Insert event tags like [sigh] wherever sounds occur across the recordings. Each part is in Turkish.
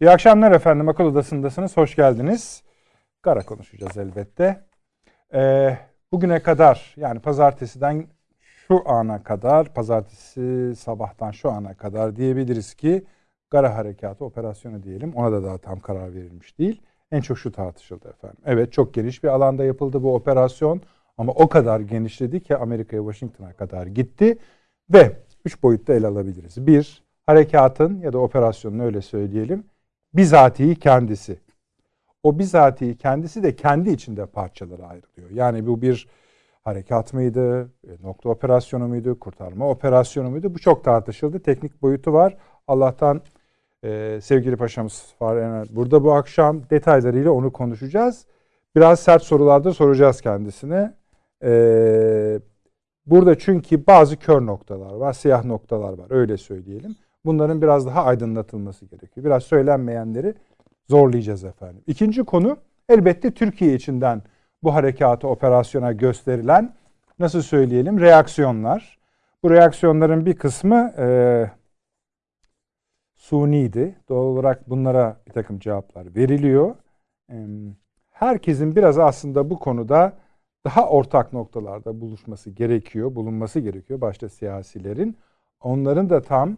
İyi akşamlar efendim. Akıl Odası'ndasınız. Hoş geldiniz. Kara konuşacağız elbette. Ee, bugüne kadar yani pazartesiden şu ana kadar, pazartesi sabahtan şu ana kadar diyebiliriz ki Gara Harekatı operasyonu diyelim. Ona da daha tam karar verilmiş değil. En çok şu tartışıldı efendim. Evet çok geniş bir alanda yapıldı bu operasyon ama o kadar genişledi ki Amerika'ya Washington'a kadar gitti ve üç boyutta ele alabiliriz. Bir, harekatın ya da operasyonun öyle söyleyelim bizatihi kendisi. O bizatihi kendisi de kendi içinde parçalara ayrılıyor. Yani bu bir harekat mıydı, e, nokta operasyonu muydu, kurtarma operasyonu muydu? Bu çok tartışıldı. Teknik boyutu var. Allah'tan e, sevgili paşamız Fahri burada bu akşam detaylarıyla onu konuşacağız. Biraz sert sorularda soracağız kendisine. E, burada çünkü bazı kör noktalar var, siyah noktalar var öyle söyleyelim. Bunların biraz daha aydınlatılması gerekiyor. Biraz söylenmeyenleri zorlayacağız efendim. İkinci konu elbette Türkiye içinden bu harekatı operasyona gösterilen nasıl söyleyelim reaksiyonlar. Bu reaksiyonların bir kısmı e, suniydi. Doğal olarak bunlara bir takım cevaplar veriliyor. E, herkesin biraz aslında bu konuda daha ortak noktalarda buluşması gerekiyor, bulunması gerekiyor. Başta siyasilerin. Onların da tam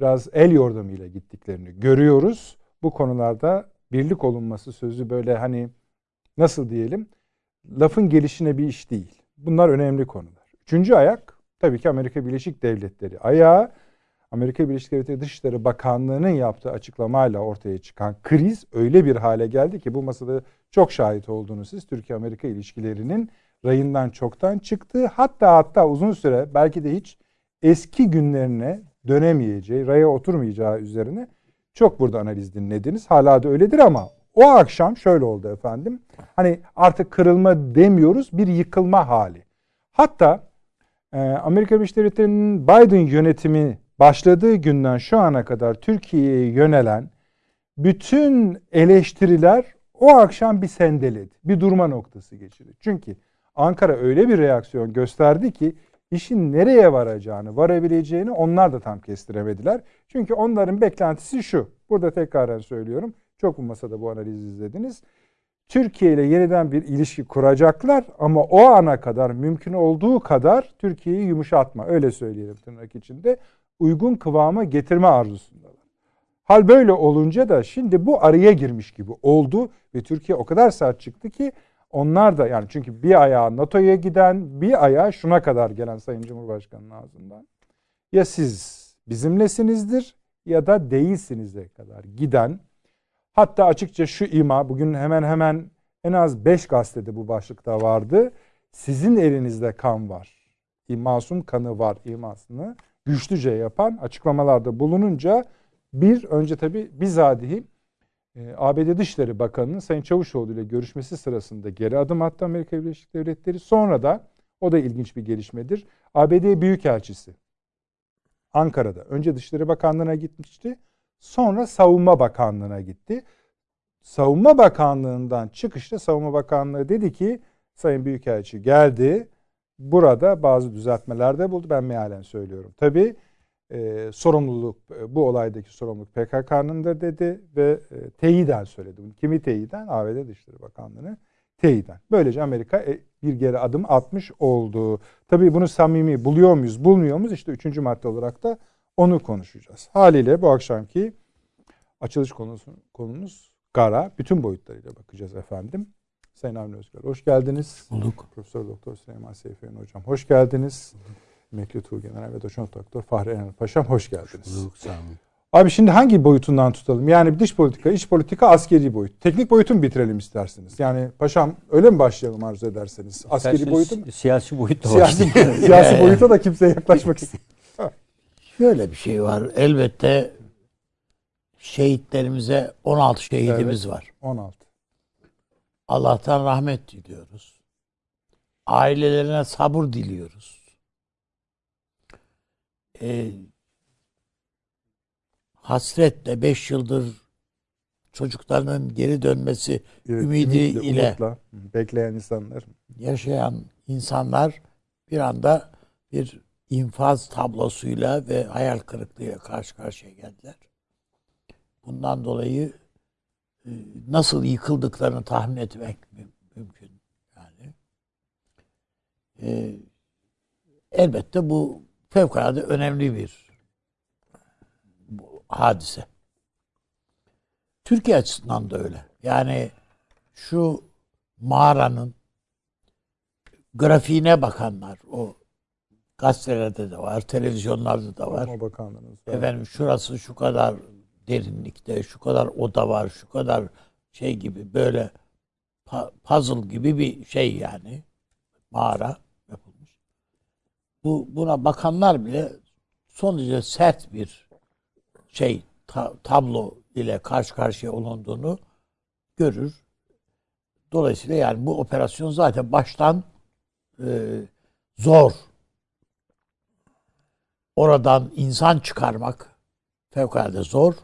biraz el yordamıyla gittiklerini görüyoruz. Bu konularda birlik olunması sözü böyle hani nasıl diyelim lafın gelişine bir iş değil. Bunlar önemli konular. Üçüncü ayak tabii ki Amerika Birleşik Devletleri ayağı Amerika Birleşik Devletleri Dışişleri Bakanlığı'nın yaptığı açıklamayla ortaya çıkan kriz öyle bir hale geldi ki bu masada çok şahit olduğunuz siz Türkiye-Amerika ilişkilerinin rayından çoktan çıktığı hatta hatta uzun süre belki de hiç eski günlerine dönemeyeceği, raya oturmayacağı üzerine çok burada analiz dinlediniz. Hala da öyledir ama o akşam şöyle oldu efendim. Hani artık kırılma demiyoruz bir yıkılma hali. Hatta e, Amerika Birleşik Devletleri'nin Biden yönetimi başladığı günden şu ana kadar Türkiye'ye yönelen bütün eleştiriler o akşam bir sendeledi. Bir durma noktası geçirdi. Çünkü Ankara öyle bir reaksiyon gösterdi ki işin nereye varacağını, varabileceğini onlar da tam kestiremediler. Çünkü onların beklentisi şu. Burada tekraren söylüyorum. Çok bu masada bu analizi izlediniz. Türkiye ile yeniden bir ilişki kuracaklar ama o ana kadar mümkün olduğu kadar Türkiye'yi yumuşatma öyle söyleyelim tırnak içinde uygun kıvama getirme arzusundalar. Hal böyle olunca da şimdi bu araya girmiş gibi oldu ve Türkiye o kadar sert çıktı ki onlar da yani çünkü bir ayağı NATO'ya giden bir ayağı şuna kadar gelen Sayın Cumhurbaşkanı'nın ağzından. Ya siz bizimlesinizdir ya da değilsiniz'e kadar giden hatta açıkça şu ima bugün hemen hemen en az 5 gazetede bu başlıkta vardı. Sizin elinizde kan var. Masum kanı var imasını güçlüce yapan açıklamalarda bulununca bir önce tabi bizatihi e, ABD Dışişleri Bakanı'nın Sayın Çavuşoğlu ile görüşmesi sırasında geri adım attı Amerika Birleşik Devletleri. Sonra da o da ilginç bir gelişmedir. ABD Büyükelçisi Ankara'da önce Dışişleri Bakanlığı'na gitmişti. Sonra Savunma Bakanlığı'na gitti. Savunma Bakanlığı'ndan çıkışta Savunma Bakanlığı dedi ki Sayın Büyükelçi geldi. Burada bazı düzeltmelerde buldu. Ben mealen söylüyorum. Tabii e, sorumluluk e, bu olaydaki sorumluluk PKK'nındır dedi ve e, teyiden söyledi. Kimi teyiden? ABD Dışişleri Bakanlığı'nı teyiden. Böylece Amerika e, bir geri adım atmış oldu. Tabii bunu samimi buluyor muyuz, bulmuyor muyuz? İşte üçüncü madde olarak da onu konuşacağız. Haliyle bu akşamki açılış konusu, konumuz Gara. Bütün boyutlarıyla bakacağız efendim. Sayın Avni Özgür hoş geldiniz. Bulduk. Profesör Doktor Süleyman Seyfiyen Hocam hoş geldiniz. Bulduk. Emekli Tuğgeneral ve Doçent Doktor Fahri Enel Paşam hoş geldiniz. Bulduk sağ olun. Abi şimdi hangi boyutundan tutalım? Yani dış politika, iç politika, askeri boyut. Teknik boyutu mu bitirelim isterseniz? Yani paşam öyle mi başlayalım arzu ederseniz? Askeri İsterseniz boyutu mu? Siyasi boyut da siyasi, [laughs] siyasi boyuta da kimseye yaklaşmak istemiyor. Şöyle bir şey var. Elbette şehitlerimize 16 şehidimiz Evet. var. 16. Allah'tan rahmet diliyoruz. Ailelerine sabır diliyoruz. Ee, hasretle 5 yıldır çocuklarının geri dönmesi Evet, ümidi ümitle, ile umutla bekleyen insanlar. yaşayan insanlar bir anda bir infaz tablosuyla ve hayal kırıklığıyla karşı karşıya geldiler. bundan dolayı e, nasıl yıkıldıklarını tahmin etmek mü- mümkün. Yani e, elbette bu fevkalade önemli bir hadise. Türkiye açısından da öyle. Yani şu mağaranın grafiğine bakanlar, o gazetelerde de var, televizyonlarda da var. Efendim şurası şu kadar derinlikte, şu kadar oda var, şu kadar şey gibi böyle puzzle gibi bir şey yani mağara. Bu buna bakanlar bile son derece sert bir şey ta- tablo ile karşı karşıya olunduğunu görür. Dolayısıyla yani bu operasyon zaten baştan e, zor. Oradan insan çıkarmak fevkalade zor.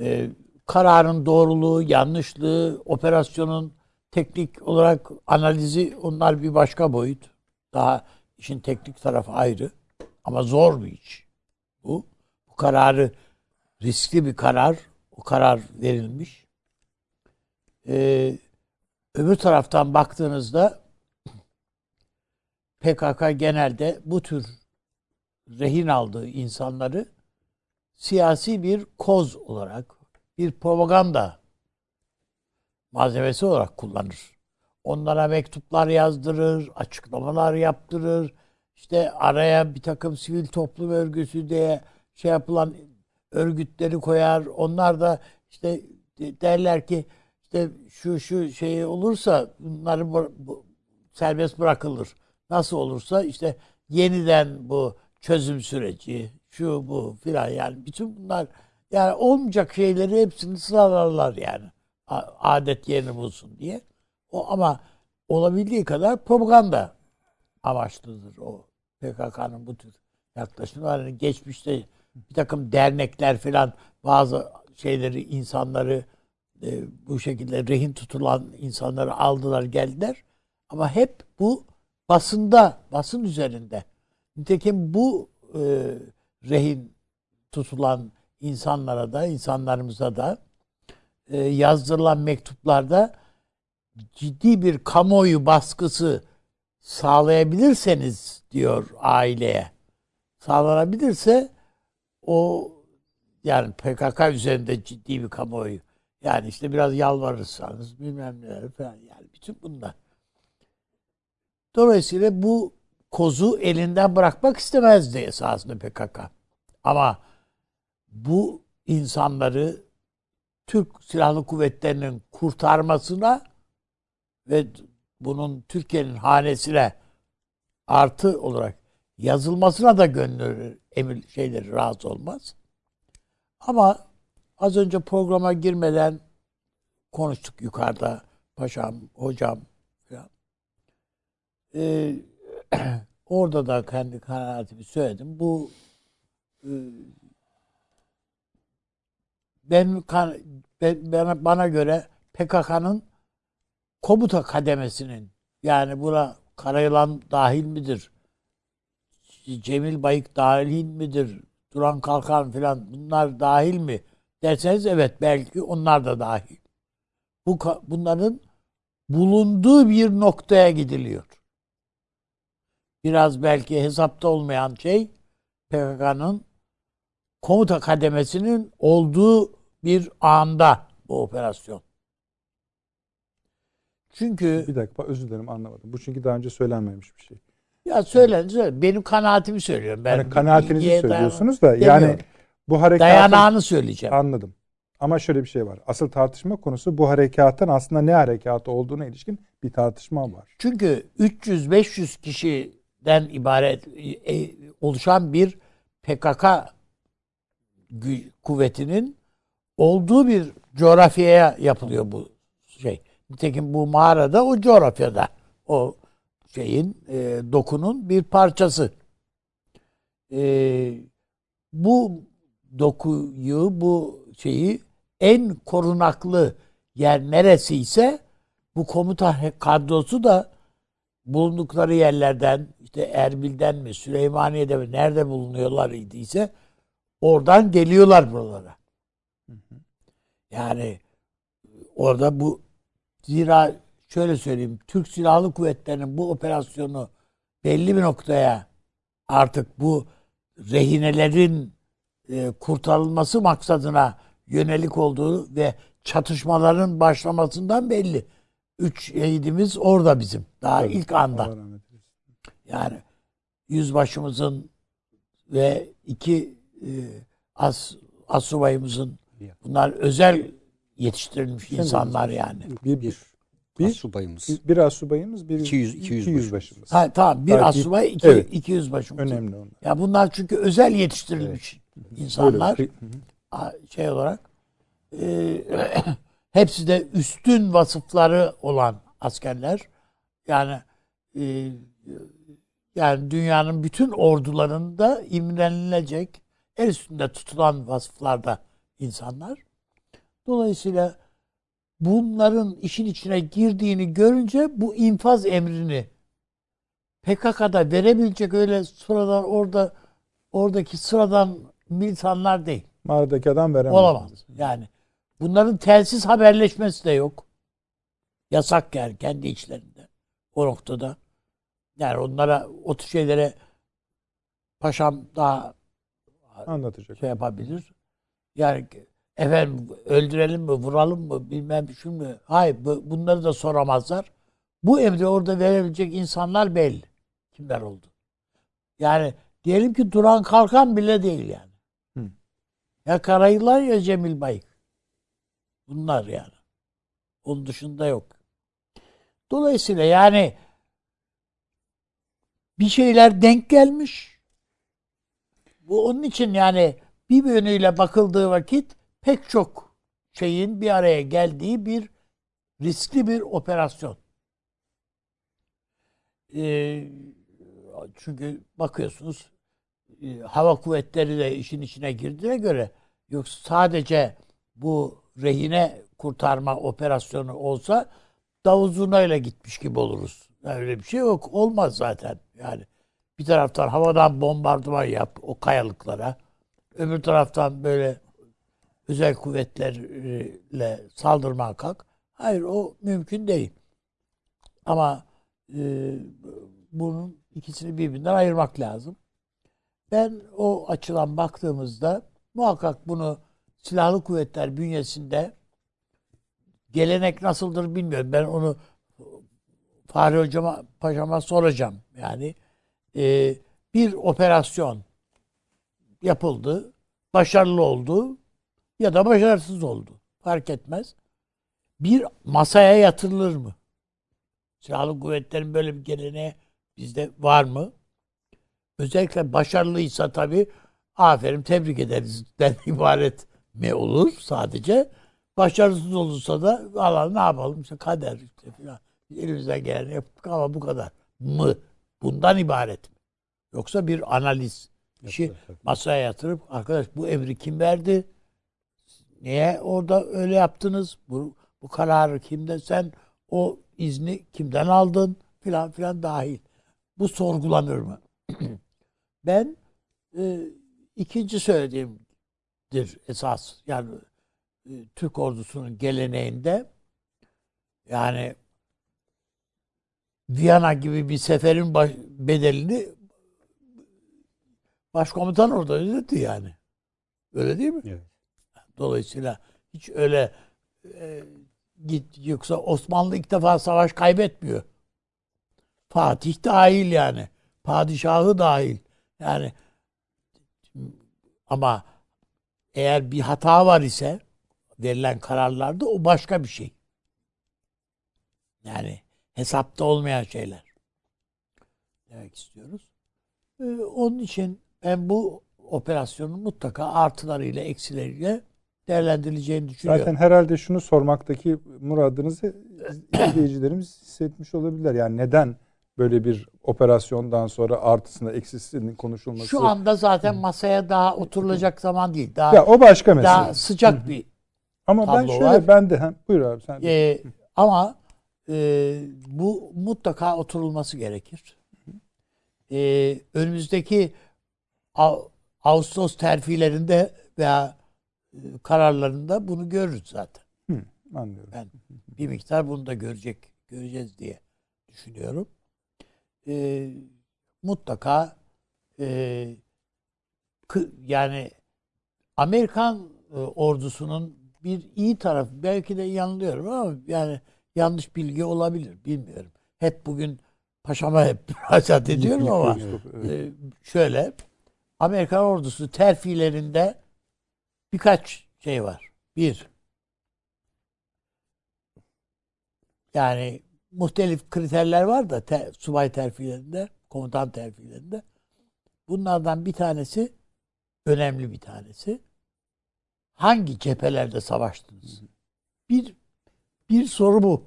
E, kararın doğruluğu, yanlışlığı, operasyonun teknik olarak analizi onlar bir başka boyut. Daha işin teknik tarafı ayrı. Ama zor bir iş. Bu. Bu kararı riskli bir karar. O karar verilmiş. Ee, öbür taraftan baktığınızda PKK genelde bu tür rehin aldığı insanları siyasi bir koz olarak, bir propaganda malzemesi olarak kullanır. Onlara mektuplar yazdırır, açıklamalar yaptırır. İşte araya bir takım sivil toplum örgütü diye şey yapılan örgütleri koyar. Onlar da işte derler ki işte şu şu şey olursa bunları bu, bu- serbest bırakılır. Nasıl olursa işte yeniden bu çözüm süreci şu bu filan yani bütün bunlar yani olmayacak şeyleri hepsini sıralarlar yani adet yerini bulsun diye. O ama olabildiği kadar propaganda amaçlıdır o PKK'nın bu tür yaklaşımı. Yani geçmişte bir takım dernekler filan bazı şeyleri insanları e, bu şekilde rehin tutulan insanları aldılar geldiler. Ama hep bu basında, basın üzerinde. Nitekim bu e, rehin tutulan insanlara da, insanlarımıza da e, yazdırılan mektuplarda ciddi bir kamuoyu baskısı sağlayabilirseniz diyor aileye. Sağlanabilirse o yani PKK üzerinde ciddi bir kamuoyu. Yani işte biraz yalvarırsanız bilmem neler falan yani bütün bunlar. Dolayısıyla bu kozu elinden bırakmak istemezdi esasında PKK. Ama bu insanları Türk Silahlı Kuvvetleri'nin kurtarmasına ve bunun Türkiye'nin hanesine artı olarak yazılmasına da gönül emir şeyleri razı olmaz. Ama az önce programa girmeden konuştuk yukarıda paşam, hocam falan. Ee, [clears throat] orada da kendi kanaatimi söyledim. Bu e, ben, ben bana göre PKK'nın komuta kademesinin yani buna Karayılan dahil midir? Cemil Bayık dahil midir? Duran Kalkan filan bunlar dahil mi? Derseniz evet belki onlar da dahil. Bu bunların bulunduğu bir noktaya gidiliyor. Biraz belki hesapta olmayan şey PKK'nın komuta kademesinin olduğu bir anda bu operasyon. Çünkü Bir dakika özür dilerim anlamadım. Bu çünkü daha önce söylenmemiş bir şey. ya söylen söyle. Benim kanaatimi söylüyorum. Ben Yani kanaatinizi söylüyorsunuz da dayan- yani demiyorum. bu harekatın dayanağını söyleyeceğim. anladım. Ama şöyle bir şey var. Asıl tartışma konusu bu harekatın aslında ne harekatı olduğuna ilişkin bir tartışma var. Çünkü 300-500 kişiden ibaret e, oluşan bir PKK kuvvetinin olduğu bir coğrafyaya yapılıyor bu şey. Nitekim bu mağarada o coğrafyada o şeyin e, dokunun bir parçası. E, bu dokuyu bu şeyi en korunaklı yer neresi ise bu komuta kadrosu da bulundukları yerlerden işte Erbil'den mi Süleymaniye'de mi nerede bulunuyorlar idiyse oradan geliyorlar buralara. Yani orada bu zira şöyle söyleyeyim Türk Silahlı Kuvvetleri'nin bu operasyonu belli bir noktaya artık bu rehinelerin e, kurtarılması maksadına yönelik olduğu ve çatışmaların başlamasından belli. Üç şehidimiz orada bizim. Daha Tabii, ilk anda. Yani yüzbaşımızın ve iki e, as, asubayımızın bunlar özel yetiştirilmiş insanlar yani. Bir, bir, Bir, Bir- subayımız. bir, asubayımız, bir 200 iki 200 yüzbaşımız. Ha, tamam bir Belki- asubay iki, evet. iki yüzbaşımız. Önemli onlar. Ya bunlar çünkü özel yetiştirilmiş insanlar Böyle bir- a- şey olarak e, [coughs] hepsi de üstün vasıfları olan askerler. Yani e, yani dünyanın bütün ordularında imrenilecek el üstünde tutulan vasıflarda insanlar. Dolayısıyla bunların işin içine girdiğini görünce bu infaz emrini PKK'da verebilecek öyle sıradan orada oradaki sıradan militanlar değil. Mağaradaki adam veremez. Olamaz. Yani bunların telsiz haberleşmesi de yok. Yasak yani kendi içlerinde. O noktada. Yani onlara o tür şeylere paşam daha Anlatacak. şey yapabilir. Yani efendim öldürelim mi, vuralım mı, bilmem şu mu? Hayır, bu- bunları da soramazlar. Bu emri orada verebilecek insanlar belli. Kimler oldu? Yani diyelim ki duran kalkan bile değil yani. Hı. Ya Karayılar ya Cemil Bayık. Bunlar yani. Onun dışında yok. Dolayısıyla yani bir şeyler denk gelmiş. Bu onun için yani bir yönüyle bakıldığı vakit pek çok şeyin bir araya geldiği bir riskli bir operasyon. Ee, çünkü bakıyorsunuz e, hava kuvvetleri de işin içine girdiğine göre yoksa sadece bu rehine kurtarma operasyonu olsa davul zurnayla gitmiş gibi oluruz. Öyle bir şey yok. Olmaz zaten. Yani bir taraftan havadan bombardıman yap o kayalıklara. Öbür taraftan böyle özel kuvvetlerle saldırmaya kalk. Hayır o mümkün değil. Ama e, bunun ikisini birbirinden ayırmak lazım. Ben o açıdan baktığımızda muhakkak bunu silahlı kuvvetler bünyesinde gelenek nasıldır bilmiyorum. Ben onu Fahri Hocama, Paşama soracağım. Yani e, bir operasyon yapıldı, başarılı oldu ya da başarısız oldu. Fark etmez. Bir masaya yatırılır mı? Silahlı kuvvetlerin böyle bir geleneği bizde var mı? Özellikle başarılıysa tabii aferin tebrik ederiz [laughs] den ibaret mi olur sadece? Başarısız olursa da valla ne yapalım işte kader işte filan. Elimizden geleni yaptık ama bu kadar mı? Bundan ibaret mi? Yoksa bir analiz işi masaya yatırıp arkadaş bu emri kim verdi? Niye orada öyle yaptınız? Bu, bu kararı kimden sen o izni kimden aldın? Filan filan dahil. Bu sorgulanır mı? [clears throat] ben e, ikinci söylediğimdir esas. Yani e, Türk ordusunun geleneğinde yani Viyana gibi bir seferin baş, bedelini başkomutan orada ödedi yani. Öyle değil mi? Evet. Dolayısıyla hiç öyle e, git yoksa Osmanlı ilk defa savaş kaybetmiyor. Fatih dahil yani. Padişahı dahil. Yani ama eğer bir hata var ise verilen kararlarda o başka bir şey. Yani hesapta olmayan şeyler. Demek istiyoruz. Ee, onun için ben bu operasyonun mutlaka artılarıyla eksileriyle değerlendirileceğini düşünüyorum. Zaten herhalde şunu sormaktaki muradınızı [clears throat] izleyicilerimiz hissetmiş olabilirler. Yani neden böyle bir operasyondan sonra artısında eksisinin konuşulması? Şu anda zaten masaya daha oturulacak zaman değil. Daha ya o başka mesele. daha sıcak bir Ama ben şöyle var. ben de hem buyur abi sen. de. Ee, ama e, bu mutlaka oturulması gerekir. Ee, önümüzdeki Ağ- Ağustos terfilerinde veya kararlarında bunu görürüz zaten. Hı, anlıyorum. Ben bir miktar bunu da görecek, göreceğiz diye düşünüyorum. Ee, mutlaka e, yani Amerikan e, ordusunun bir iyi tarafı belki de yanılıyorum ama yani yanlış bilgi olabilir bilmiyorum. Hep bugün paşama hep [laughs] müracaat ediyorum ama [laughs] e, şöyle Amerikan ordusu terfilerinde birkaç şey var. Bir yani muhtelif kriterler var da te, subay terfilerinde, komutan terfilerinde. Bunlardan bir tanesi önemli bir tanesi. Hangi cephelerde savaştınız? Bir bir soru bu.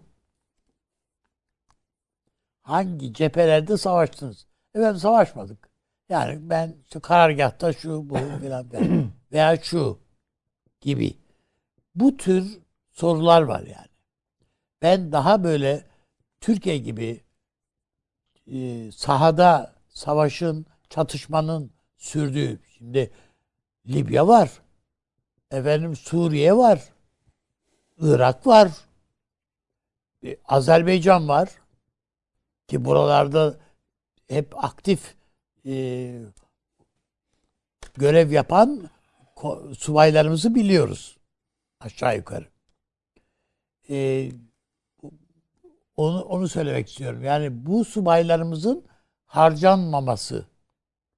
Hangi cephelerde savaştınız? Efendim savaşmadık. Yani ben işte karargahta şu bu filan filan. [clears throat] veya şu gibi. Bu tür sorular var yani. Ben daha böyle Türkiye gibi e, sahada savaşın, çatışmanın sürdüğü şimdi Libya var. Efendim Suriye var. Irak var. e, Azerbaycan var. Ki buralarda hep aktif e, görev yapan subaylarımızı biliyoruz. Aşağı yukarı. E, onu, onu söylemek istiyorum. Yani bu subaylarımızın harcanmaması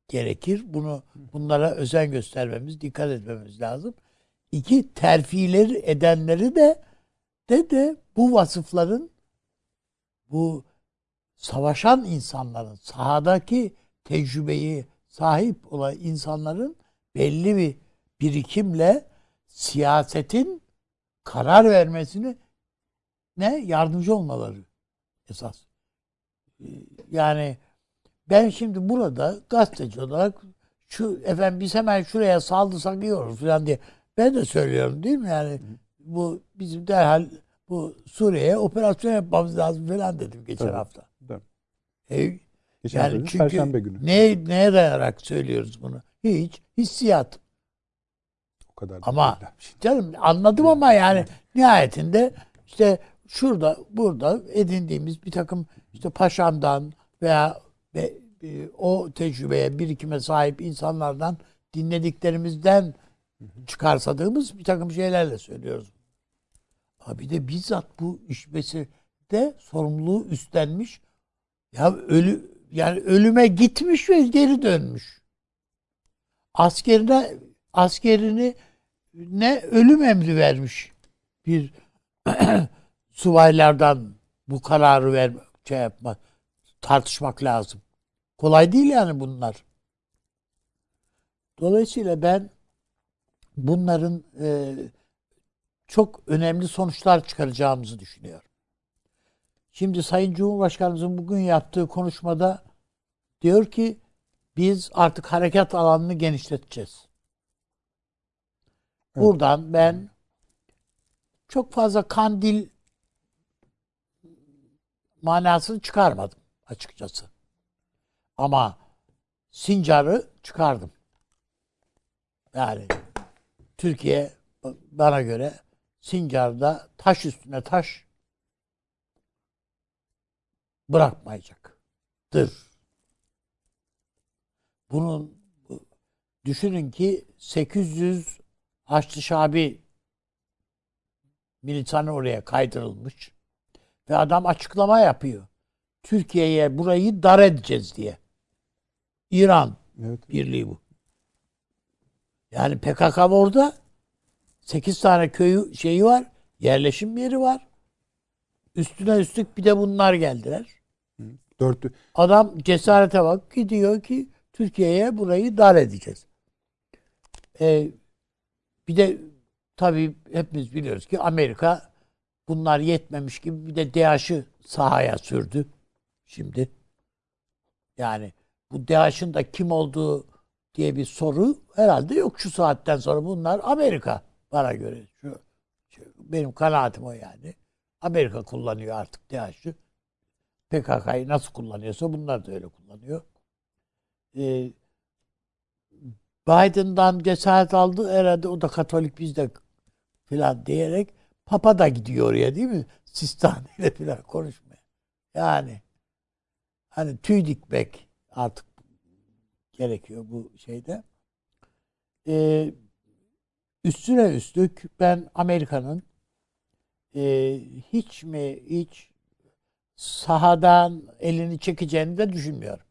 gerekir. Bunu bunlara özen göstermemiz, dikkat etmemiz lazım. İki terfileri edenleri de de de bu vasıfların bu savaşan insanların sahadaki tecrübeyi sahip olan insanların belli bir birikimle siyasetin karar vermesini ne yardımcı olmaları esas. Ee, Yani ben şimdi burada gazeteci olarak şu efendim biz hemen şuraya saldırsak iyi olur falan diye ben de söylüyorum değil mi yani bu bizim derhal bu Suriye'ye operasyon yapmamız lazım falan dedim geçen Tabii. hafta. Tabii. E, Geçen yani çünkü Perşembe günü. ne, neye dayanarak söylüyoruz bunu? Hiç hissiyat. Kadar. da Ama canım anladım ama yani nihayetinde işte şurada burada edindiğimiz bir takım işte paşamdan veya ve, e, o tecrübeye birikime sahip insanlardan dinlediklerimizden çıkarsadığımız bir takım şeylerle söylüyoruz. Ama bir de bizzat bu işbesi de sorumluluğu üstlenmiş. Ya ölü yani ölüme gitmiş ve geri dönmüş. Askerine askerini ne ölüm emri vermiş bir [clears throat] subaylardan bu kararı ver şey yapmak tartışmak lazım. Kolay değil yani bunlar. Dolayısıyla ben bunların e, çok önemli sonuçlar çıkaracağımızı düşünüyorum. Şimdi Sayın Cumhurbaşkanımızın bugün yaptığı konuşmada diyor ki biz artık harekat alanını genişleteceğiz. Buradan ben çok fazla kandil manasını çıkarmadım açıkçası. Ama Sincar'ı çıkardım. Yani Türkiye bana göre Sincar'da taş üstüne taş bırakmayacaktır. Bunun düşünün ki 800 Haçlı Şabi militanı oraya kaydırılmış. Ve adam açıklama yapıyor. Türkiye'ye burayı dar edeceğiz diye. İran Evet. birliği bu. Yani PKK orada 8 tane köyü şeyi var. Yerleşim yeri var. Üstüne üstlük bir de bunlar geldiler. Dörtlü. Adam cesarete bak gidiyor ki Türkiye'ye burayı dar edeceğiz. Ee, bir de tabii hepimiz biliyoruz ki Amerika bunlar yetmemiş gibi bir de DAEŞ'ı sahaya sürdü şimdi. Yani bu DAEŞ'in da kim olduğu diye bir soru herhalde yok şu saatten sonra bunlar Amerika bana göre. Şu, şu benim kanaatim o yani. Amerika kullanıyor artık DAEŞ'ı. PKK'yı nasıl kullanıyorsa bunlar da öyle kullanıyor. Ee, Biden'dan cesaret aldı herhalde o da Katolik biz de filan diyerek Papa da gidiyor oraya değil mi? Sistane ile filan konuşmaya. Yani hani tüy dikmek artık gerekiyor bu şeyde. Ee, üstüne üstlük ben Amerika'nın e, hiç mi hiç sahadan elini çekeceğini de düşünmüyorum.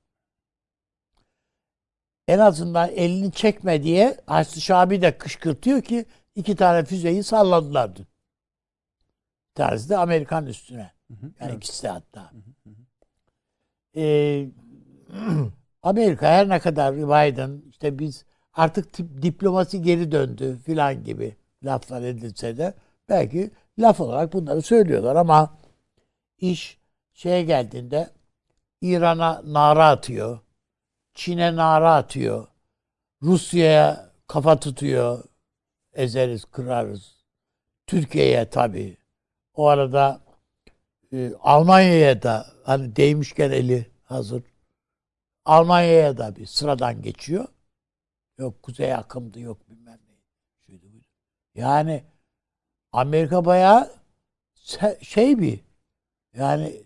En azından elini çekme diye Haçlı Şabi de kışkırtıyor ki iki tane füzeyi salladılar dün. Bir tanesi de Amerikan üstüne. Yani evet. ikisi de hatta. Ee, [clears throat] Amerika her ne kadar Biden işte biz artık tip, diplomasi geri döndü filan gibi laflar edilse de belki laf olarak bunları söylüyorlar ama iş şeye geldiğinde İran'a nara atıyor. Çin'e nara atıyor. Rusya'ya kafa tutuyor. Ezeriz, kırarız. Türkiye'ye tabii. O arada e, Almanya'ya da hani değmişken eli hazır. Almanya'ya da bir sıradan geçiyor. Yok kuzey akımdı yok bilmem ne. Yani Amerika bayağı şey bir yani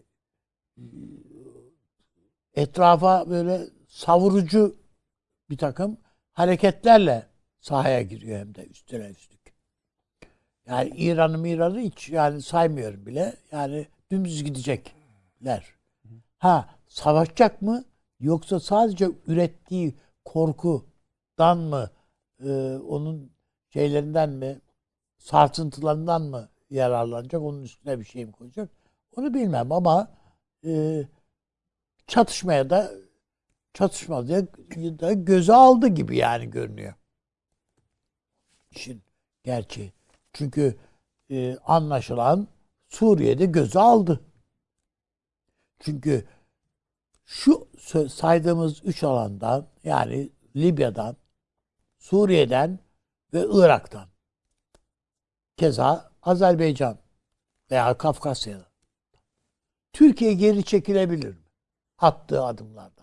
etrafa böyle savurucu bir takım hareketlerle sahaya giriyor hem de üstüne üstlük. Yani İran'ı İran'ı hiç yani saymıyorum bile. Yani dümdüz gidecekler. Ha savaşacak mı? Yoksa sadece ürettiği korkudan mı e, onun şeylerinden mi sarsıntılarından mı yararlanacak? Onun üstüne bir şey mi koyacak? Onu bilmem ama e, çatışmaya da çatışmaya da göze aldı gibi yani görünüyor. İşin gerçeği. Çünkü e, anlaşılan Suriye'de göze aldı. Çünkü şu saydığımız üç alandan yani Libya'dan, Suriye'den ve Irak'tan keza Azerbaycan veya Kafkasya'dan Türkiye geri çekilebilir mi? Attığı adımlardan.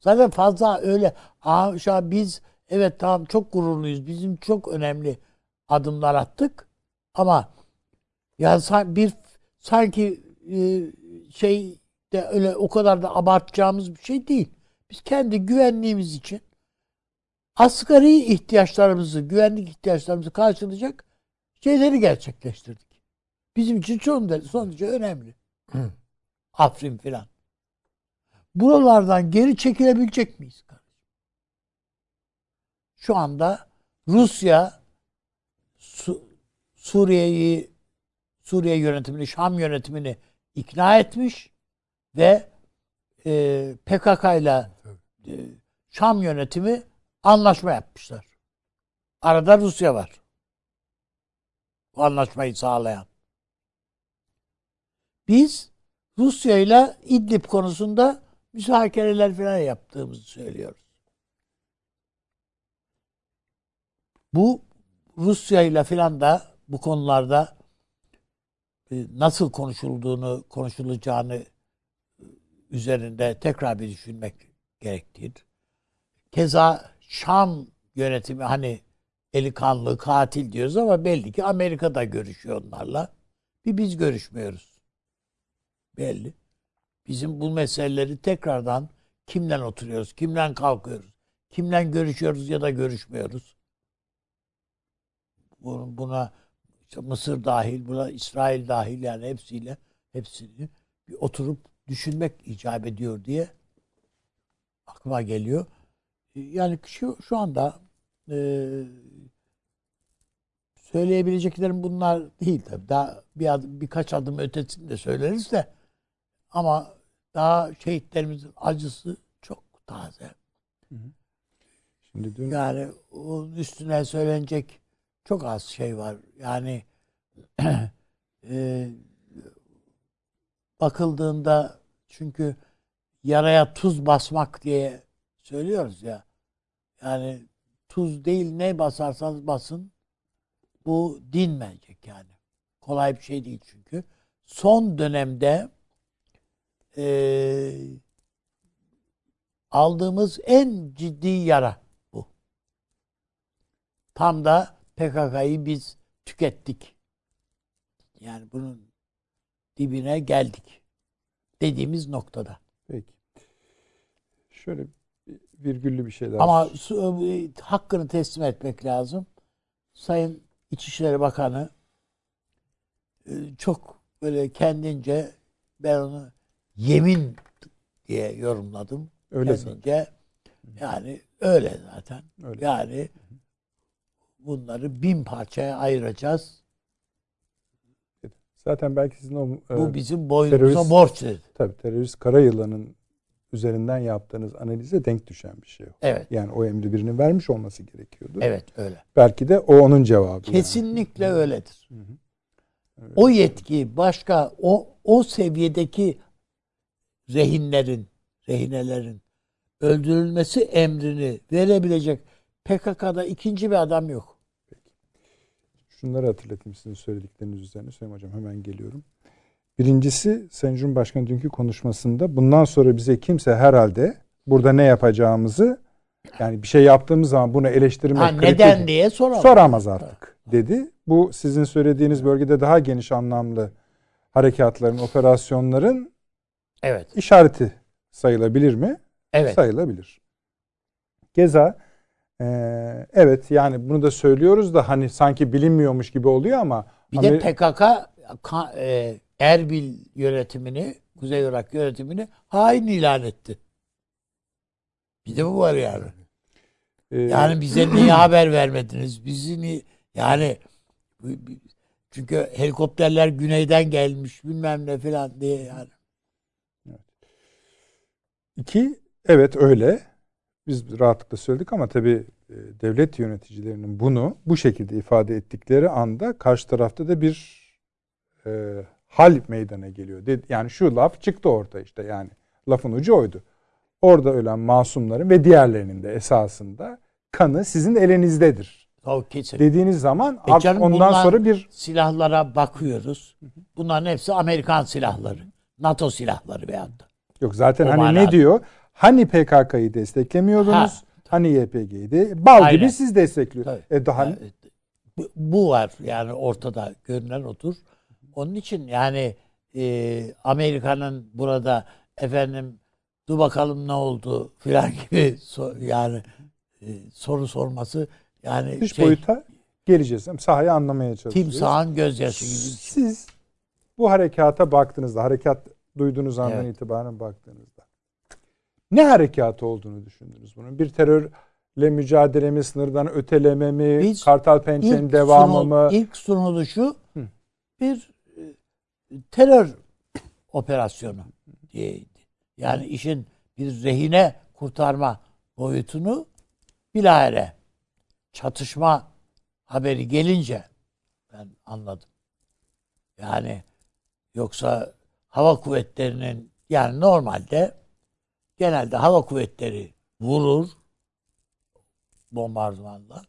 Zaten fazla öyle an biz evet tamam çok gururluyuz. Bizim çok önemli adımlar attık. Ama ya bir sanki e, şey de öyle o kadar da abartacağımız bir şey değil. Biz kendi güvenliğimiz için asgari ihtiyaçlarımızı, güvenlik ihtiyaçlarımızı karşılayacak şeyleri gerçekleştirdik. Bizim için son, son derece önemli. Afrin filan. Buralardan geri çekilebilecek miyiz? Şu anda Rusya Su, Suriye'yi Suriye yönetimini, Şam yönetimini ikna etmiş ve e, PKK ile e, Şam yönetimi anlaşma yapmışlar. Arada Rusya var. Bu anlaşmayı sağlayan. Biz Rusya ile İdlib konusunda müzakereler falan yaptığımızı söylüyoruz. Bu Rusya ile filan da bu konularda e, nasıl konuşulduğunu, konuşulacağını üzerinde tekrar bir düşünmek gerektiğidir. Keza Şam yönetimi hani eli kanlı katil diyoruz ama belli ki Amerika'da görüşüyor onlarla. Bir biz görüşmüyoruz. Belli. Bizim bu meseleleri tekrardan kimden oturuyoruz, kimden kalkıyoruz, kimden görüşüyoruz ya da görüşmüyoruz. Buna işte Mısır dahil, buna İsrail dahil yani hepsiyle hepsini bir oturup düşünmek icap ediyor diye aklıma geliyor. Yani şu, şu anda e, söyleyebileceklerim bunlar değil tabii. Daha bir adım, birkaç adım ötesini de söyleriz de ama daha şehitlerimizin acısı çok taze. Şimdi dün Yani onun üstüne söylenecek çok az şey var. Yani [clears throat] e, bakıldığında çünkü yaraya tuz basmak diye söylüyoruz ya. Yani tuz değil ne basarsanız basın bu dinmeyecek yani. Kolay bir şey değil çünkü. Son dönemde e, aldığımız en ciddi yara tam da PKK'yı biz tükettik. Yani bunun dibine geldik. Dediğimiz noktada. Peki. Şöyle virgüllü bir şey daha. Ama e, hakkını teslim etmek lazım. Sayın İçişleri Bakanı e, çok böyle kendince ben onu yemin diye yorumladım. Öyle kendince. Yani öyle zaten. Öyle. Yani bunları bin parçaya ayıracağız. Zaten belki sizin o e, Bu bizim boynumuza borç dedi. tabii terörist karayılanın üzerinden yaptığınız analize denk düşen bir şey o. Evet. Yani o emri birinin vermiş olması gerekiyordu. Evet öyle. Belki de o onun cevabı. yani. Kesinlikle öyledir. Hı hı. Evet. O yetki başka o o seviyedeki rehinlerin, rehinelerin öldürülmesi emrini verebilecek PKK'da ikinci bir adam yok. Şunları hatırlatayım sizin söyledikleriniz üzerine. Sayın Hocam hemen geliyorum. Birincisi Sayın Cumhurbaşkanı dünkü konuşmasında bundan sonra bize kimse herhalde burada ne yapacağımızı yani bir şey yaptığımız zaman bunu eleştirmek Ha, kritik- neden diye soramam. soramaz artık dedi. Bu sizin söylediğiniz bölgede daha geniş anlamlı harekatların, operasyonların Evet. işareti sayılabilir mi? Evet. Sayılabilir. Geza eee, evet yani bunu da söylüyoruz da hani sanki bilinmiyormuş gibi oluyor ama Bir de PKK ka- e, Erbil yönetimini, Kuzey Irak yönetimini hain ilan etti. Bir de bu var yani. eee, Yani bize [clears throat] niye haber vermediniz? Bizi ni yani çünkü helikopterler güneyden gelmiş bilmem ne falan diye yani. İki evet öyle. Biz rahatlıkla söyledik ama tabii e, devlet yöneticilerinin bunu bu şekilde ifade ettikleri anda karşı tarafta da bir e, hal meydana geliyor. Yani şu laf çıktı orta işte yani lafın ucu oydu. Orada ölen masumların ve diğerlerinin de esasında kanı sizin elinizdedir. Kesin. Dediğiniz zaman E canım ondan sonra bir Silahlara bakıyoruz. Bunların hepsi Amerikan silahları. NATO silahları veyahut da. Yok zaten O hani manada. ne diyor? Hani PKK'yı desteklemiyordunuz? Ha. Hani YPG'yi de bal Aynen. gibi siz destekliyorsunuz. E daha Ya, bu- var yani ortada görünen otur. Onun için yani e, Amerika'nın burada efendim dur bakalım ne oldu filan [laughs] gibi so- yani e, soru sorması yani dış şey, boyuta geleceğiz. Sahayı anlamaya çalışacağız. timsahın gözyaşı gibi. şey. Siz bu harekata baktığınızda, harekat duyduğunuz andan Evet. itibaren baktığınızda ne harekatı olduğunu düşündünüz bunun? Bir terörle mücadele mi, sınırdan öteleme mi, Biz Kartal Pençe'nin devamı sunul- mı? İlk sunuluşu Hı. bir e, terör operasyonu diyeydi. Yani işin bir rehine kurtarma boyutunu bilahare çatışma haberi gelince ben anladım. Yani yoksa hava kuvvetlerinin yani normalde genelde hava kuvvetleri vurur bombardımanla.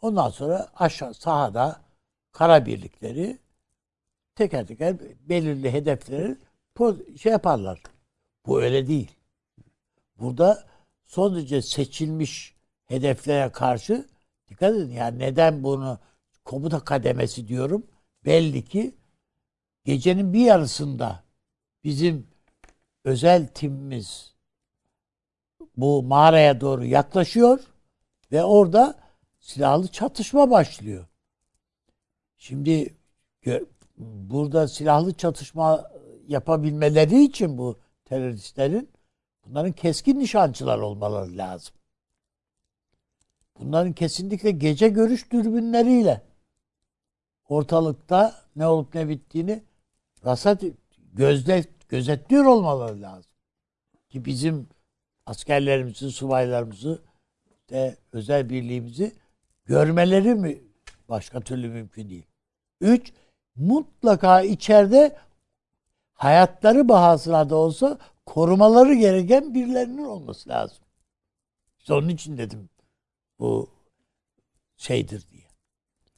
Ondan sonra aşağı sahada kara birlikleri teker teker belirli hedefleri şey yaparlar. Bu öyle değil. Burada son derece seçilmiş hedeflere karşı dikkat edin. Yani neden bunu komuta kademesi diyorum? Belli ki gecenin bir yarısında bizim özel timimiz bu mağaraya doğru yaklaşıyor ve orada silahlı çatışma başlıyor. Şimdi burada silahlı çatışma yapabilmeleri için bu teröristlerin bunların keskin nişancılar olmaları lazım. Bunların kesinlikle gece görüş dürbünleriyle ortalıkta ne olup ne bittiğini rasat gözde gözetliyor olmaları lazım. Ki bizim askerlerimizi, subaylarımızı de özel birliğimizi görmeleri mi başka türlü mümkün değil. Üç, mutlaka içeride hayatları bahasına da olsa korumaları gereken birilerinin olması lazım. İşte onun için dedim bu şeydir diye.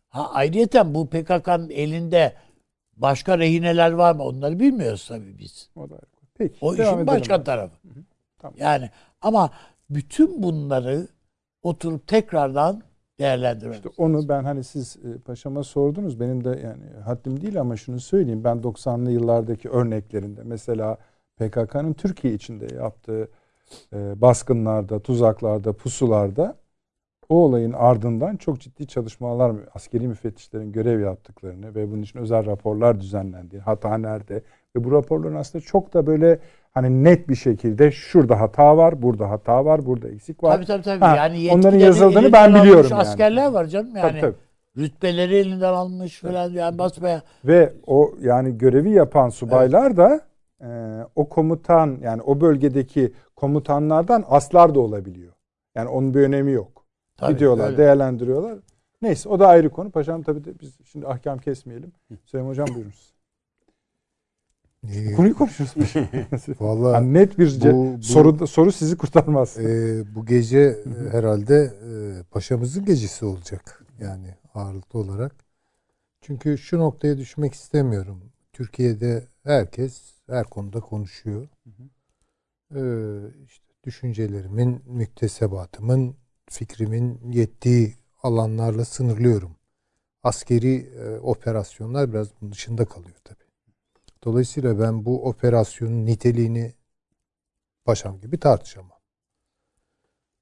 Ha ayrıyeten bu PKK'nın elinde başka rehineler var mı? Onları bilmiyoruz tabii biz. O da. Peki. O işin edelim. başka tarafı. Tamam. Yani ama bütün bunları oturup tekrardan değerlendirmemiz. İşte onu ben hani siz e, paşama sordunuz. Benim de yani haddim değil ama şunu söyleyeyim. Ben 90'lı yıllardaki örneklerinde mesela PKK'nın Türkiye içinde yaptığı e, baskınlarda, tuzaklarda, pusularda o olayın ardından çok ciddi çalışmalar, askeri müfettişlerin görev yaptıklarını ve bunun için özel raporlar düzenlendiği, hata nerede ve bu raporların aslında çok da böyle hani net bir şekilde şurada hata var, burada hata var, burada eksik var. Tabii tabii tabii. Ha, yani onların yazıldığını ben biliyorum yani. Askerler var canım yani. Tabii, tabii. Rütbeleri elinden almış falan yani basmaya. Ve o yani görevi yapan subaylar da e, o komutan yani o bölgedeki komutanlardan aslar da olabiliyor. Yani onun bir önemi yok. Tabii, Gidiyorlar, öyle. değerlendiriyorlar. Neyse o da ayrı konu. Paşam tabii de biz şimdi ahkam kesmeyelim. Süleyman Hocam buyurunuz. Ee, Konuyu konuşuyoruz paşam. [laughs] Vallahi Yani net bir bu- bu- soru soru sizi kurtarmaz. e, bu gece e, herhalde e, paşamızın gecesi olacak. Yani ağırlıklı olarak. Çünkü şu noktaya düşmek istemiyorum. Türkiye'de herkes her konuda konuşuyor. Ee, işte düşüncelerimin, müktesebatımın, fikrimin yettiği alanlarla sınırlıyorum. Askeri e, operasyonlar biraz bunun dışında kalıyor tabii. Dolayısıyla ben bu operasyonun niteliğini paşam gibi tartışamam.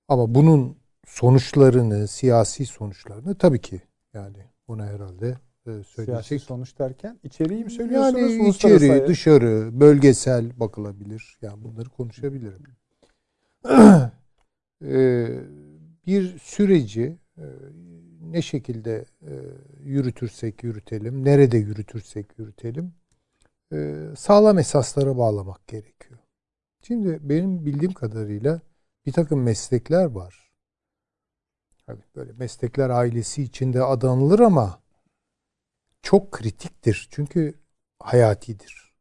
Ama bunun sonuçlarını, siyasi sonuçlarını tabii ki yani buna herhalde e, Siyasi söyleyecek. sonuç derken içeriği mi söylüyorsunuz? Yani içeri, dışarı, bölgesel bakılabilir. Yani bunları konuşabilirim. Ee, [clears throat] [clears throat] bir süreci e, ne şekilde e, yürütürsek yürütelim, nerede yürütürsek yürütelim, e, sağlam esaslara bağlamak gerekiyor. Şimdi benim bildiğim kadarıyla bir takım meslekler var. Hani böyle meslekler ailesi içinde adı anılır ama çok kritiktir. Çünkü hayatidir.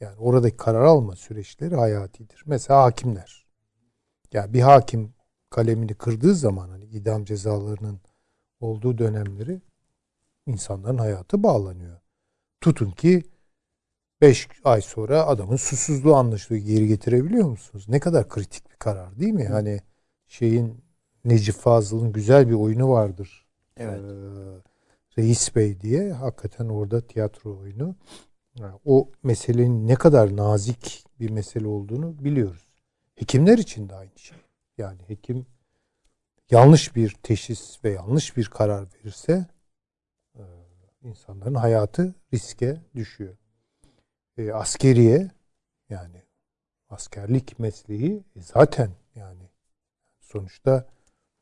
Yani oradaki karar alma süreçleri hayatidir. Mesela hakimler. Yani bir hakim kalemini kırdığı zaman hani idam cezalarının olduğu dönemleri insanların hayatı bağlanıyor. Tutun ki 5 ay sonra adamın susuzluğu anlaşılıyor. Geri getirebiliyor musunuz? Ne kadar kritik bir karar değil mi? Hani şeyin Necip Fazıl'ın güzel bir oyunu vardır. Evet. Ee, Reis Bey diye hakikaten orada tiyatro oyunu. Yani o meselenin ne kadar nazik bir mesele olduğunu biliyoruz. Hekimler için de aynı şey. Yani hekim yanlış bir teşhis ve yanlış bir karar verirse e, insanların hayatı riske düşüyor. E, askeriye yani askerlik mesleği e, zaten yani sonuçta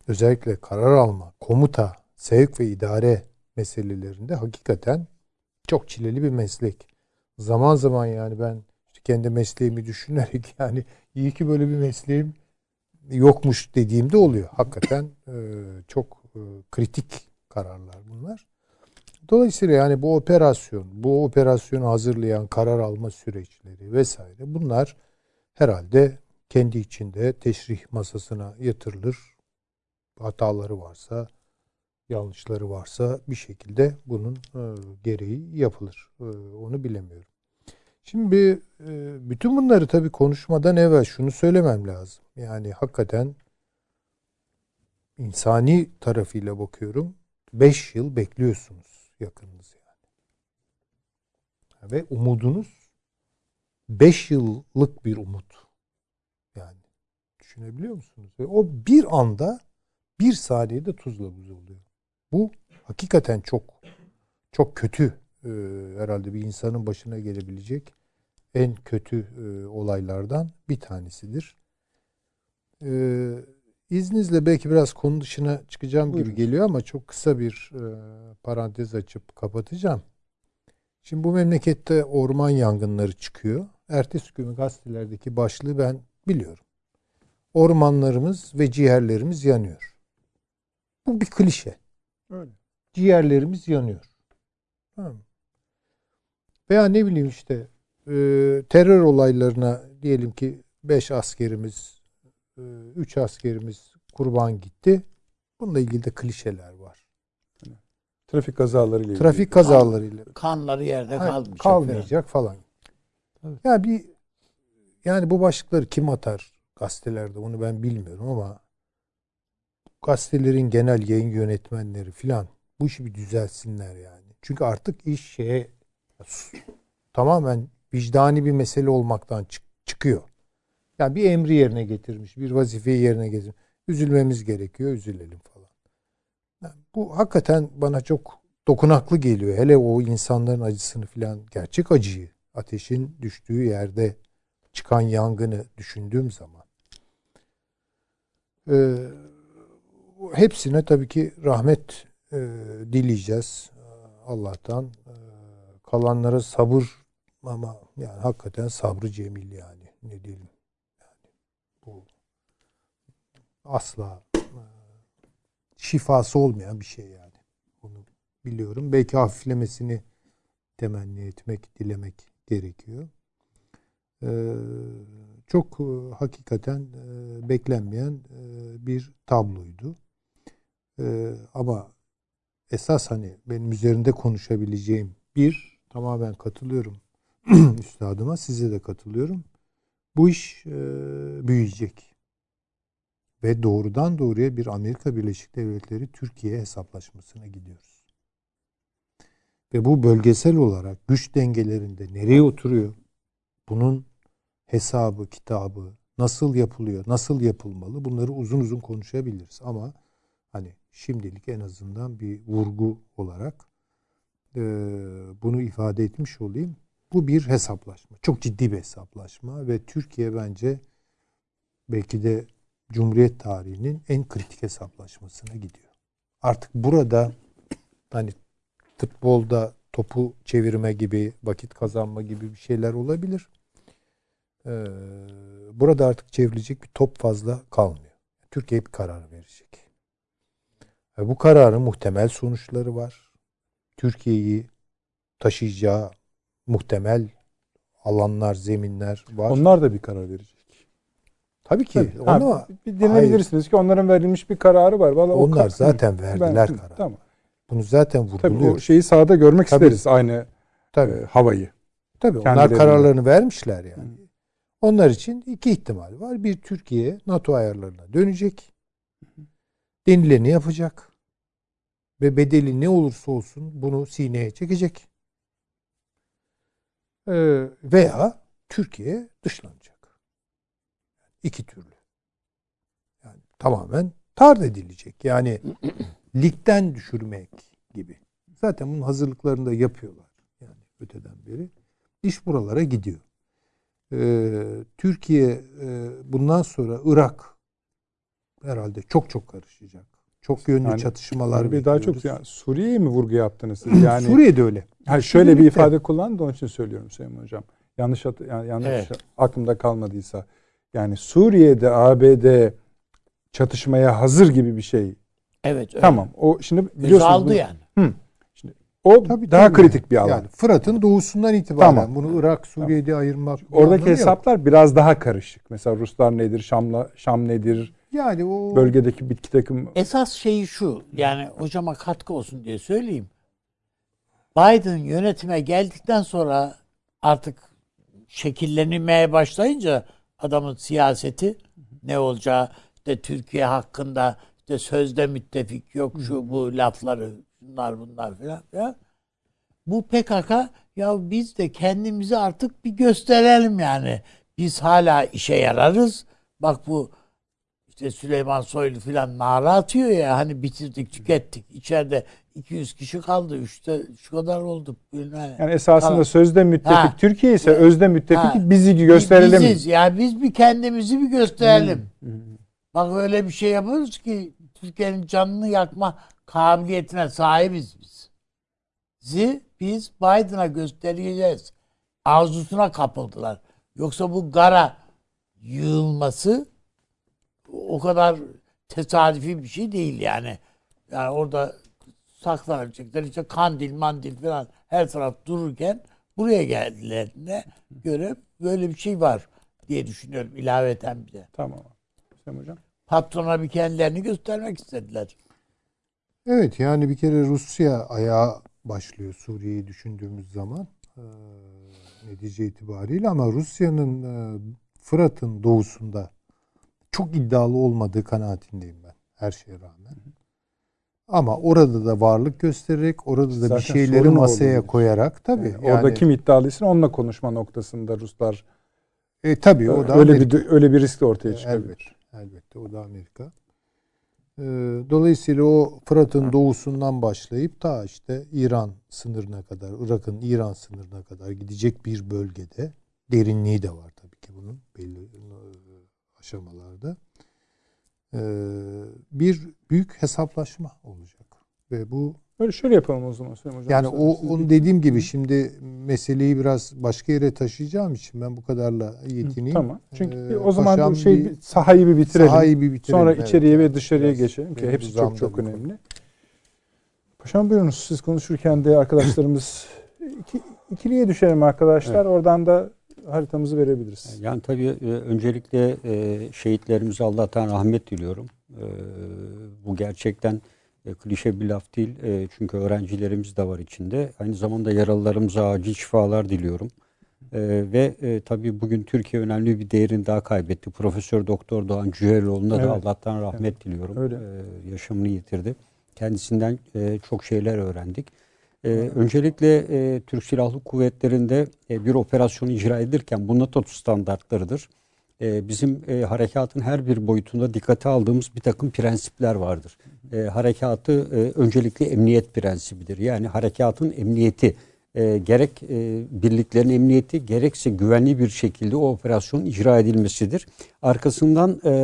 özellikle karar alma, komuta, sevk ve idare meselelerinde hakikaten çok çileli bir meslek. Zaman zaman yani ben işte kendi mesleğimi düşünerek [laughs] yani iyi ki böyle bir mesleğim yokmuş dediğimde oluyor. Hakikaten e, çok e, kritik kararlar bunlar. Dolayısıyla yani bu operasyon, bu operasyonu hazırlayan karar alma süreçleri vesaire bunlar herhalde kendi içinde teşrih masasına yatırılır. Hataları varsa, yanlışları varsa bir şekilde bunun e, gereği yapılır. Onu bilemiyorum. Şimdi e, bütün bunları tabii konuşmadan evvel şunu söylemem lazım. Yani hakikaten insani tarafıyla bakıyorum. 5 yıl bekliyorsunuz yakınınız yani. Ve umudunuz 5 yıllık bir umut. Yani düşünebiliyor musunuz? Ve o bir anda bir saniyede tuzla buz oluyor. Bu hakikaten çok çok kötü e, herhalde bir insanın başına gelebilecek en kötü e, olaylardan bir tanesidir. E, izninizle belki biraz konu dışına çıkacağım Buyurun. gibi geliyor ama çok kısa bir e, parantez açıp kapatacağım. Şimdi bu memlekette orman yangınları çıkıyor. Ertesi gün gazetelerdeki başlığı ben biliyorum. Ormanlarımız ve ciğerlerimiz yanıyor. Bu bir klişe. Öyle. Ciğerlerimiz yanıyor. Tamam mı? Veya ne bileyim işte e, terör olaylarına diyelim ki 5 askerimiz, 3 askerimiz kurban gitti. Bununla ilgili de klişeler var. Trafik kazaları ile ilgili. Trafik kazalarıyla Kanları yerde Hayır, kalmayacak. kalmayacak falan. Tabii. Ya bir yani bu başlıkları kim atar gazetelerde onu ben bilmiyorum ama gazetelerin genel yayın yönetmenleri filan bu işi bir düzelsinler yani. Çünkü artık iş şeye tamamen vicdani bir mesele olmaktan çık- çıkıyor. Yani bir emri yerine getirmiş, bir vazifeyi yerine getirmiş. Üzülmemiz gerekiyor, üzülelim falan. Yani bu hakikaten bana çok dokunaklı geliyor. Hele o insanların acısını filan, gerçek acıyı, ateşin düştüğü yerde çıkan yangını düşündüğüm zaman. Ee, hepsine tabii ki rahmet e, dileyeceğiz Allah'tan. Ee, kalanlara sabır ama yani hakikaten sabrı cemil yani ne diyelim. Yani bu asla e, şifası olmayan bir şey yani. Bunu biliyorum. Belki hafiflemesini temenni etmek, dilemek gerekiyor. Ee, çok e, hakikaten e, beklenmeyen e, bir tabloydu. E, ama esas hani benim üzerinde konuşabileceğim bir tamamen katılıyorum [clears throat] üstadıma size de katılıyorum. Bu iş e, büyüyecek. Ve doğrudan doğruya bir Amerika Birleşik Devletleri Türkiye hesaplaşmasına gidiyoruz. Ve bu bölgesel olarak güç dengelerinde nereye oturuyor? Bunun hesabı, kitabı nasıl yapılıyor, nasıl yapılmalı bunları uzun uzun konuşabiliriz. Ama hani şimdilik en azından bir vurgu olarak e, bunu ifade etmiş olayım. Bu bir hesaplaşma. Çok ciddi bir hesaplaşma ve Türkiye bence belki de Cumhuriyet tarihinin en kritik hesaplaşmasına gidiyor. Artık burada hani futbolda topu çevirme gibi, vakit kazanma gibi bir şeyler olabilir. Ee, burada artık çevrilecek bir top fazla kalmıyor. Türkiye bir karar verecek. Ve bu kararın muhtemel sonuçları var. Türkiye'yi taşıyacağı muhtemel alanlar, zeminler var. Onlar da bir karar verecek. Tabii ki. Tabii. Onu, Ha, bir dinleyebilirsiniz ki onların verilmiş bir kararı var. Vallahi onlar kar- zaten verdiler ben- karar. Tamam. Bunu zaten Tabii o vurguluyoruz. şeyi sahada görmek Tabii. isteriz aynı Tabii. e, havayı. Tabii onlar kendilerine. kararlarını vermişler yani. Hı. Onlar için iki ihtimal var. Bir Türkiye NATO ayarlarına dönecek. Denileni yapacak. Ve bedeli ne olursa olsun bunu sineye çekecek. Ee, veya Türkiye dışlanacak. İki türlü. Yani tamamen tard edilecek. Yani [clears throat] ligden düşürmek gibi. Zaten bunun hazırlıklarını da yapıyorlar. Yani öteden beri. İş buralara gidiyor. Ee, Türkiye e, bundan sonra Irak herhalde çok çok karışacak. Çok yönlü Yani çatışmalar bir daha çok yani Suriye'ye mi vurgu yaptınız siz? Yani Suriye'de öyle. Ha, şöyle bir Birlikte. ifade kullandı da onun için söylüyorum Süleyman Hocam. Yanlış hat- yani yanlış Evet. aklımda kalmadıysa. Yani Suriye'de ABD çatışmaya hazır gibi bir şey. Evet. öyle. Tamam. O şimdi biliyorsunuz aldı bunu- yani. o Tabii, daha tabii. kritik bir alan. Yani Fırat'ın doğusundan itibaren Tamam. bunu Irak, Suriye'de ayırmak bir Oradaki anlamı yok. hesaplar biraz daha karışık. Mesela Ruslar nedir, Şamla Şam nedir, yani o bölgedeki bitki takım Esas şeyi şu. Yani hocama katkı olsun diye söyleyeyim. Biden yönetime geldikten sonra artık şekillenmeye başlayınca adamın siyaseti ne olacağı işte Türkiye hakkında işte sözde müttefik yok şu bu lafları bunlar bunlar filan filan. Bu PKK ya biz de kendimizi artık bir gösterelim yani. Biz hala işe yararız. Bak bu işte Süleyman Soylu filan nara atıyor ya hani bitirdik tükettik. İçeride 200 kişi kaldı. Üçte şu kadar olduk. Bilmem. yani esasında Tamam. sözde müttefik Ha. Türkiye ise özde müttefik Ha. bizi gösterelim. Biziz. Yani biz bir kendimizi bir gösterelim. Bak öyle bir şey yapıyoruz ki Türkiye'nin canını yakma kabiliyetine sahibiz biz. Zi biz Biden'a göstereceğiz. Arzusuna kapıldılar. Yoksa bu gara yığılması o kadar tesadüfi bir şey değil yani. Yani orada saklanabilecekler işte kandil mandil falan her taraf dururken buraya geldilerine göre böyle bir şey var diye düşünüyorum ilaveten bir de. Tamam. Süleyman Hocam. Patrona bir kendilerini göstermek istediler. Evet yani bir kere Rusya ayağa başlıyor Suriye'yi düşündüğümüz zaman Ee, netice itibariyle ama Rusya'nın e, Fırat'ın doğusunda çok iddialı olmadığı kanaatindeyim ben. her şeye rağmen. Ama orada da varlık göstererek, orada da Zaten bir şeyleri masaya oldu. koyarak tabii. Yani yani, Orada kim iddialıysa onunla konuşma noktasında Ruslar e, tabii o da öyle Amerika. bir öyle bir risk de ortaya Elbette, çıkabilir. elbette o da Amerika. Ee, dolayısıyla o Fırat'ın doğusundan başlayıp ta işte İran sınırına kadar, Irak'ın İran sınırına kadar gidecek bir bölgede derinliği de var tabii ki bunun belli e, aşamalarda. Ee, bir büyük hesaplaşma olacak. Ve bu Öyle şöyle yapalım o zaman Süleyman Hocam. yani o onu dediğim gibi şimdi meseleyi biraz başka yere taşıyacağım için ben bu kadarla yetineyim. Tamam. Çünkü Ee, o zaman bu şey bir- sahayı bir bitirelim. Sahayı bir bitirelim. Sonra Evet, içeriye ve dışarıya biraz geçelim ki hepsi çok çok konu. önemli. Paşam buyurunuz siz konuşurken de arkadaşlarımız [coughs] iki, ikiliye düşelim arkadaşlar. Oradan da haritamızı verebiliriz. Yani tabii e, öncelikle e, şehitlerimize Allah'tan rahmet diliyorum. E, Bu gerçekten klişe bir laf değil. Çünkü öğrencilerimiz de var içinde. Aynı zamanda yaralılarımıza acil şifalar diliyorum. Ve tabii bugün Türkiye önemli bir değerini daha kaybetti. Profesör Doktor Doğan Cüheloğlu'na Evet. da Allah'tan rahmet diliyorum. Öyle. Yaşamını yitirdi. Kendisinden çok şeyler öğrendik. Ee, öncelikle e, Türk Silahlı Kuvvetleri'nde e, bir operasyon icra edilirken bu NATO standartlarıdır. E, bizim e, harekatın her bir boyutunda dikkate aldığımız bir takım prensipler vardır. E, harekatı e, öncelikle emniyet prensibidir. Yani harekatın emniyeti e, gerek e, birliklerin emniyeti gerekse güvenli bir şekilde o operasyon icra edilmesidir. Arkasından e,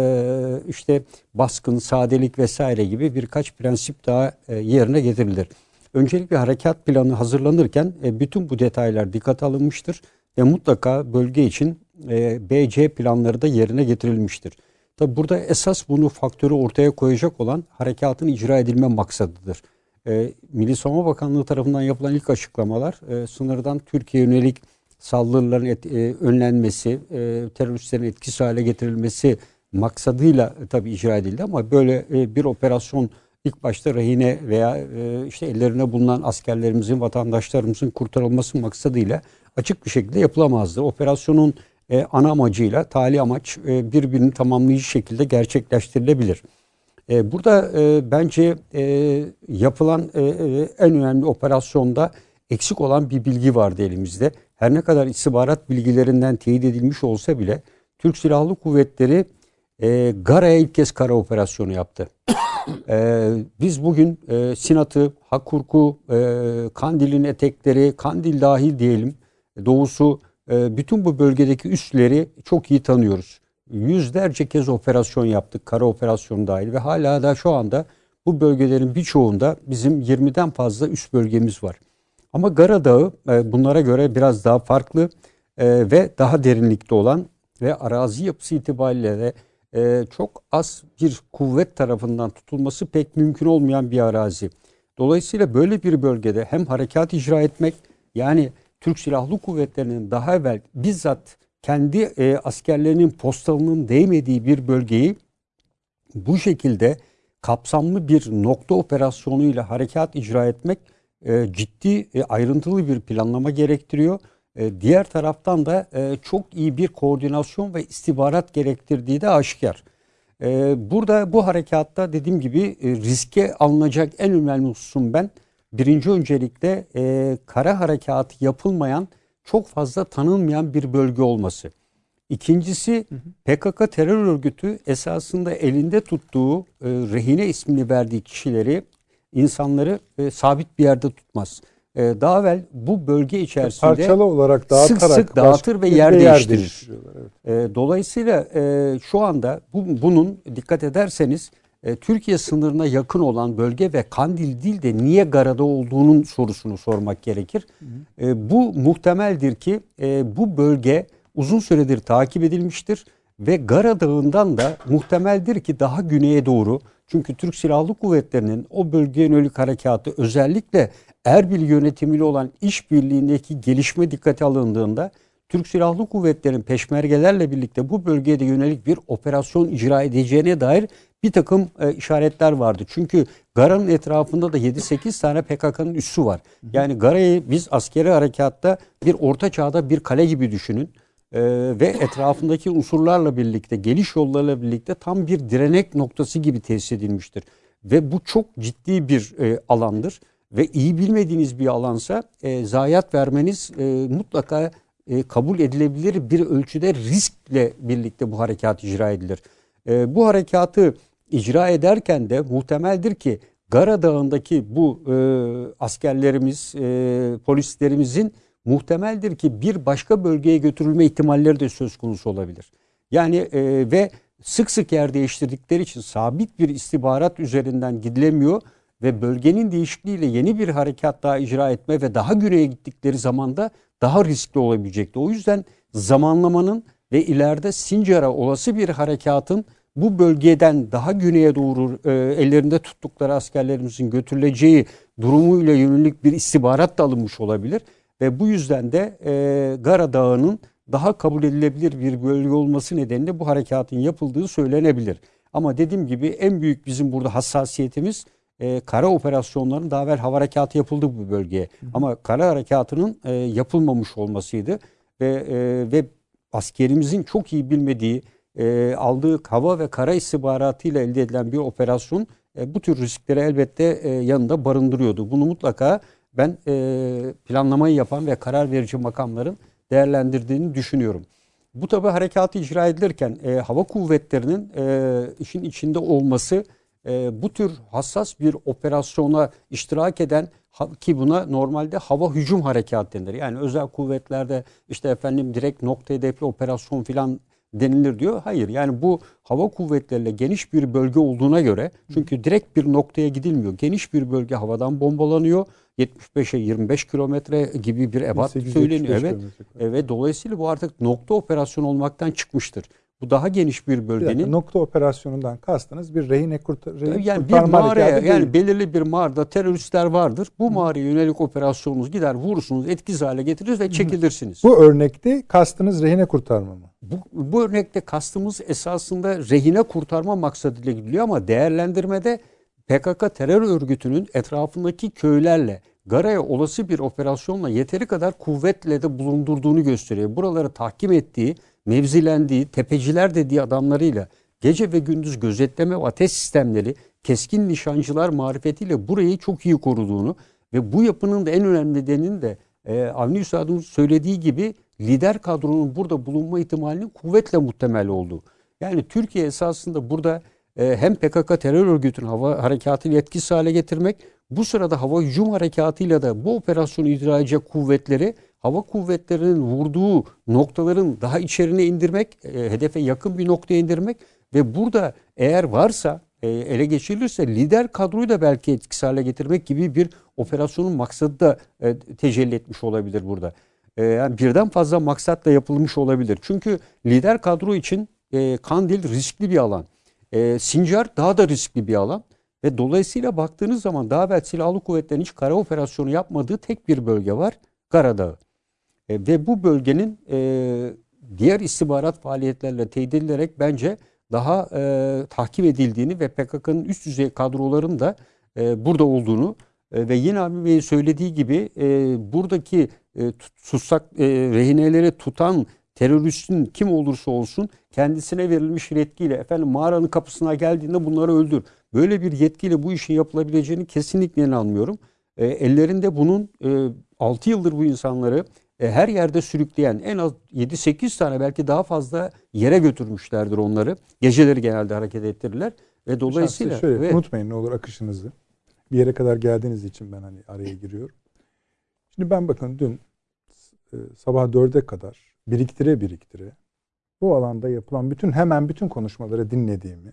işte baskın, sadelik vesaire gibi birkaç prensip daha e, yerine getirilir. Öncelikle harekat planı hazırlanırken e, bütün bu detaylar dikkate alınmıştır ve mutlaka bölge için e, BC planları da yerine getirilmiştir. Tabi burada esas bunu faktörü ortaya koyacak olan harekatın icra edilme maksadıdır. E, Milli Savunma Bakanlığı tarafından yapılan ilk açıklamalar e, sınırdan Türkiye yönelik saldırıların et- e, önlenmesi, e, teröristlerin etkisiz hale getirilmesi maksadıyla e, tabii icra edildi ama böyle e, bir operasyon ilk başta rehine veya e, işte ellerine bulunan askerlerimizin, vatandaşlarımızın kurtarılması maksadıyla açık bir şekilde yapılamazdı. Operasyonun e, ana amacıyla tali amaç e, birbirini tamamlayıcı şekilde gerçekleştirilebilir. Burada bence yapılan en önemli operasyonda eksik olan bir bilgi vardı elimizde. Her ne kadar istihbarat bilgilerinden teyit edilmiş olsa bile Türk Silahlı Kuvvetleri e, Gara'ya ilk kez kara operasyonu yaptı. E, biz bugün e, Sinat'ı, Hakurk'u, e, Kandil'in etekleri, Kandil dahil diyelim, doğusu, e, bütün bu bölgedeki üsleri çok iyi tanıyoruz. Yüzlerce kez operasyon yaptık, kara operasyonu dahil ve hala da şu anda bu bölgelerin birçoğunda bizim 20'den fazla üst bölgemiz var. Ama Gara Dağı e, bunlara göre biraz daha farklı e, ve daha derinlikte olan ve arazi yapısı itibariyle de e, çok az bir kuvvet tarafından tutulması pek mümkün olmayan bir arazi. Dolayısıyla böyle bir bölgede hem harekat icra etmek yani Türk Silahlı Kuvvetleri'nin daha evvel bizzat kendi e, askerlerinin postalının değmediği bir bölgeyi bu şekilde kapsamlı bir nokta operasyonuyla harekat icra etmek e, ciddi e, ayrıntılı bir planlama gerektiriyor. E, diğer taraftan da e, çok iyi bir koordinasyon ve istihbarat gerektirdiği de aşikar. E, burada bu harekatta dediğim gibi e, riske alınacak en önemli hususum ben. Birinci öncelikle e, kara harekatı yapılmayan çok fazla tanınmayan bir bölge olması. İkincisi PKK terör örgütü esasında elinde tuttuğu e, rehine ismini verdiği kişileri, insanları e, sabit bir yerde tutmaz. E, daha evvel bu bölge içerisinde Parçalı olarak dağıtarak sık sık dağıtır ve yer de değiştirir. değiştiriyorlar, evet. E, dolayısıyla e, şu anda bu, bunun dikkat ederseniz e, Türkiye sınırına yakın olan bölge ve Kandil değil de niye Gara'da olduğunun sorusunu sormak gerekir. E, bu muhtemeldir ki bu bölge uzun süredir takip edilmiştir ve Gara Dağı'ndan da muhtemeldir ki daha güneye doğru çünkü Türk Silahlı Kuvvetleri'nin o bölgeye yönelik harekatı özellikle Erbil yönetimiyle olan işbirliğindeki gelişme dikkate alındığında Türk Silahlı Kuvvetleri'nin peşmergelerle birlikte bu bölgeye de yönelik bir operasyon icra edeceğine dair bir takım e, işaretler vardı. Çünkü Gara'nın etrafında da 7-8 tane PKK'nın üssü var. Yani Gara'yı biz askeri harekatta bir orta çağda bir kale gibi düşünün. e, ve etrafındaki unsurlarla birlikte, geliş yollarıyla birlikte tam bir direnek noktası gibi tesis edilmiştir. Ve bu çok ciddi bir e, alandır ve iyi bilmediğiniz bir alansa e, zayiat vermeniz e, mutlaka e, kabul edilebilir bir ölçüde riskle birlikte bu harekat icra edilir. E, bu harekatı icra ederken de muhtemeldir ki Gara Dağı'ndaki bu e, askerlerimiz, e, polislerimizin muhtemeldir ki bir başka bölgeye götürülme ihtimalleri de söz konusu olabilir. Yani e, ve sık sık yer değiştirdikleri için sabit bir istihbarat üzerinden gidilemiyor ve bölgenin değişikliğiyle yeni bir harekat daha icra etme ve daha güneye gittikleri zaman da daha riskli olabilecekti. O yüzden zamanlamanın ve ileride Sincar'a olası bir harekatın bu bölgeden daha güneye doğru e, ellerinde tuttukları askerlerimizin götürüleceği durumuyla yönelik bir istihbarat da alınmış olabilir. Ve bu yüzden de e, Gara Dağı'nın daha kabul edilebilir bir bölge olması nedeniyle bu harekatın yapıldığı söylenebilir. Ama dediğim gibi en büyük bizim burada hassasiyetimiz e, kara operasyonlarının daha evvel hava harekatı yapıldı bu bölgeye. Hı. Ama kara harekatının e, yapılmamış olmasıydı ve e, ve askerimizin çok iyi bilmediği e, aldığı hava ve kara istihbaratıyla elde edilen bir operasyon e, bu tür riskleri elbette e, yanında barındırıyordu. Bunu mutlaka ben e, planlamayı yapan ve karar verici makamların değerlendirdiğini düşünüyorum. Bu tabi harekatı icra edilirken e, hava kuvvetlerinin e, işin içinde olması e, bu tür hassas bir operasyona iştirak eden ki buna normalde hava hücum harekatı denir. Yani özel kuvvetlerde işte efendim direkt nokta hedefli operasyon filan denilir diyor. Hayır yani bu hava kuvvetleriyle geniş bir bölge olduğuna göre çünkü direkt bir noktaya gidilmiyor. Geniş bir bölge havadan bombalanıyor. 75'e 25 kilometre gibi bir ebat söyleniyor. Evet. Evet dolayısıyla bu artık nokta operasyon olmaktan çıkmıştır. Bu daha geniş bir bölgenin bir nokta operasyonundan kastınız bir rehine kurtar yani bir mağaraya yani belirli bir mağarada teröristler vardır. Bu mağaraya yönelik operasyonunuz gider vurursunuz, etkisiz hale getirir ve çekilirsiniz. Bu örnekte kastınız rehine kurtarma mı? Bu, bu örnekte kastımız esasında rehine kurtarma maksadıyla gidiliyor ama değerlendirmede PKK terör örgütünün etrafındaki köylerle Gara'ya olası bir operasyonla yeteri kadar kuvvetle de bulundurduğunu gösteriyor. Buraları tahkim ettiği, mevzilendiği, tepeciler dediği adamlarıyla gece ve gündüz gözetleme ve ateş sistemleri, keskin nişancılar marifetiyle burayı çok iyi koruduğunu ve bu yapının da en önemli nedeninin de e, Avni Üstad'ın söylediği gibi lider kadronun burada bulunma ihtimalinin kuvvetle muhtemel olduğu. Yani Türkiye esasında burada e, hem PKK terör örgütünün hava harekatını etkisiz hale getirmek, bu sırada hava hücum harekatıyla da bu operasyonu icra edecek kuvvetleri hava kuvvetlerinin vurduğu noktaların daha içerine indirmek, e, hedefe yakın bir noktaya indirmek ve burada eğer varsa e, ele geçirilirse lider kadroyu da belki etkisiz hale getirmek gibi bir operasyonun maksadı da e, tecelli etmiş olabilir burada. E, yani birden fazla maksatla yapılmış olabilir. Çünkü lider kadro için e, Kandil riskli bir alan. E, Sincar daha da riskli bir alan. Ve dolayısıyla baktığınız zaman daha evvel silahlı kuvvetlerin hiç kara operasyonu yapmadığı tek bir bölge var. Karadağ. E, ve bu bölgenin e, diğer istihbarat faaliyetlerle teyit edilerek bence daha e, takip edildiğini ve PKK'nın üst düzey kadroların da e, burada olduğunu e, ve yine abi Bey'in söylediği gibi e, buradaki e, tutsak e, rehineleri tutan teröristin kim olursa olsun kendisine verilmiş yetkiyle efendim mağaranın kapısına geldiğinde bunları öldür. Böyle bir yetkiyle bu işin yapılabileceğini kesinlikle inanmıyorum. E, ellerinde bunun e, 6 yıldır bu insanları e, her yerde sürükleyen en az 7-8 tane belki daha fazla yere götürmüşlerdir onları. Geceleri genelde hareket ettirirler ve dolayısıyla şöyle, ve, unutmayın ne olur akışınızı. Bir yere kadar geldiğiniz için ben hani araya giriyorum. Şimdi ben bakın dün e, sabah 4'e kadar biriktire biriktire bu alanda yapılan bütün hemen bütün konuşmaları dinlediğimi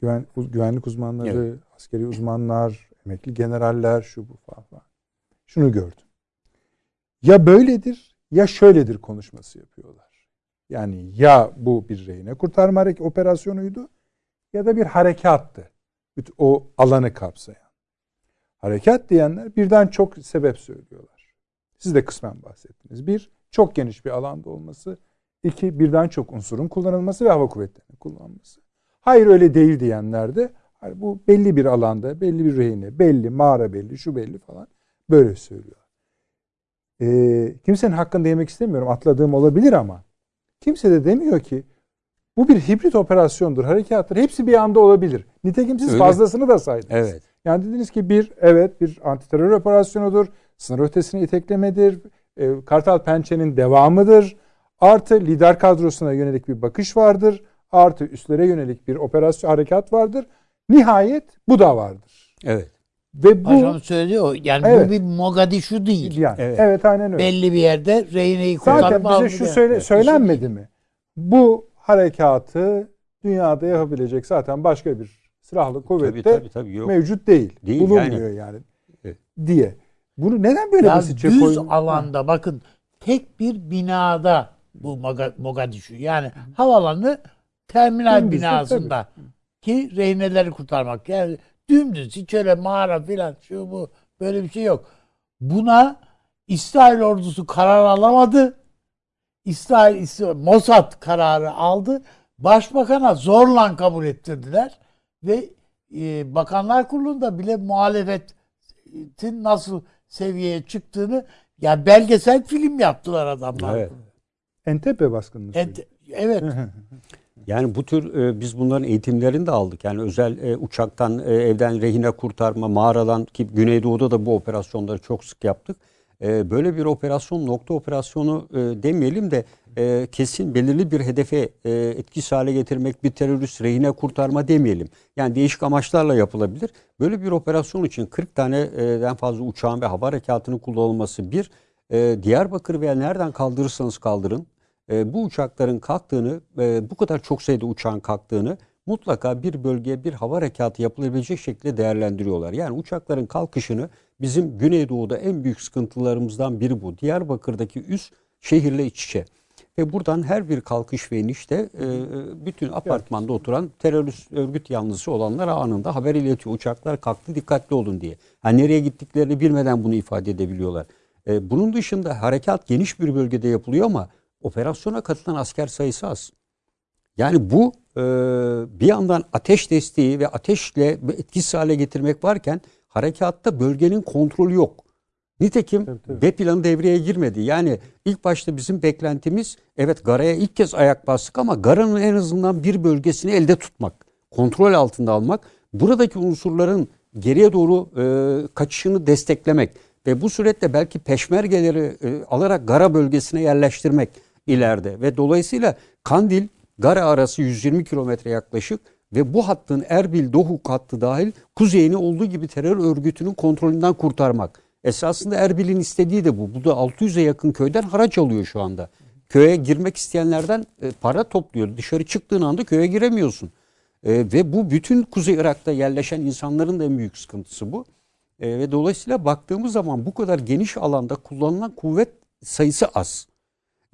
güven, güvenlik uzmanları, evet. askeri uzmanlar, emekli generaller şu bu falan. Şunu gördüm. Ya böyledir ya şöyledir konuşması yapıyorlar. Yani ya bu bir rehine kurtarma operasyonuydu ya da bir harekattı. O alanı kapsayan. Harekat diyenler birden çok sebep söylüyorlar. Siz de kısmen bahsettiniz. Bir, çok geniş bir alanda olması. İki, birden çok unsurun kullanılması ve hava kuvvetlerinin kullanılması. Hayır öyle değil diyenler de bu belli bir alanda, belli bir rehine, belli, mağara belli, şu belli falan böyle söylüyor. Ee, kimsenin hakkında yemek istemiyorum. Atladığım olabilir ama kimse de demiyor ki bu bir hibrit operasyondur, harekattır. Hepsi bir anda olabilir. Nitekim siz Öyle. fazlasını da saydınız. Evet. Yani dediniz ki bir evet bir antiterör operasyonudur. Sınır ötesine iteklemedir. E, Kartal Pençe'nin devamıdır. Artı lider kadrosuna yönelik bir bakış vardır. Artı üstlere yönelik bir operasyon harekat vardır. Nihayet bu da vardır. Evet. Ve bu söyledi o. Yani Evet. bu bir Mogadishu değil. yani evet. Evet. aynen öyle. Belli bir yerde rehineyi Zaten kurtarıp bize aldı şu yani. söyle, söylenmedi mi? Bu harekatı dünyada yapabilecek zaten başka bir silahlı kuvvette Tabii tabii tabii yok. mevcut değil. Değil Bulunmuyor yani. Evet. Diye. Bunu neden böyle Ya basitçe düz koyun? alanda bakın tek bir binada bu Moga- Mogadishu yani havalanı terminal Dümdüz, binasında ki rehineleri kurtarmak. Yani dümdüz hiç öyle mağara filan şu bu böyle bir şey yok. Buna İsrail ordusu karar alamadı. İsrail, İsrail Mossad kararı aldı. Başbakana zorla kabul ettirdiler ve e, Bakanlar Kurulu'nda bile muhalefetin nasıl seviyeye çıktığını ya belgesel film yaptılar adamlar. Evet. Entebbe baskınını Et- evet. [laughs] Yani bu tür e, biz bunların eğitimlerini de aldık. Yani özel e, uçaktan e, evden rehine kurtarma, mağaradan ki Güneydoğu'da da bu operasyonları çok sık yaptık. E, böyle bir operasyon nokta operasyonu e, demeyelim de e, kesin belirli bir hedefe e, etkisiz hale getirmek bir terörist rehine kurtarma demeyelim. Yani değişik amaçlarla yapılabilir. Böyle bir operasyon için 40 taneden fazla uçağın ve hava harekatının kullanılması bir. E, Diyarbakır veya nereden kaldırırsanız kaldırın e, bu uçakların kalktığını, e, bu kadar çok sayıda uçağın kalktığını mutlaka bir bölgeye bir hava harekatı yapılabilecek şekilde değerlendiriyorlar. Yani uçakların kalkışını bizim Güneydoğu'da en büyük sıkıntılarımızdan biri bu. Diyarbakır'daki üs şehirle iç içe. Ve buradan her bir kalkış ve inişte e, bütün apartmanda oturan terörist örgüt yanlısı olanlar anında haber iletiyor. Uçaklar kalktı dikkatli olun diye. Yani nereye gittiklerini bilmeden bunu ifade edebiliyorlar. E, bunun dışında harekat geniş bir bölgede yapılıyor ama operasyona katılan asker sayısı az. Yani bu e, bir yandan ateş desteği ve ateşle etkisiz hale getirmek varken harekatta bölgenin kontrolü yok. Nitekim Tabii, tabii. B planı devreye girmedi. Yani ilk başta bizim beklentimiz evet Gara'ya ilk kez ayak bastık ama Gara'nın en azından bir bölgesini elde tutmak, kontrol altında almak, buradaki unsurların geriye doğru e, kaçışını desteklemek ve bu süreçte belki peşmergeleri e, alarak Gara bölgesine yerleştirmek ileride ve dolayısıyla Kandil Gara arası 120 kilometre yaklaşık ve bu hattın Erbil Dohuk hattı dahil kuzeyini olduğu gibi terör örgütünün kontrolünden kurtarmak. Esasında Erbil'in istediği de bu. Bu da 600'e yakın köyden haraç alıyor şu anda. Köye girmek isteyenlerden e, para topluyor. Dışarı çıktığın anda köye giremiyorsun. E, ve bu bütün Kuzey Irak'ta yerleşen insanların da en büyük sıkıntısı bu. E, ve dolayısıyla baktığımız zaman bu kadar geniş alanda kullanılan kuvvet sayısı az.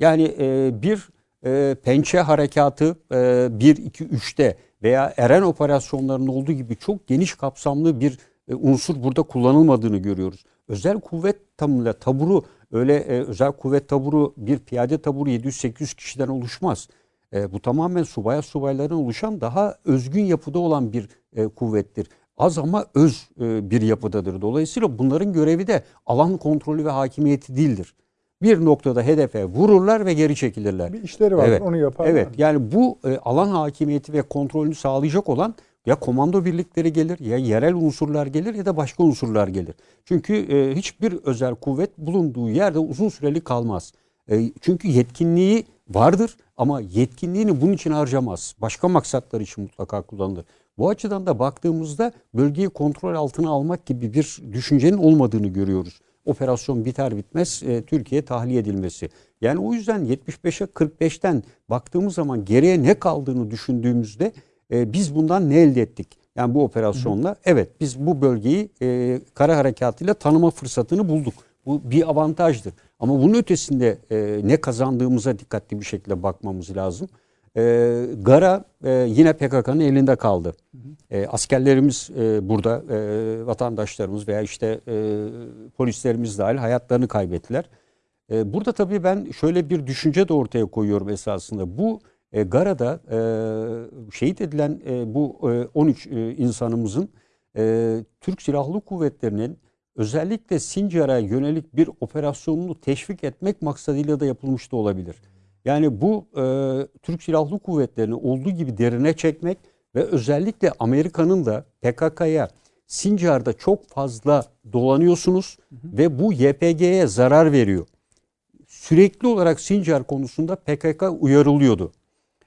Yani e, bir e, pençe harekatı e, 1, 2, 3'te veya Eren operasyonlarının olduğu gibi çok geniş kapsamlı bir e, unsur burada kullanılmadığını görüyoruz. Özel kuvvet tamıyla taburu öyle e, özel kuvvet taburu bir piyade taburu 700-800 kişiden oluşmaz. E, bu tamamen subaya subaylardan oluşan daha özgün yapıda olan bir e, kuvvettir. Az ama öz e, bir yapıdadır. Dolayısıyla bunların görevi de alan kontrolü ve hakimiyeti değildir. Bir noktada hedefe vururlar ve geri çekilirler. Bir işleri var Evet. onu yaparlar. Evet yani bu e, alan hakimiyeti ve kontrolünü sağlayacak olan ya komando birlikleri gelir ya yerel unsurlar gelir ya da başka unsurlar gelir. Çünkü e, hiçbir özel kuvvet bulunduğu yerde uzun süreli kalmaz. E, çünkü yetkinliği vardır ama yetkinliğini bunun için harcamaz. Başka maksatlar için mutlaka kullanılır. Bu açıdan da baktığımızda bölgeyi kontrol altına almak gibi bir düşüncenin olmadığını görüyoruz. Operasyon biter bitmez e, Türkiye tahliye edilmesi. Yani o yüzden 75'e 45'ten baktığımız zaman geriye ne kaldığını düşündüğümüzde e, biz bundan ne elde ettik? Yani bu operasyonla evet biz bu bölgeyi e, kara harekatıyla tanıma fırsatını bulduk. Bu bir avantajdır. Ama bunun ötesinde e, ne kazandığımıza dikkatli bir şekilde bakmamız lazım. E, Gara e, yine PKK'nın elinde kaldı. E, askerlerimiz e, burada, e, vatandaşlarımız veya işte e, polislerimiz dahil hayatlarını kaybettiler. E, burada tabii ben şöyle bir düşünce de ortaya koyuyorum esasında. Bu e, Gara'da e, şehit edilen e, bu e, 13 e, insanımızın e, Türk Silahlı Kuvvetleri'nin özellikle Sincar'a yönelik bir operasyonunu teşvik etmek maksadıyla da yapılmış da olabilir. Yani bu e, Türk Silahlı Kuvvetleri'ni olduğu gibi derine çekmek ve özellikle Amerika'nın da PKK'ya Sincar'da çok fazla dolanıyorsunuz ve bu YPG'ye zarar veriyor. Sürekli olarak Sincar konusunda PKK uyarılıyordu.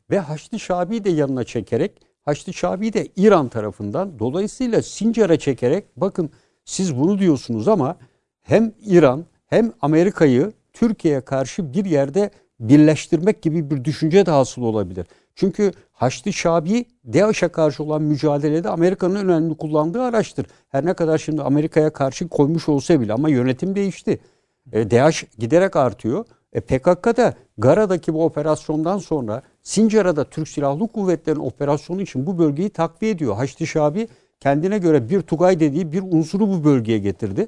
Ve Haçlı Şabi'yi de yanına çekerek Haçlı Şabi'yi de İran tarafından dolayısıyla Sincar'a çekerek bakın siz bunu diyorsunuz ama hem İran hem Amerika'yı Türkiye'ye karşı bir yerde birleştirmek gibi bir düşünce de hasıl olabilir. Çünkü Haçlı Şabi DAEŞ'e karşı olan mücadelede Amerika'nın önemli kullandığı araçtır. Her ne kadar şimdi Amerika'ya karşı koymuş olsa bile ama yönetim değişti. E, DAEŞ giderek artıyor. E, PKK da Gara'daki bu operasyondan sonra Sincar'a Türk Silahlı Kuvvetleri'nin operasyonu için bu bölgeyi takviye ediyor. Haçlı Şabi kendine göre bir Tugay dediği bir unsuru bu bölgeye getirdi.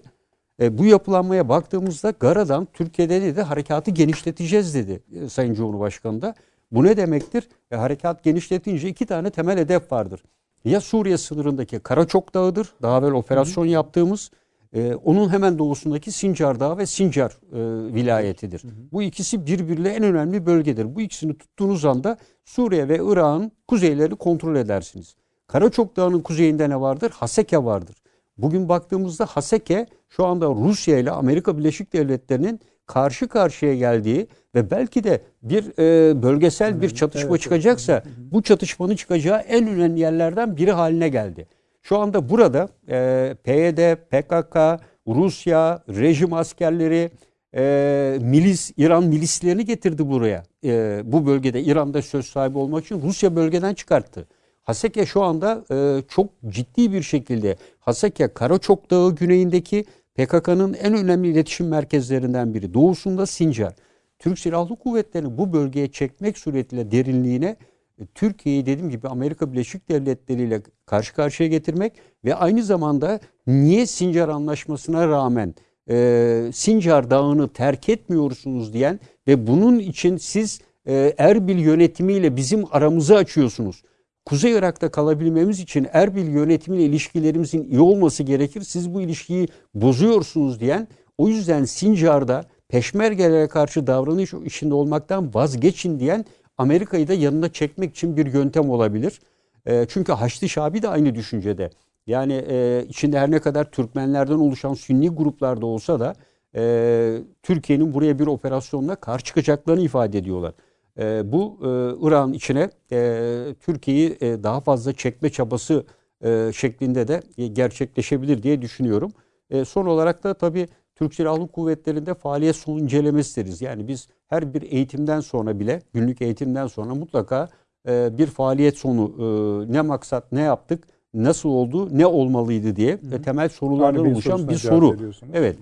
E, bu yapılanmaya baktığımızda Gara'dan Türkiye'de dedi harekatı genişleteceğiz dedi e, Sayın Cumhurbaşkanı da. Bu ne demektir? E, harekat genişletince iki tane temel hedef vardır. Ya Suriye sınırındaki Karaçok Dağı'dır. Daha evvel operasyon yaptığımız. E, onun hemen doğusundaki Sincar Dağı ve Sincar e, vilayetidir. Hı hı. Bu ikisi birbiriyle en önemli bölgedir. Bu ikisini tuttuğunuz anda Suriye ve Irak'ın kuzeylerini kontrol edersiniz. Karaçok Dağı'nın kuzeyinde ne vardır? Haseke vardır. Bugün baktığımızda Haseke şu anda Rusya ile Amerika Birleşik Devletleri'nin karşı karşıya geldiği ve belki de bir e, bölgesel bir çatışma evet, çıkacaksa evet. bu çatışmanın çıkacağı en önemli yerlerden biri haline geldi. Şu anda burada e, PYD, PKK, Rusya, rejim askerleri, e, milis, İran milislerini getirdi buraya. E, bu bölgede İran'da söz sahibi olmak için Rusya bölgeden çıkarttı. Haseke şu anda e, çok ciddi bir şekilde Haseke Karaçok Dağı güneyindeki PKK'nın en önemli iletişim merkezlerinden biri. Doğusunda Sincar. Türk Silahlı Kuvvetleri'ni bu bölgeye çekmek suretiyle derinliğine e, Türkiye'yi dediğim gibi Amerika Birleşik Devletleri ile karşı karşıya getirmek ve aynı zamanda niye Sincar Anlaşması'na rağmen e, Sincar Dağı'nı terk etmiyorsunuz diyen ve bunun için siz e, Erbil yönetimiyle bizim aramızı açıyorsunuz. Kuzey Irak'ta kalabilmemiz için Erbil yönetimiyle ilişkilerimizin iyi olması gerekir. Siz bu ilişkiyi bozuyorsunuz diyen o yüzden Sincar'da peşmergelere karşı davranış içinde olmaktan vazgeçin diyen Amerika'yı da yanına çekmek için bir yöntem olabilir. E, çünkü Haçlı Şabi de aynı düşüncede. Yani e, içinde her ne kadar Türkmenlerden oluşan Sünni gruplarda olsa da e, Türkiye'nin buraya bir operasyonla karşı çıkacaklarını ifade ediyorlar. E, bu e, İran içine e, Türkiye'yi e, daha fazla çekme çabası e, şeklinde de e, gerçekleşebilir diye düşünüyorum. E, son olarak da tabii Türk Silahlı Kuvvetleri'nde faaliyet sonu incelemesi deriz. Yani biz her bir eğitimden sonra bile, günlük eğitimden sonra mutlaka e, bir faaliyet sonu e, ne maksat, ne yaptık, nasıl oldu, ne olmalıydı diye hı hı. temel sorulardan oluşan bir soru. Evet.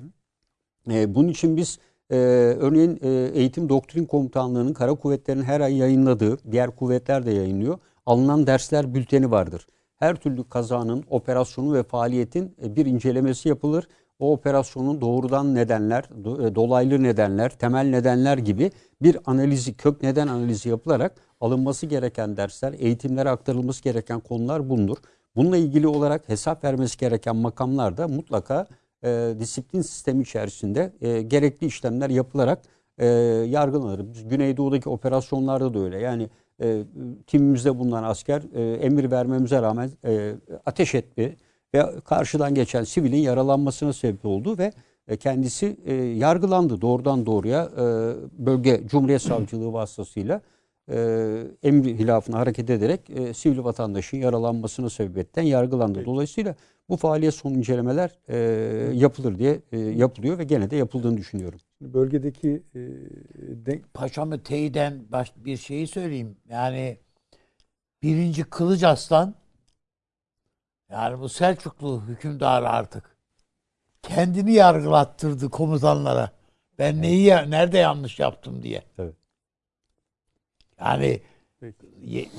E, bunun için biz e, örneğin e, Eğitim Doktrin Komutanlığı'nın Kara Kuvvetleri'nin her ay yayınladığı, diğer kuvvetler de yayınlıyor, alınan dersler bülteni vardır. Her türlü kazanın, operasyonu ve faaliyetin e, bir incelemesi yapılır o operasyonun doğrudan nedenler, e, dolaylı nedenler, temel nedenler gibi bir analizi, kök neden analizi yapılarak alınması gereken dersler, eğitimlere aktarılması gereken konular bulunur. Bununla ilgili olarak hesap vermesi gereken makamlar da mutlaka e, disiplin sistemi içerisinde e, gerekli işlemler yapılarak e, yargılanır. Biz Güneydoğu'daki operasyonlarda da öyle. Yani e, timimizde bulunan asker e, emir vermemize rağmen e, ateş etti ve karşıdan geçen sivilin yaralanmasına sebep oldu ve e, kendisi e, yargılandı doğrudan doğruya e, bölge Cumhuriyet Savcılığı vasıtasıyla emri hilafına hareket ederek sivil vatandaşın yaralanmasına sebebiyetten yargılandı. Dolayısıyla bu faaliyet son incelemeler yapılır diye yapılıyor ve gene de yapıldığını düşünüyorum. Bölgedeki e, denk... Paşamı teyiden baş, bir şeyi söyleyeyim. Yani birinci Kılıç Aslan yani bu Selçuklu hükümdarı artık kendini yargılattırdı komutanlara. Ben neyi nerede yanlış yaptım diye. Evet. Yani.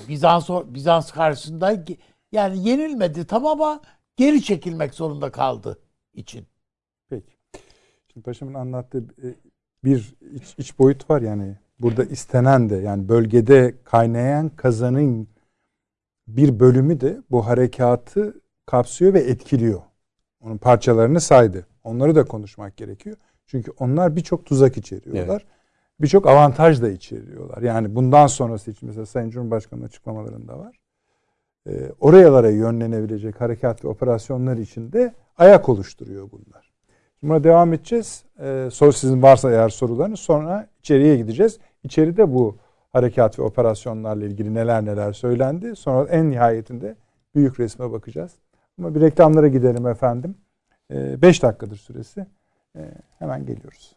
Bizans Bizans karşısında yani yenilmedi tamam ama geri çekilmek zorunda kaldı için. Peki. Şimdi paşamın anlattığı e, bir iç, iç boyut var yani burada istenen de yani bölgede kaynayan kazanın bir bölümü de bu harekatı kapsıyor ve etkiliyor. Onun parçalarını saydı. Onları da konuşmak gerekiyor. Çünkü onlar birçok tuzak içeriyorlar. Birçok avantaj da içeriyorlar. Yani bundan sonrası için mesela Sayın Cumhurbaşkanı'nın açıklamalarında var. Ee, oralara yönlenebilecek harekat ve operasyonlar için de ayak oluşturuyor bunlar. Şimdi buna devam edeceğiz. Ee, soru sizin varsa eğer sorularınız sonra içeriye gideceğiz. İçeride bu harekat ve operasyonlarla ilgili neler neler söylendi. Sonra en nihayetinde büyük resme bakacağız. Ama bir reklamlara gidelim efendim. 5 dakikadır süresi. Ee, hemen geliyoruz.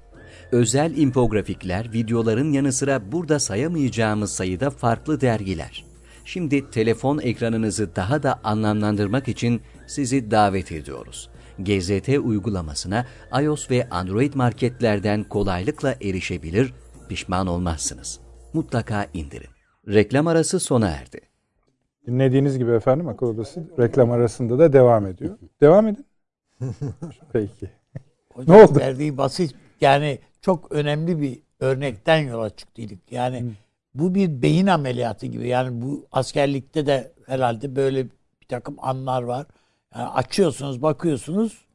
Özel infografikler, videoların yanı sıra burada sayamayacağımız sayıda farklı dergiler. Şimdi telefon ekranınızı daha da anlamlandırmak için sizi davet ediyoruz. GZT uygulamasına iOS ve Android marketlerden kolaylıkla erişebilir, pişman olmazsınız. Mutlaka indirin. Reklam arası sona erdi. Dinlediğiniz gibi efendim akıl odası reklam arasında da devam ediyor. Devam edin. [laughs] Peki. Hocam Ne oldu? Verdiği basit yani çok önemli bir örnekten yola çıktıydık. Yani bu bir beyin ameliyatı gibi. Yani bu askerlikte de herhalde böyle bir takım anlar var. Yani açıyorsunuz, bakıyorsunuz.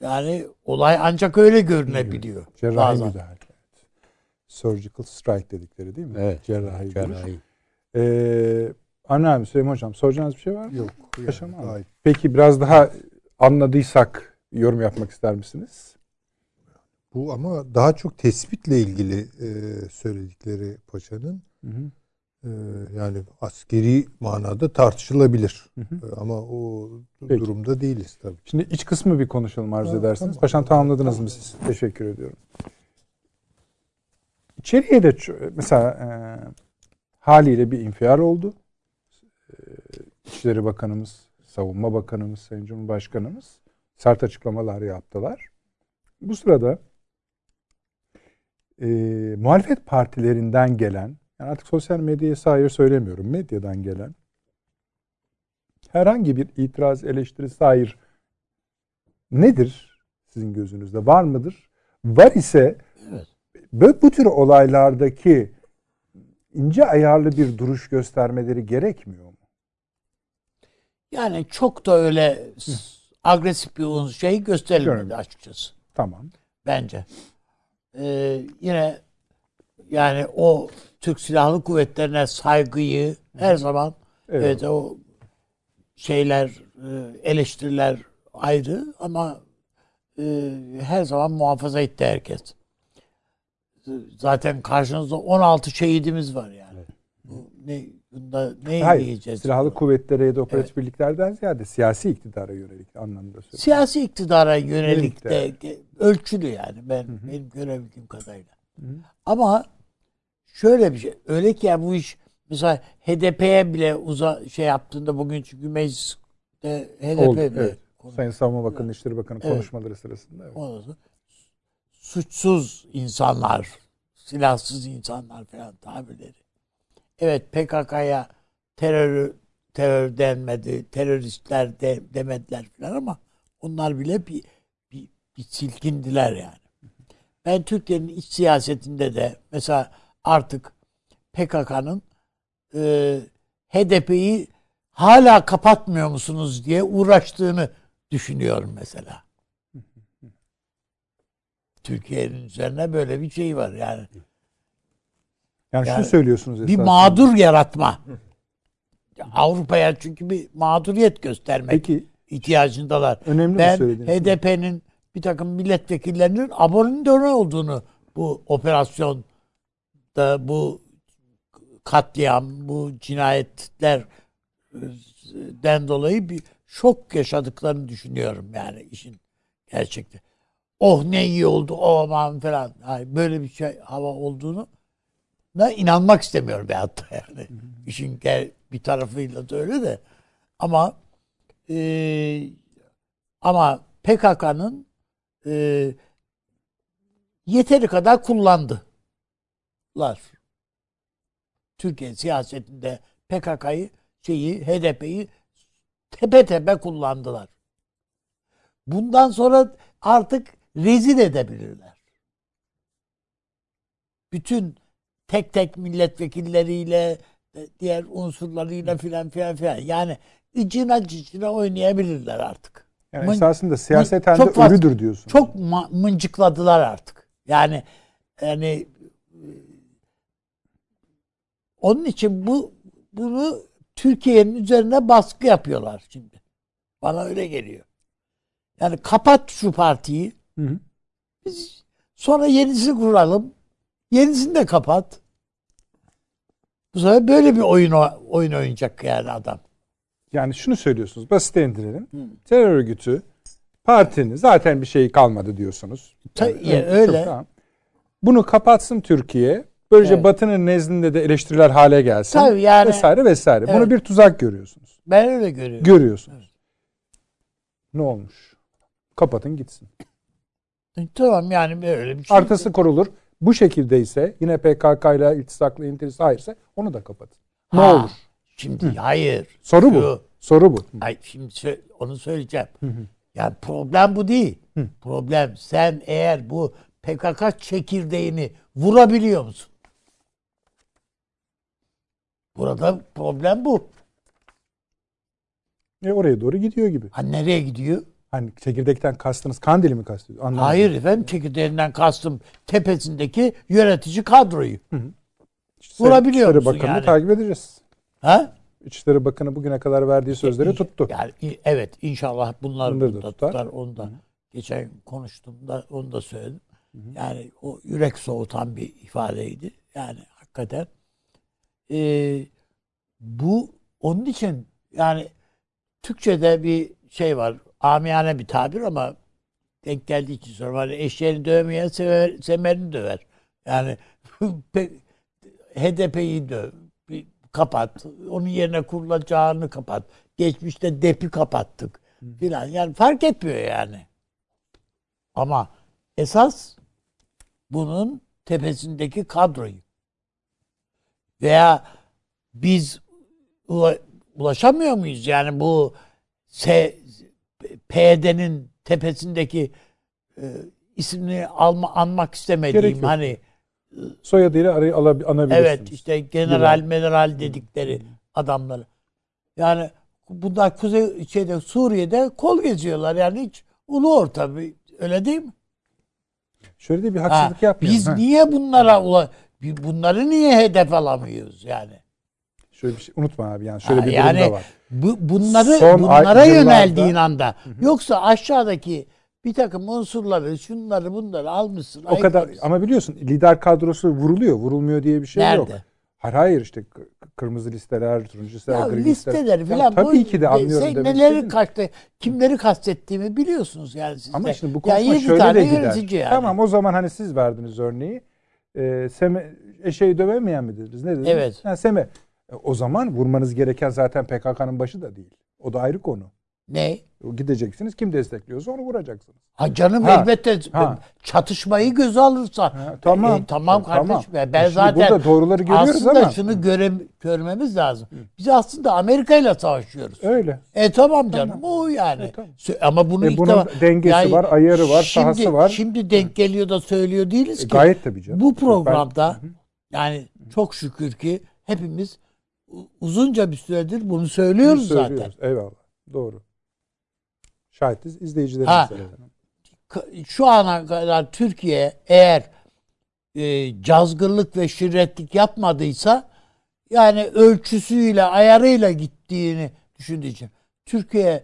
Yani olay ancak öyle görünebiliyor. Cerrahi bazen. müdahale. Surgical strike dedikleri değil mi? Evet. Cerrahi. Cerrahi. Ee, Anne abi Süleyman Hocam soracağınız bir şey var mı? Yok. Yani, Peki biraz daha anladıysak yorum yapmak ister misiniz? Bu ama daha çok tespitle ilgili e, söyledikleri paşanın Hı hı. e, yani askeri manada tartışılabilir. Hı hı. E, ama o Peki. durumda değiliz tabii. Şimdi iç kısmı bir konuşalım arzu Ha, ederseniz. tamam. Paşam tamamladınız mı siz? Teşekkür ediyorum. İçeriye de mesela e, haliyle bir infial oldu. E, İçişleri Bakanımız, Savunma Bakanımız, Sayın Cumhurbaşkanımız sert açıklamalar yaptılar. Bu sırada e, muhalefet partilerinden gelen, yani artık sosyal medyaya hayır söylemiyorum, medyadan gelen herhangi bir itiraz, eleştiri, hayır nedir sizin gözünüzde? Var mıdır? Var ise Evet. bu, bu tür olaylardaki ince ayarlı bir duruş göstermeleri gerekmiyor mu? Yani çok da öyle s- agresif bir şey gösterilmedi açıkçası. Tamam. bence. Ee, yine yani o Türk Silahlı Kuvvetlerine saygıyı her zaman Evet. evet, o şeyler e, eleştiriler ayrı ama e, her zaman muhafaza etti herkes. Zaten karşınızda 16 şehidimiz var yani. Bu ne bunda ne Hayır. diyeceğiz? Silahlı kuvvetlere ya da operatif birliklerden ziyade siyasi iktidara yönelik anlamında söylüyorum. Siyasi iktidara yönelik de ölçülü yani ben benim görebildiğim kadarıyla. Ama şöyle bir şey öyle ki ya bu iş mesela HDP'ye bile uza şey yaptığında bugün çünkü mecliste HDP Oldu, evet. konu- Sayın Savunma Bakanı, İçişleri Bakanı Evet. konuşmaları sırasında. Evet. sonra suçsuz insanlar, silahsız insanlar falan tabirleri. Evet PKK'ya terör terör denmedi, teröristler de, demediler falan ama onlar bile bir, bir, bir silkindiler yani. Ben Türkiye'nin iç siyasetinde de mesela artık PKK'nın e, HDP'yi hala kapatmıyor musunuz diye uğraştığını düşünüyorum mesela. Türkiye'nin üzerine böyle bir şey var yani. Yani, Yani şunu söylüyorsunuz Bir esasında. mağdur yaratma. Avrupa'ya çünkü bir mağduriyet göstermek Peki ihtiyacındalar. önemli bir Ben söylediğiniz. HDP'nin bir takım milletvekillerinin abonintörü olduğunu bu operasyonda bu katliam, bu cinayetlerden dolayı bir şok yaşadıklarını düşünüyorum yani işin gerçekte. Oh ne iyi oldu, oh aman falan. Yani böyle bir şey hava olduğunu da inanmak istemiyorum bir hatta yani. İşin gel bir tarafıyla da öyle de. Ama e, ama PKK'nın e, yeteri kadar kullandı. Türkiye siyasetinde PKK'yı şeyi HDP'yi tepe tepe kullandılar. Bundan sonra artık rezil edebilirler. Bütün tek tek milletvekilleriyle diğer unsurlarıyla filan filan filan. Yani icina cicina oynayabilirler artık. Yani Mın- esasında siyaseten de ölüdür diyorsun. Çok mıncıkladılar artık. Yani yani e, onun için bu bunu Türkiye'nin üzerine baskı yapıyorlar şimdi. Bana öyle geliyor. Yani kapat şu partiyi. Hı hı. Biz sonra yenisini kuralım. Yenisini de kapat. Bu sefer böyle bir oyun oyun oynayacak yani adam. Yani şunu söylüyorsunuz. Basite indirelim. Terör örgütü partinin zaten bir şey kalmadı diyorsunuz. Ta- Yani, ya evet, öyle. çok tamam. Bunu kapatsın Türkiye. Böylece Evet. Batı'nın nezdinde de eleştiriler hale gelsin. Tabii yani- vesaire vesaire. Bunu Evet. bir tuzak görüyorsunuz. Ben öyle görüyorum. Görüyorsunuz. Ne olmuş? Kapatın gitsin. tamam yani böyle bir şey. Artısı korulur. Bu şekilde ise yine PKK ile iltisaklı intihsa hayırsa onu da kapatın. Ne Ha, olur? Şimdi hayır. Soru Şu- bu. Soru bu. Ay şimdi sö- onu söyleyeceğim. Yani problem bu değil. Problem sen eğer bu PKK çekirdeğini vurabiliyor musun? Burada problem bu. E oraya doğru gidiyor gibi. Ha nereye gidiyor? Hani çekirdekten kastınız Kandil'i mi kastediyor? Anlamadım. Hayır efendim çekirdeğinden kastım tepesindeki yönetici kadroyu. İçişleri- vurabiliyor İçişleri musun Bakanı'nı yani? takip edeceğiz. Ha? İçişleri Bakanı bugüne kadar verdiği sözleri tuttu. Yani i- evet inşallah bunlar Bunları da tutar. tutar. Onu da geçen konuştum da onu da söyledim. Yani o yürek soğutan bir ifadeydi. Yani hakikaten Ee, bu onun için yani Türkçe'de bir şey var. Amiyane bir tabir ama denk geldiği için sonra hani eşeğini dövmeyen sever, semerini döver. Yani [laughs] HDP'yi döv, kapat. Onun yerine kurulacağını kapat. Geçmişte DEP'i kapattık filan. Yani fark etmiyor yani. Ama esas bunun tepesindeki kadroyu veya biz ula- ulaşamıyor muyuz? Yani bu S, PYD'nin tepesindeki e, ismini alma, anmak istemediğim hani Soyadıyla arayı anabilirsiniz. evet işte general general dedikleri adamları. Yani bunlar Kuzey şeyde Suriye'de kol geziyorlar yani hiç ulu orta bir öyle değil mi? Şöyle de bir Ha, haksızlık yapmayalım. biz ha. niye bunlara ula, bunları niye hedef alamıyoruz yani? Şöyle bir şey unutma abi yani şöyle Ha, bir yani durum da var. Bu, bunları Son bunlara yöneldiğin anda yoksa aşağıdaki bir takım unsurları şunları bunları almışsın. O kadar ayıklamışsın. ama biliyorsun lider kadrosu vuruluyor. Vurulmuyor diye bir şey yok. Nerede? Hayır hayır işte kırmızı listeler, turuncu listeler, Ya gri listeler. falan. Ya tabii ki de anlıyorum Sen demek neleri kaçtı, kimleri kastettiğimi biliyorsunuz yani siz Ama de. şimdi bu konuşma yedi şöyle tane de gider. yani. Tamam o zaman hani siz verdiniz örneği. Ee, Seme, eşeği dövemeyen mi dediniz? Ne dediniz? Evet. Ha, Seme. E, o zaman vurmanız gereken zaten PKK'nın başı da değil. O da ayrı konu. Ne? Gideceksiniz kim destekliyorsa onu vuracaksınız. Ha canım Ha, elbette ha. çatışmayı göze alırsa. Ha, tamam. E, tamam E, kardeşim. ya E, Ben şimdi zaten burada doğruları görüyoruz aslında ama. şunu göre, görmemiz lazım. Biz aslında Amerika ile savaşıyoruz. Öyle. E tamam canım o yani. E, tamam. Ama bunu E, bunun defa- dengesi var, ayarı var, şimdi, sahası var. Şimdi denk geliyor da söylüyor değiliz E, ki. gayet tabii canım. Bu programda Ben- yani çok şükür ki hepimiz uzunca bir süredir bunu söylüyoruz zaten. söylüyoruz. Eyvallah. Doğru. Şahitiz Ha. izleyicilerimiz. K- Şu ana kadar Türkiye eğer e, cazgırlık ve şirretlik yapmadıysa yani ölçüsüyle ayarıyla gittiğini düşündüğü için Türkiye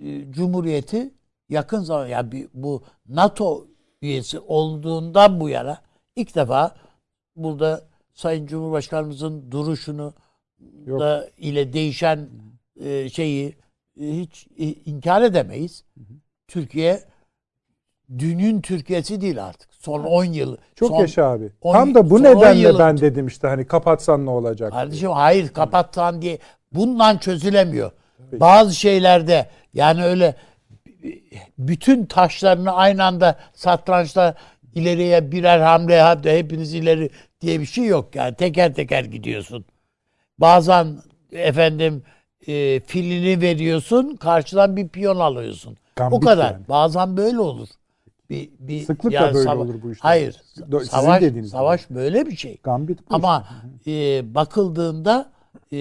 e, Cumhuriyeti yakın zaman ya bir, bu NATO üyesi olduğundan bu yana ilk defa burada Sayın Cumhurbaşkanımızın duruşunu Yok. da ile değişen e, şeyi e, hiç e, inkar edemeyiz. Türkiye dünün Türkiye'si değil artık. Son 10 yıl. Çok son, yaşa abi. on- Tam da bu nedenle yılın- ben dedim işte hani kapatsan ne olacak? diye. Kardeşim hayır kapatsan diye bundan çözülemiyor. Bazı şeylerde yani öyle bütün taşlarını aynı anda satrançta ileriye birer hamle yaptı. Hepiniz ileri diye bir şey yok yani teker teker gidiyorsun. Bazen efendim e, filini veriyorsun karşıdan bir piyon alıyorsun. Gambit o kadar. yani. Bazen böyle olur. Bir, bir Sıklıkla yani böyle olur bu işler. Hayır. Do- savaş dediğiniz savaş böyle bir şey. Gambit bu Ama işte. e, bakıldığında e,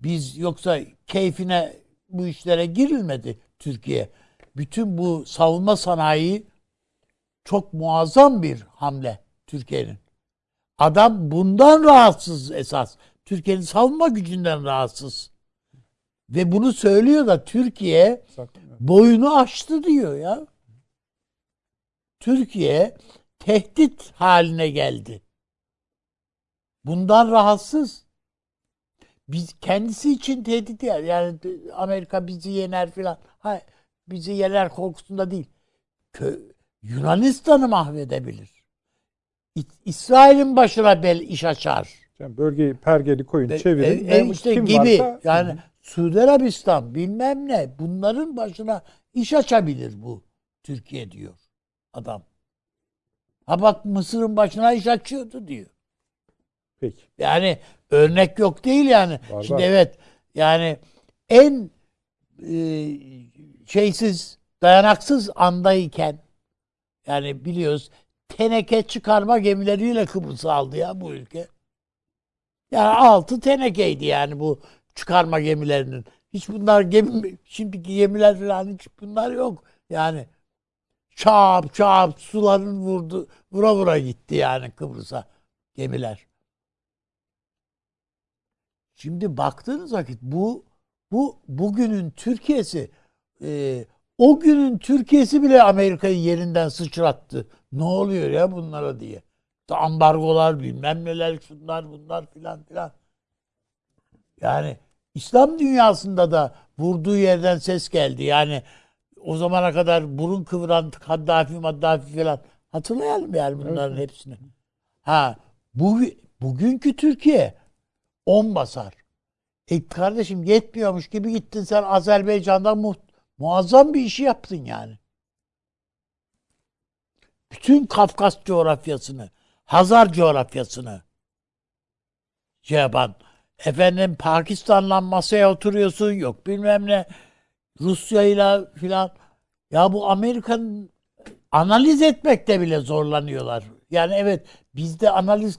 biz yoksa keyfine bu işlere girilmedi Türkiye. Bütün bu savunma sanayi çok muazzam bir hamle Türkiye'nin. Adam bundan rahatsız esas. Türkiye'nin savunma gücünden rahatsız. Ve bunu söylüyor da Türkiye boyunu aştı diyor ya. Türkiye tehdit haline geldi. Bundan rahatsız. Biz kendisi için tehdit yani, yani Amerika bizi yener filan. Hayır, bizi yener korkusunda değil. Kö- Yunanistan'ı mahvedebilir. İsrail'in başına bel iş açar. Yani bölgeyi pergeli koyun E, çevirin. e, ve işte kim gibi varsa- yani Suudi Arabistan bilmem ne bunların başına iş açabilir bu Türkiye diyor adam. Ha bak Mısır'ın başına iş açıyordu diyor. Peki. Yani örnek yok değil yani. Var, Şimdi var. evet yani en e, şeysiz dayanaksız andayken yani biliyoruz teneke çıkarma gemileriyle Kıbrıs'ı aldı ya bu ülke. Yani altı tenekeydi yani bu çıkarma gemilerinin. Hiç bunlar gemi şimdiki gemiler falan hiç bunlar yok. Yani çap çap suların vurdu vura vura gitti yani Kıbrıs'a gemiler. Şimdi baktığınız vakit bu bu bugünün Türkiye'si e, o günün Türkiye'si bile Amerika'yı yerinden sıçrattı. Ne oluyor ya bunlara diye. Ambargolar bilmem neler şunlar bunlar filan filan. Yani İslam dünyasında da vurduğu yerden ses geldi. Yani o zamana kadar burun kıvıran Kaddafi Maddafi falan hatırlayalım yani bunların hepsini. Ha bu bugünkü Türkiye on basar. E kardeşim yetmiyormuş gibi gittin sen Azerbaycan'da mu muazzam bir işi yaptın yani. Bütün Kafkas coğrafyasını, Hazar coğrafyasını şey. Efendim Pakistan'la masaya oturuyorsun yok bilmem ne. Rusya'yla filan. Ya bu Amerika'nın analiz etmekte bile zorlanıyorlar. Yani evet bizde analiz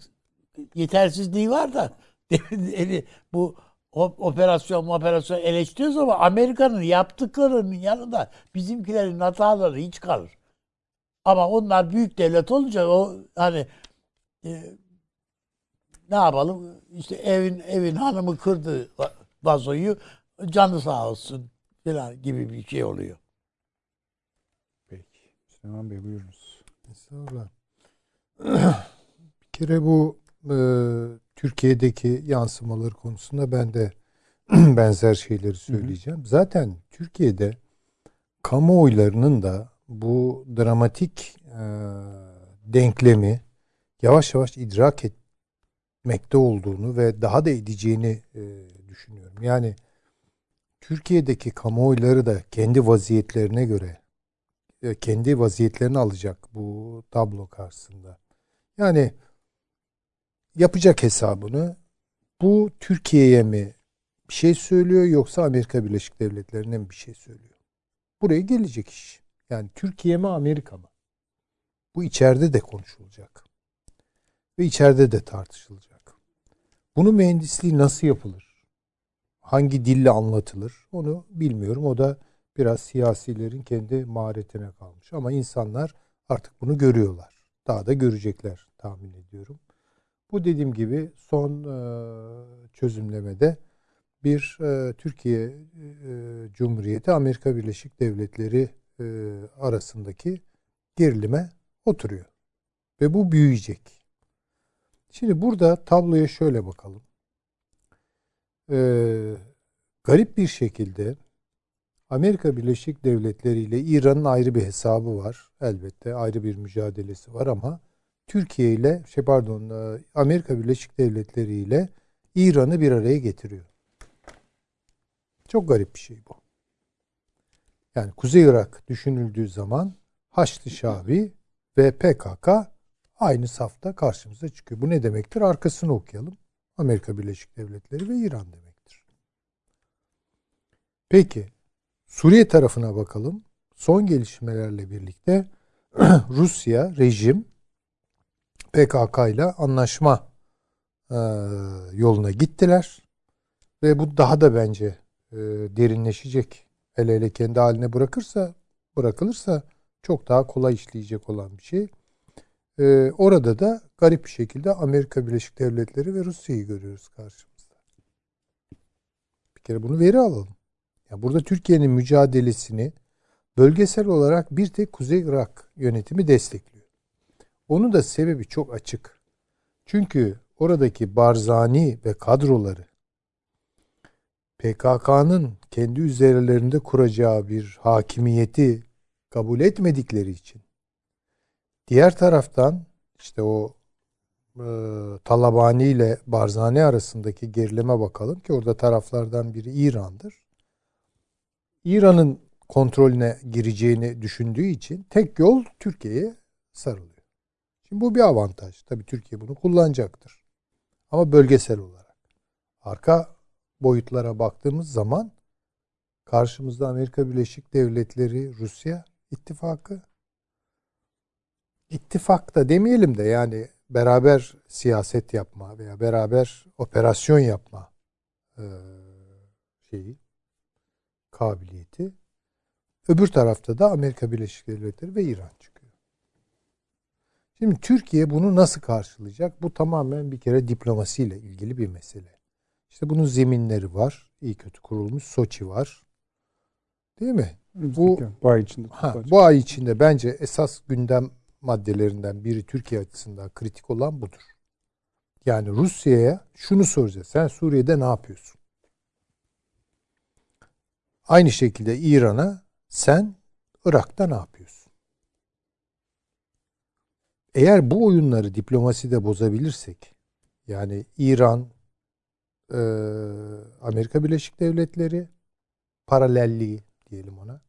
yetersizliği var da [laughs] bu operasyon operasyon eleştiriyoruz ama Amerika'nın yaptıklarının yanında bizimkilerin hataları hiç kalır. Ama onlar büyük devlet olunca o hani e, ne yapalım işte evin evin hanımı kırdı va- vazoyu canı sağ olsun falan gibi bir şey oluyor. Peki. Süleyman Bey buyurunuz. Estağfurullah. [clears throat] bir kere bu e, Türkiye'deki yansımaları konusunda ben de [clears throat] benzer şeyleri söyleyeceğim. Zaten Türkiye'de kamuoylarının da bu dramatik e, denklemi yavaş yavaş idrak etmekte olduğunu ve daha da edeceğini e, düşünüyorum. Yani Türkiye'deki kamuoyları da kendi vaziyetlerine göre e, kendi vaziyetlerini alacak bu tablo karşısında. Yani yapacak hesabını bu Türkiye'ye mi bir şey söylüyor yoksa Amerika Birleşik Devletleri'ne mi bir şey söylüyor? Buraya gelecek iş. Yani Türkiye mi Amerika mı? Bu içeride de konuşulacak. Ve içeride de tartışılacak. Bunun mühendisliği nasıl yapılır? Hangi dille anlatılır? Onu bilmiyorum. O da biraz siyasilerin kendi maharetine kalmış. Ama insanlar artık bunu görüyorlar. Daha da görecekler tahmin ediyorum. Bu dediğim gibi son e, çözümlemede bir e, Türkiye e, Cumhuriyeti Amerika Birleşik Devletleri arasındaki gerilime oturuyor. Ve bu büyüyecek. Şimdi burada tabloya şöyle bakalım. E, garip bir şekilde Amerika Birleşik Devletleri ile İran'ın ayrı bir hesabı var. Elbette ayrı bir mücadelesi var ama Türkiye ile şey pardon e, Amerika Birleşik Devletleri ile İran'ı bir araya getiriyor. Çok garip bir şey bu. Yani Kuzey Irak düşünüldüğü zaman Haçlı Şabi ve PKK aynı safta karşımıza çıkıyor. Bu ne demektir? Arkasını okuyalım. Amerika Birleşik Devletleri ve İran demektir. Peki Suriye tarafına bakalım. Son gelişmelerle birlikte [clears throat] Rusya rejim PKK ile anlaşma e, yoluna gittiler ve bu daha da bence e, derinleşecek. Hele hele kendi haline bırakırsa bırakılırsa çok daha kolay işleyecek olan bir şey. E, orada da garip bir şekilde Amerika Birleşik Devletleri ve Rusya'yı görüyoruz karşımızda. Bir kere bunu veri alalım. Ya burada Türkiye'nin mücadelesini bölgesel olarak bir tek Kuzey Irak yönetimi destekliyor. Onun da sebebi çok açık. Çünkü oradaki Barzani ve kadroları PKK'nın kendi üzerlerinde kuracağı bir hakimiyeti kabul etmedikleri için diğer taraftan işte o e, Talabani ile Barzani arasındaki gerileme bakalım ki orada taraflardan biri İran'dır. İran'ın kontrolüne gireceğini düşündüğü için tek yol Türkiye'ye sarılıyor. Şimdi bu bir avantaj. Tabii Türkiye bunu kullanacaktır. Ama bölgesel olarak. Arka boyutlara baktığımız zaman karşımızda Amerika Birleşik Devletleri, Rusya ittifakı. İttifak da demeyelim de yani beraber siyaset yapma veya beraber operasyon yapma şeyi kabiliyeti. Öbür tarafta da Amerika Birleşik Devletleri ve İran çıkıyor. Şimdi Türkiye bunu nasıl karşılayacak? Bu tamamen bir kere diplomasiyle ilgili bir mesele. İşte bunun zeminleri var. İyi kötü kurulmuş. Soçi var. Değil mi? Bu, bu ay içinde. Ha, bu ay içinde bence esas gündem maddelerinden biri Türkiye açısından kritik olan budur. Yani Rusya'ya şunu soracağız. Sen Suriye'de ne yapıyorsun? Aynı şekilde İran'a sen Irak'ta ne yapıyorsun? Eğer bu oyunları diplomaside bozabilirsek, yani İran, e, Amerika Birleşik Devletleri paralelliği diyelim ona.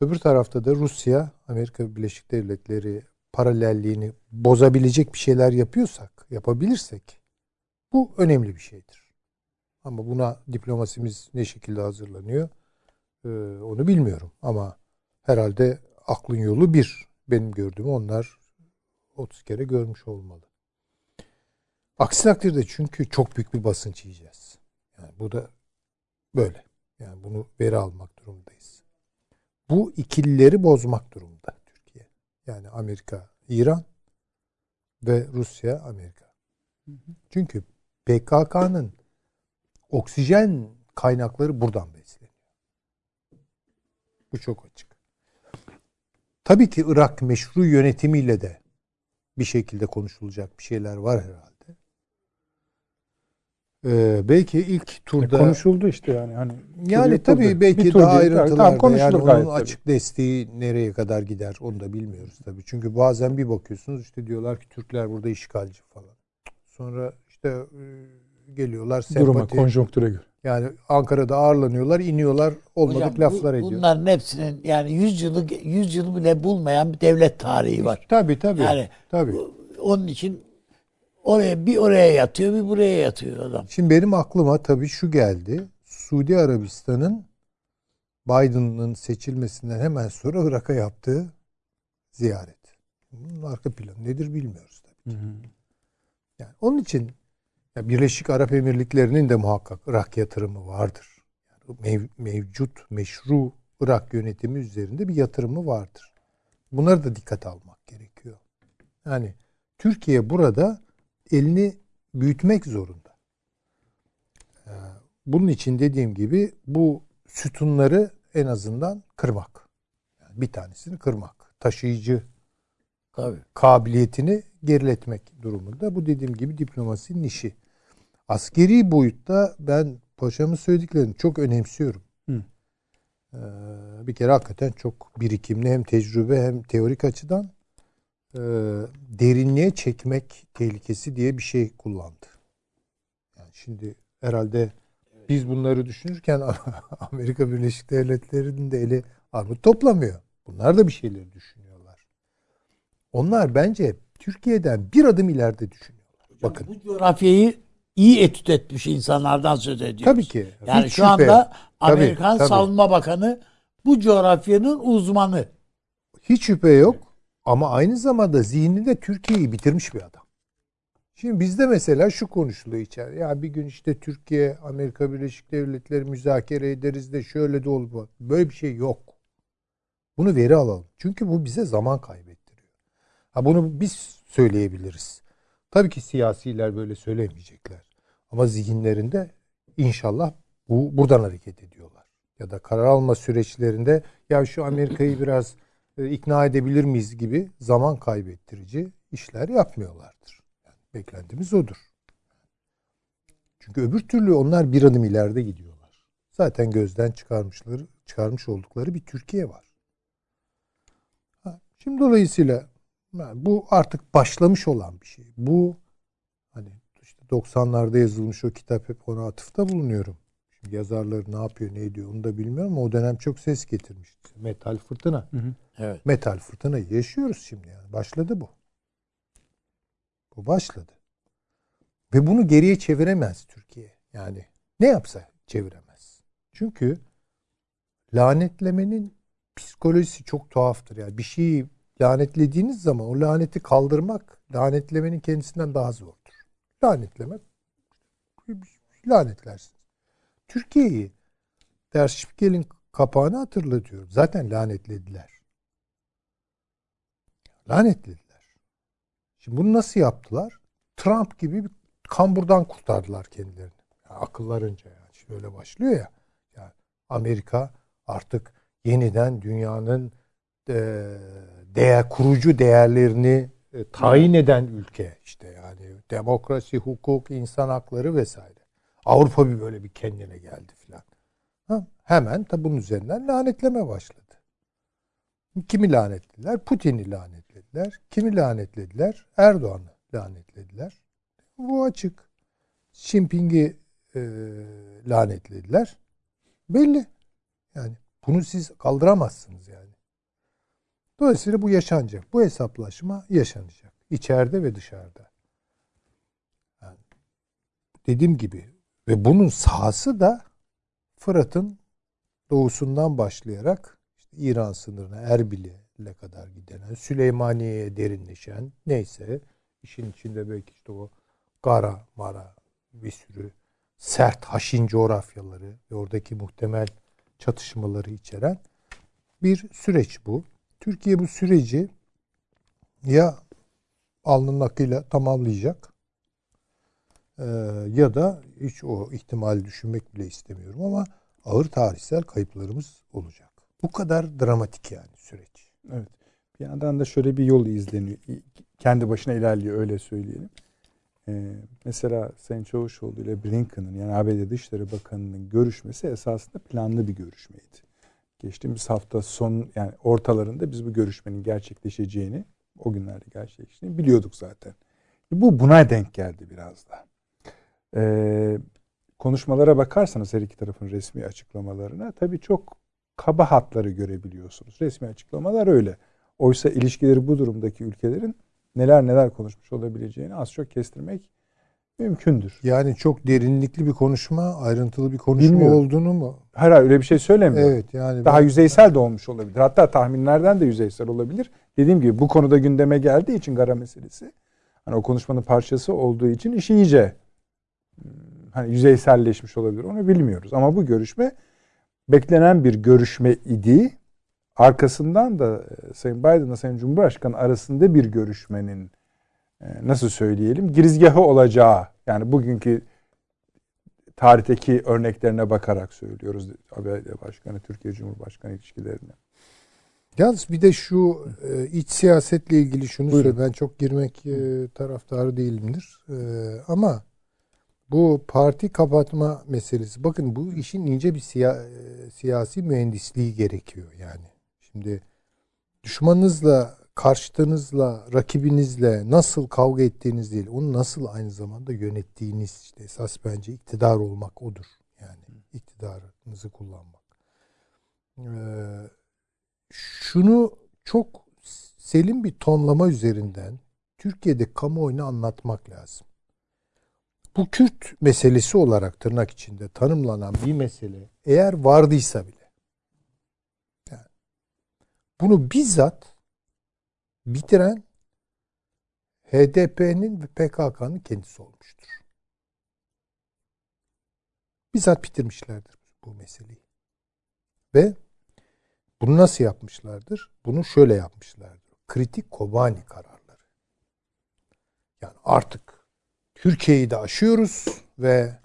Öbür tarafta da Rusya, Amerika Birleşik Devletleri paralelliğini bozabilecek bir şeyler yapıyorsak, yapabilirsek bu önemli bir şeydir. Ama buna diplomasimiz ne şekilde hazırlanıyor ee, onu bilmiyorum. Ama herhalde aklın yolu bir. Benim gördüğümü onlar 30 kere görmüş olmalı. Aksi takdirde çünkü çok büyük bir basınç yiyeceğiz. Yani bu da böyle. Yani bunu veri almak durumundayız. Bu ikilileri bozmak durumunda Türkiye. Yani Amerika, İran ve Rusya, Amerika. Çünkü PKK'nın oksijen kaynakları buradan besleniyor. Bu çok açık. Tabii ki Irak meşru yönetimiyle de bir şekilde konuşulacak bir şeyler var herhalde. Ee, belki ilk turda e, konuşuldu işte yani hani yani tabii belki daha ayrıntılarda yani onun açık tabii. desteği nereye kadar gider onu da bilmiyoruz tabii. Çünkü bazen bir bakıyorsunuz işte diyorlar ki Türkler burada işgalci falan. Sonra işte geliyorlar sempati. Duruma, konjonktüre göre. Yani Ankara'da ağırlanıyorlar, iniyorlar, olmadık Hocam, laflar bu, ediyor. Bunların hepsinin yani 100 yılı 100 yıl bile bulmayan bir devlet tarihi var. Tabii tabii. Yani tabii. Onun için oraya bir oraya yatıyor, bir buraya yatıyor adam. Şimdi benim aklıma tabii şu geldi. Suudi Arabistan'ın Biden'ın seçilmesinden hemen sonra Irak'a yaptığı ziyaret. Bunun arka planı nedir bilmiyoruz tabii. Hı hı. Yani onun için ya Birleşik Arap Emirlikleri'nin de muhakkak Irak yatırımı vardır. Yani mev, mevcut, meşru Irak yönetimi üzerinde bir yatırımı vardır. Bunları da dikkat almak gerekiyor. Yani Türkiye burada elini büyütmek zorunda. Ee, bunun için dediğim gibi bu sütunları en azından kırmak. Yani bir tanesini kırmak. Taşıyıcı Tabii. kabiliyetini geriletmek durumunda. Bu dediğim gibi diplomasinin işi. Askeri boyutta ben paşamın söylediklerini çok önemsiyorum. Hı. Ee, bir kere hakikaten çok birikimli hem tecrübe hem teorik açıdan e, derinliğe çekmek tehlikesi diye bir şey kullandı. Yani şimdi herhalde biz bunları düşünürken [laughs] Amerika Birleşik Devletleri'nin de eli armut toplamıyor. Bunlar da bir şeyleri düşünüyorlar. Onlar bence Türkiye'den bir adım ileride düşünüyorlar. Bakın. Bu coğrafyayı iyi etüt etmiş insanlardan söz ediyoruz. Tabii ki. Yani Hiç şu şüphe. anda Tabii, Amerikan tabii. Savunma Bakanı bu coğrafyanın uzmanı. Hiç şüphe yok. Ama aynı zamanda zihninde Türkiye'yi bitirmiş bir adam. Şimdi bizde mesela şu konuşuluyor içeri. Ya bir gün işte Türkiye, Amerika Birleşik Devletleri müzakere ederiz de şöyle de bu. Böyle bir şey yok. Bunu veri alalım. Çünkü bu bize zaman kaybettiriyor. Ha bunu biz söyleyebiliriz. Tabii ki siyasiler böyle söylemeyecekler. Ama zihinlerinde inşallah bu buradan hareket ediyorlar. Ya da karar alma süreçlerinde ya şu Amerika'yı biraz e, ikna edebilir miyiz gibi zaman kaybettirici işler yapmıyorlardır. Yani beklentimiz odur. Çünkü öbür türlü onlar bir adım ileride gidiyorlar. Zaten gözden çıkarmışları, çıkarmış oldukları bir Türkiye var. Ha, Şimdi dolayısıyla yani bu artık başlamış olan bir şey. Bu hani işte 90'larda yazılmış o kitap hep ona atıfta bulunuyorum. Şimdi yazarları ne yapıyor ne ediyor onu da bilmiyorum ama o dönem çok ses getirmişti. Metal fırtına. Evet. Metal fırtınayı yaşıyoruz şimdi yani. Başladı bu. Bu başladı. Ve bunu geriye çeviremez Türkiye. Yani ne yapsa çeviremez. Çünkü lanetlemenin psikolojisi çok tuhaftır. Yani bir şeyi lanetlediğiniz zaman o laneti kaldırmak lanetlemenin kendisinden daha zordur. Lanetlemek lanetlersiniz. Türkiye'yi Der Spiegel'in kapağını hatırlatıyorum. Zaten lanetlediler. Lanetlediler. Şimdi bunu nasıl yaptılar? Trump gibi bir kamburdan kurtardılar kendilerini. Ya akıllarınca yani. Şöyle başlıyor ya. Yani Amerika artık yeniden dünyanın e, değer kurucu değerlerini e, tayin eden ülke işte yani demokrasi, hukuk, insan hakları vesaire. Avrupa bir böyle bir kendine geldi filan. Hemen tabi bunun üzerinden lanetleme başladı. Kimi lanetlediler? Putin'i lanetlediler. Kimi lanetlediler? Erdoğan'ı lanetlediler. Bu açık. Xi e, lanetlediler. Belli. Yani bunu siz kaldıramazsınız yani. Dolayısıyla bu yaşanacak. Bu hesaplaşma yaşanacak. İçeride ve dışarıda. Yani dediğim gibi ve bunun sahası da Fırat'ın doğusundan başlayarak işte İran sınırına Erbil'e kadar giden, Süleymaniye'ye derinleşen neyse işin içinde belki işte o Gara, Mara bir sürü sert haşin coğrafyaları ve oradaki muhtemel çatışmaları içeren bir süreç bu. Türkiye bu süreci ya alnının akıyla tamamlayacak ee, ya da hiç o ihtimali düşünmek bile istemiyorum ama ağır tarihsel kayıplarımız olacak. Bu kadar dramatik yani süreç. Evet. Bir yandan da şöyle bir yol izleniyor. Kendi başına ilerliyor öyle söyleyelim. Ee, mesela Sayın Çavuşoğlu ile Blinken'ın yani ABD Dışişleri Bakanı'nın görüşmesi esasında planlı bir görüşmeydi. Geçtiğimiz hafta son yani ortalarında biz bu görüşmenin gerçekleşeceğini o günlerde gerçekleştiğini biliyorduk zaten. Bu buna denk geldi biraz da. Ee, konuşmalara bakarsanız her iki tarafın resmi açıklamalarına tabii çok kaba hatları görebiliyorsunuz. Resmi açıklamalar öyle. Oysa ilişkileri bu durumdaki ülkelerin neler neler konuşmuş olabileceğini az çok kestirmek mümkündür. Yani çok derinlikli bir konuşma, ayrıntılı bir konuşma Bilmiyorum. olduğunu mu? Hayır hayır öyle bir şey söylemiyorum. Evet yani Daha ben- yüzeysel de olmuş olabilir. Hatta tahminlerden de yüzeysel olabilir. Dediğim gibi bu konuda gündeme geldiği için Gara meselesi. Hani o konuşmanın parçası olduğu için iş iyice hani yüzeyselleşmiş olabilir. Onu bilmiyoruz. Ama bu görüşme beklenen bir görüşme idi. Arkasından da e, Sayın Biden'la Sayın Cumhurbaşkanı arasında bir görüşmenin e, nasıl söyleyelim girizgahı olacağı yani bugünkü tarihteki örneklerine bakarak söylüyoruz ABD Başkanı Türkiye Cumhurbaşkanı ilişkilerini. Yalnız bir de şu e, iç siyasetle ilgili şunu Buyurun. söyle. Ben çok girmek taraftarı değilimdir. Ama bu parti kapatma meselesi. Bakın bu işin ince bir siya- e, siyasi mühendisliği gerekiyor yani. Şimdi düşmanınızla, karşıtınızla, rakibinizle nasıl kavga ettiğiniz değil, onu nasıl aynı zamanda yönettiğiniz işte esas bence iktidar olmak odur. Yani iktidarınızı kullanmak. Ee, şunu çok selim bir tonlama üzerinden Türkiye'de kamuoyunu anlatmak lazım. Bu Kürt meselesi olarak tırnak içinde tanımlanan bir mesele eğer vardıysa bile bunu bizzat bitiren HDP'nin ve PKK'nın kendisi olmuştur. Bizzat bitirmişlerdir bu meseleyi. Ve bunu nasıl yapmışlardır? Bunu şöyle yapmışlardır. Kritik Kobani kararları. Yani artık Türkiye'yi de aşıyoruz ve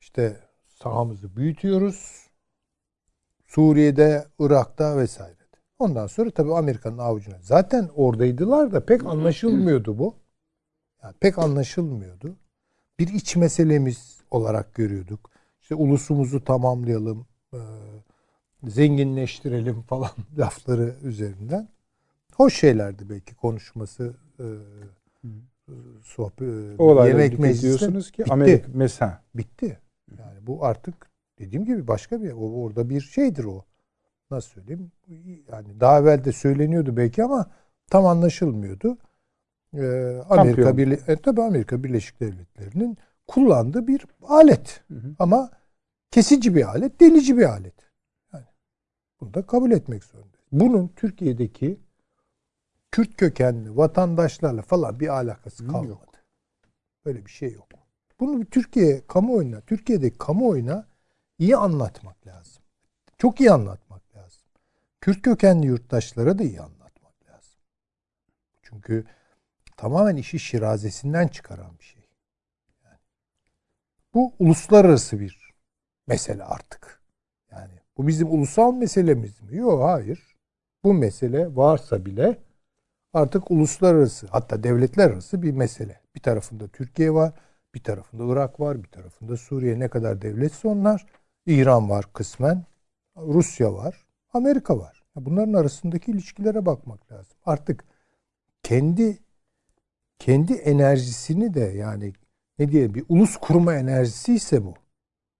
işte sahamızı büyütüyoruz. Suriye'de, Irak'ta vesaire. Ondan sonra tabii Amerika'nın avucuna. Zaten oradaydılar da pek anlaşılmıyordu bu. Yani pek anlaşılmıyordu. Bir iç meselemiz olarak görüyorduk. İşte ulusumuzu tamamlayalım, e, zenginleştirelim falan [laughs] lafları üzerinden. Hoş şeylerdi belki konuşması, e, sohbet, O olayla yemek meclisi diyorsunuz ki bitti. Amerika mesela bitti. Yani bu artık dediğim gibi başka bir o- orada bir şeydir o. Nasıl söyleyeyim? Yani daha evvel de söyleniyordu belki ama tam anlaşılmıyordu. Ee, Amerika. Birle e, tabii Amerika Birleşik Devletleri'nin kullandığı bir alet. Hı hı. Ama kesici bir alet, delici bir alet. Yani bunu da kabul etmek zorundayız. Bunun Türkiye'deki Kürt kökenli vatandaşlarla falan bir alakası kalmadı. Böyle bir şey yok. Bunu Türkiye kamuoyuna, Türkiye'deki kamuoyuna iyi anlatmak lazım. Çok iyi anlatmak lazım. Kürt kökenli yurttaşlara da iyi anlatmak lazım. Çünkü tamamen işi şirazesinden çıkaran bir şey. Yani bu uluslararası bir mesele artık. Yani bu bizim ulusal meselemiz mi? Yok hayır. Bu mesele varsa bile artık uluslararası hatta devletler arası bir mesele. Bir tarafında Türkiye var, bir tarafında Irak var, bir tarafında Suriye ne kadar devletse onlar. İran var kısmen, Rusya var, Amerika var. Bunların arasındaki ilişkilere bakmak lazım. Artık kendi kendi enerjisini de yani ne diye bir ulus kurma enerjisi ise bu.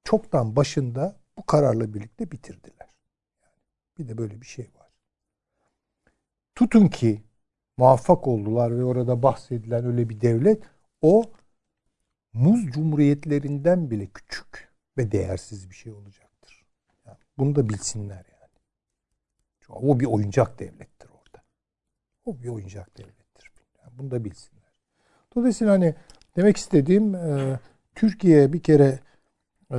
Çoktan başında bu kararla birlikte bitirdiler. Bir de böyle bir şey var. Tutun ki muvaffak oldular ve orada bahsedilen öyle bir devlet o muz cumhuriyetlerinden bile küçük ve değersiz bir şey olacaktır. Yani bunu da bilsinler yani. Çünkü o bir oyuncak devlettir orada. O bir oyuncak devlettir. Yani bunu da bilsinler. Dolayısıyla hani demek istediğim e, Türkiye bir kere e,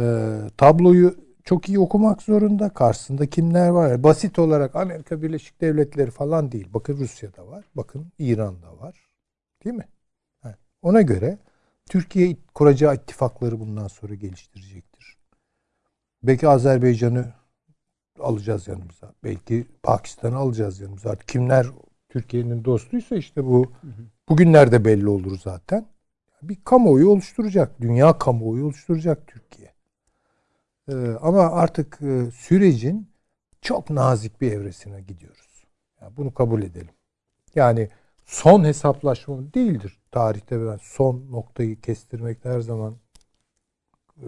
tabloyu çok iyi okumak zorunda. Karşısında kimler var? Basit olarak Amerika Birleşik Devletleri falan değil. Bakın Rusya'da var. Bakın İran'da var. Değil mi? Ha, Ona göre Türkiye kuracağı ittifakları bundan sonra geliştirecektir. Belki Azerbaycan'ı alacağız yanımıza. Belki Pakistan'ı alacağız yanımıza. Artık kimler Türkiye'nin dostuysa işte bu bugünlerde belli olur zaten. Bir kamuoyu oluşturacak. Dünya kamuoyu oluşturacak Türkiye. Ee, ama artık e, sürecin çok nazik bir evresine gidiyoruz. Yani bunu kabul edelim. Yani son hesaplaşma değildir. Tarihte ben son noktayı kestirmekte her zaman e,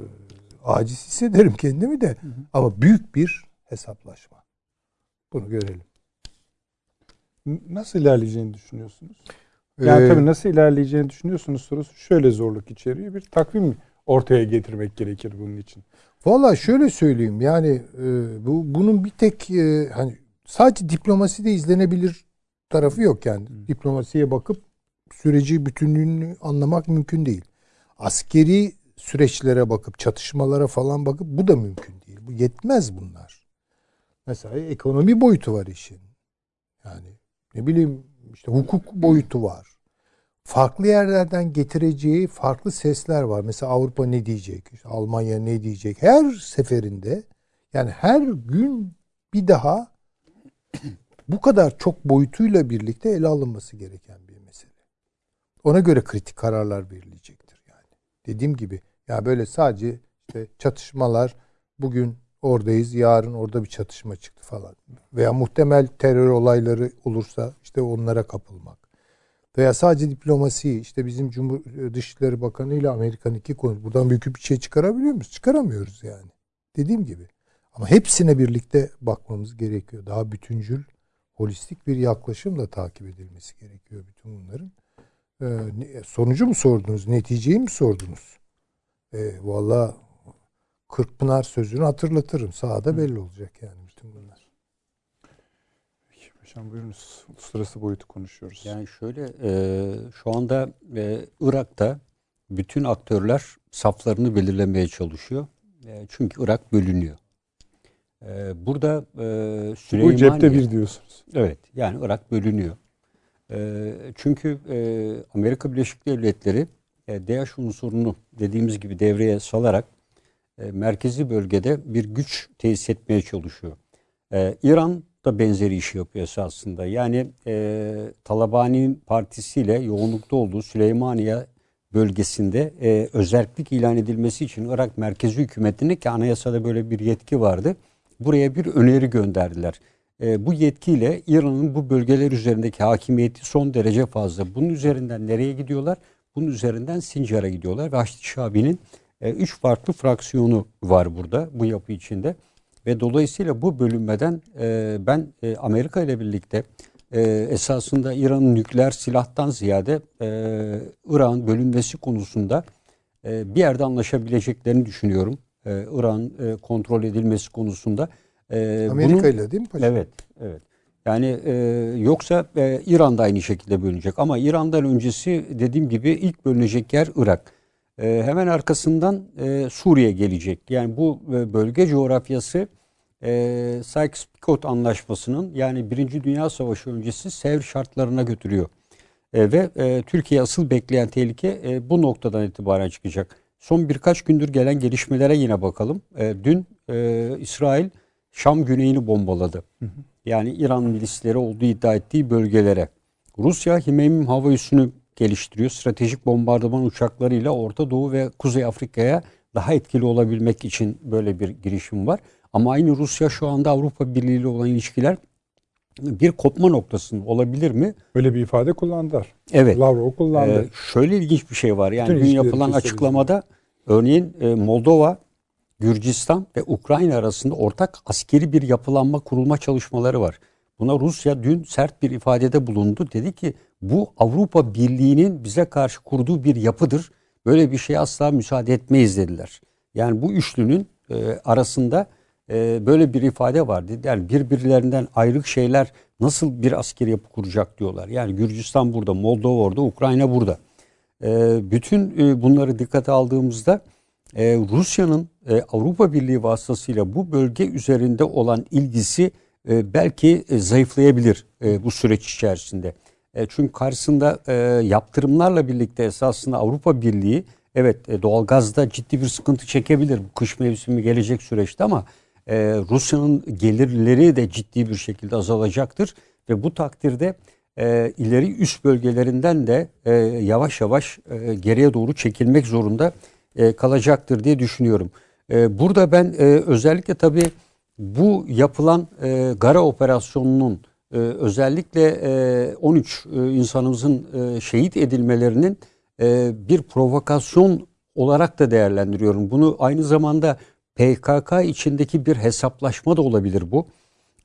aciz hissederim kendimi de. Ama büyük bir hesaplaşma. Bunu görelim. Nasıl ilerleyeceğini düşünüyorsunuz? Yani Ee, tabii nasıl ilerleyeceğini düşünüyorsunuz sorusu şöyle zorluk içeriyor. Bir takvim ortaya getirmek gerekir bunun için. Valla şöyle söyleyeyim yani e, bu bunun bir tek e, hani sadece diplomaside izlenebilir tarafı yok yani. Diplomasiye bakıp süreci bütünlüğünü anlamak mümkün değil. Askeri süreçlere bakıp çatışmalara falan bakıp bu da mümkün değil. Bu yetmez bunlar. Mesela ekonomi boyutu var işin. Yani ne bileyim işte hukuk boyutu var. Farklı yerlerden getireceği farklı sesler var. Mesela Avrupa ne diyecek? İşte Almanya ne diyecek? Her seferinde yani her gün bir daha bu kadar çok boyutuyla birlikte ele alınması gereken bir mesele. Ona göre kritik kararlar verilecektir yani. Dediğim gibi ya böyle sadece işte çatışmalar bugün oradayız, yarın orada bir çatışma çıktı falan. Veya muhtemel terör olayları olursa işte onlara kapılmak. Veya sadece diplomasi işte bizim Cumhur Dışişleri Bakanı ile Amerikan iki konu. Buradan büyük bir şey çıkarabiliyor muyuz? Çıkaramıyoruz yani. Dediğim gibi. Ama hepsine birlikte bakmamız gerekiyor. Daha bütüncül, holistik bir yaklaşımla takip edilmesi gerekiyor bütün bunların. ne- sonucu mu sordunuz, neticeyi mi sordunuz? E, Valla Kırkpınar sözünü hatırlatırım. Sahada belli olacak yani bütün bunlar. Hocam buyurunuz. Uluslararası boyutu konuşuyoruz. Yani şöyle e, şu anda e, Irak'ta bütün aktörler saflarını belirlemeye çalışıyor. E, çünkü Irak bölünüyor. E, burada e, Bu Süleymaniye... cepte bir diyorsunuz. Evet yani Irak bölünüyor. E, çünkü e, Amerika Birleşik Devletleri e, DAEŞ unsurunu dediğimiz gibi devreye salarak e, merkezi bölgede bir güç tesis etmeye çalışıyor. E, İran da benzeri işi yapıyor esasında. Yani e, Talabani partisiyle yoğunlukta olduğu Süleymaniye bölgesinde e, özellik ilan edilmesi için Irak merkezi hükümetine ki anayasada böyle bir yetki vardı. Buraya bir öneri gönderdiler. E, bu yetkiyle İran'ın bu bölgeler üzerindeki hakimiyeti son derece fazla. Bunun üzerinden nereye gidiyorlar? Bunun üzerinden Sincar'a gidiyorlar ve Haçlı Şabi'nin e, üç farklı fraksiyonu var burada bu yapı içinde. Ve dolayısıyla bu bölünmeden e, ben e, Amerika ile birlikte e, esasında İran'ın nükleer silahtan ziyade e, İran bölünmesi konusunda e, bir yerde anlaşabileceklerini düşünüyorum. E, İran e, kontrol edilmesi konusunda. E, Amerika bunun- ile değil mi paşam? Evet, evet. Yani e, yoksa e, İran da aynı şekilde bölünecek. Ama İran'dan öncesi dediğim gibi ilk bölünecek yer Irak. E, hemen arkasından e, Suriye gelecek. Yani bu e, bölge coğrafyası e, Sykes-Picot Anlaşması'nın yani Birinci Dünya Savaşı öncesi Sevr şartlarına götürüyor. E, ve e, Türkiye asıl bekleyen tehlike e, bu noktadan itibaren çıkacak. Son birkaç gündür gelen gelişmelere yine bakalım. E, dün e, İsrail Şam güneyini bombaladı. Yani İran milisleri olduğu iddia ettiği bölgelere. Rusya Himeym hava üssünü geliştiriyor. Stratejik bombardıman uçaklarıyla Orta Doğu ve Kuzey Afrika'ya daha etkili olabilmek için böyle bir girişim var. Ama aynı Rusya şu anda Avrupa Birliği ile olan ilişkiler bir kopma noktasında olabilir mi? Öyle bir ifade kullandılar. Evet. Lavrov kullandı. Ee, şöyle ilginç bir şey var. Yani Bütün dün yapılan açıklamada örneğin e, Moldova, Gürcistan ve Ukrayna arasında ortak askeri bir yapılanma kurulma çalışmaları var. Buna Rusya dün sert bir ifadede bulundu. Dedi ki bu Avrupa Birliği'nin bize karşı kurduğu bir yapıdır. Böyle bir şeye asla müsaade etmeyiz dediler. Yani bu üçlünün e, arasında e, böyle bir ifade var. Yani birbirlerinden ayrık şeyler nasıl bir askeri yapı kuracak diyorlar. Yani Gürcistan burada, Moldova orada, Ukrayna burada. E, bütün e, bunları dikkate aldığımızda e, Rusya'nın e, Avrupa Birliği vasıtasıyla bu bölge üzerinde olan ilgisi e, belki e, zayıflayabilir e, bu süreç içerisinde. E, çünkü karşısında yaptırımlarla birlikte esasında Avrupa Birliği evet e, doğalgazda ciddi bir sıkıntı çekebilir bu kış mevsimi gelecek süreçte ama Rusya'nın gelirleri de ciddi bir şekilde azalacaktır ve bu takdirde ileri üst bölgelerinden de yavaş yavaş geriye doğru çekilmek zorunda kalacaktır diye düşünüyorum. Burada ben özellikle tabii bu yapılan e, Gara operasyonunun e, özellikle e, 13 e, insanımızın e, şehit edilmelerinin e, bir provokasyon olarak da değerlendiriyorum. Bunu aynı zamanda PKK içindeki bir hesaplaşma da olabilir bu.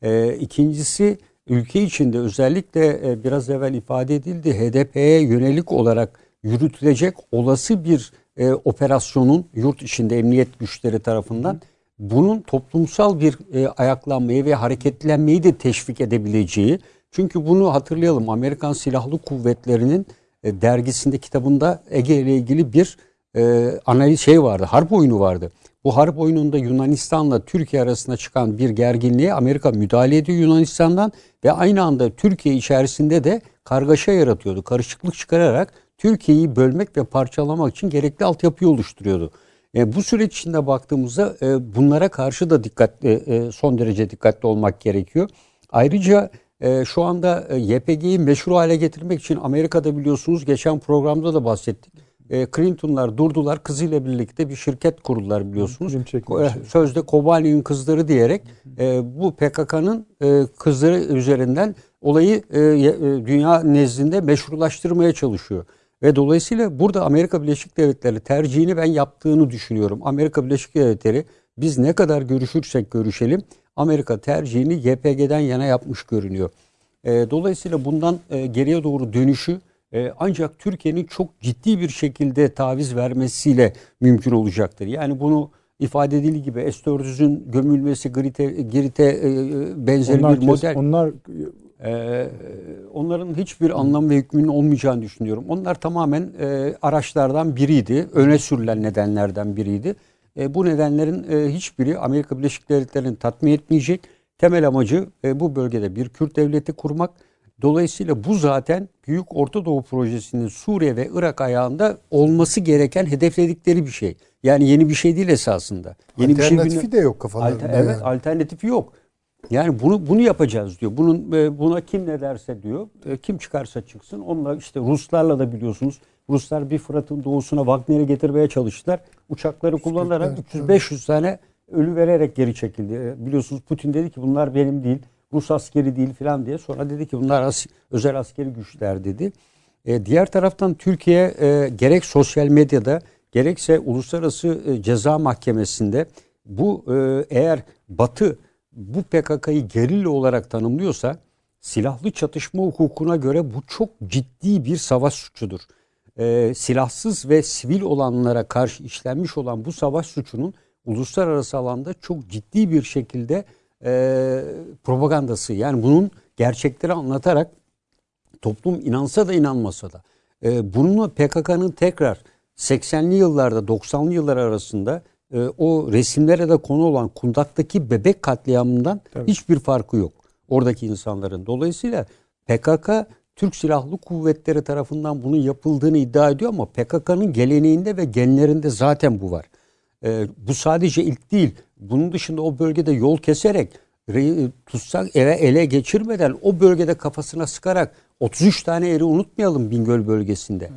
E, ikincisi ülke içinde özellikle e, biraz evvel ifade edildi HDP'ye yönelik olarak yürütülecek olası bir e, operasyonun yurt içinde emniyet güçleri tarafından bunun toplumsal bir e, ayaklanmayı ve hareketlenmeyi de teşvik edebileceği. Çünkü bunu hatırlayalım Amerikan Silahlı Kuvvetleri'nin e, dergisinde kitabında Ege ile ilgili bir e, analiz şey vardı. Harp oyunu vardı. Bu harp oyununda Yunanistan'la Türkiye arasında çıkan bir gerginliğe Amerika müdahale ediyor Yunanistan'dan ve aynı anda Türkiye içerisinde de kargaşa yaratıyordu. Karışıklık çıkararak Türkiye'yi bölmek ve parçalamak için gerekli altyapıyı oluşturuyordu. E, bu süreç içinde baktığımızda e, bunlara karşı da dikkatli, e, son derece dikkatli olmak gerekiyor. Ayrıca e, şu anda e, YPG'yi meşru hale getirmek için Amerika'da biliyorsunuz geçen programda da bahsettik. E, Clinton'lar durdular kızıyla birlikte bir şirket kurdular biliyorsunuz. E. Sözde Kobani'nin kızları diyerek e, bu PKK'nın e, kızları üzerinden olayı e, e, dünya nezdinde meşrulaştırmaya çalışıyor. Ve dolayısıyla burada Amerika Birleşik Devletleri tercihini ben yaptığını düşünüyorum. Amerika Birleşik Devletleri biz ne kadar görüşürsek görüşelim Amerika tercihini YPG'den yana yapmış görünüyor. E, dolayısıyla bundan e, geriye doğru dönüşü E, ancak Türkiye'nin çok ciddi bir şekilde taviz vermesiyle mümkün olacaktır. Yani bunu ifade edildiği gibi S-400'ün gömülmesi Girit'e, Girit'e e, benzeri onlar bir model. Onlar Ee, onların hiçbir anlam ve hükmünün olmayacağını düşünüyorum. Onlar tamamen e, araçlardan biriydi. Öne sürülen nedenlerden biriydi. E, bu nedenlerin e, hiçbiri Amerika Birleşik Devletleri'ni tatmin etmeyecek. Temel amacı e, bu bölgede bir Kürt devleti kurmak. Dolayısıyla bu zaten Büyük Orta Doğu Projesi'nin Suriye ve Irak ayağında olması gereken hedefledikleri bir şey. Yani yeni bir şey değil esasında. Yeni Alternatifi bir şey de yok kafalarında. Alter- evet, yani. alternatifi yok. Yani bunu bunu yapacağız diyor. Bunun e, buna kim ne derse diyor. e, Kim çıkarsa çıksın. Onunla işte Ruslarla da biliyorsunuz. Ruslar bir Fırat'ın doğusuna Wagner'i getirmeye çalıştılar. Uçakları kullanarak 300-500 tane ölü vererek geri çekildi. E, Biliyorsunuz Putin dedi ki bunlar benim değil. Rus askeri değil falan diye. Sonra dedi ki bunlar as- özel askeri güçler dedi. E, diğer taraftan Türkiye e, gerek sosyal medyada gerekse uluslararası ceza mahkemesinde bu e, eğer Batı bu PKK'yı gerilla olarak tanımlıyorsa silahlı çatışma hukukuna göre bu çok ciddi bir savaş suçudur. E, silahsız ve sivil olanlara karşı işlenmiş olan bu savaş suçunun uluslararası alanda çok ciddi bir şekilde e, propagandası yani bunun gerçekleri anlatarak toplum inansa da inanmasa da e, bununla PKK'nın tekrar 80'li yıllarda 90'lı yıllar arasında e, o resimlere de konu olan Kundak'taki bebek katliamından hiçbir farkı yok oradaki insanların. Dolayısıyla PKK Türk Silahlı Kuvvetleri tarafından bunun yapıldığını iddia ediyor ama PKK'nın geleneğinde ve genlerinde zaten bu var. E, bu sadece ilk değil. Bunun dışında o bölgede yol keserek re- tutsak eve ele geçirmeden o bölgede kafasına sıkarak 33 tane eri unutmayalım Bingöl bölgesinde.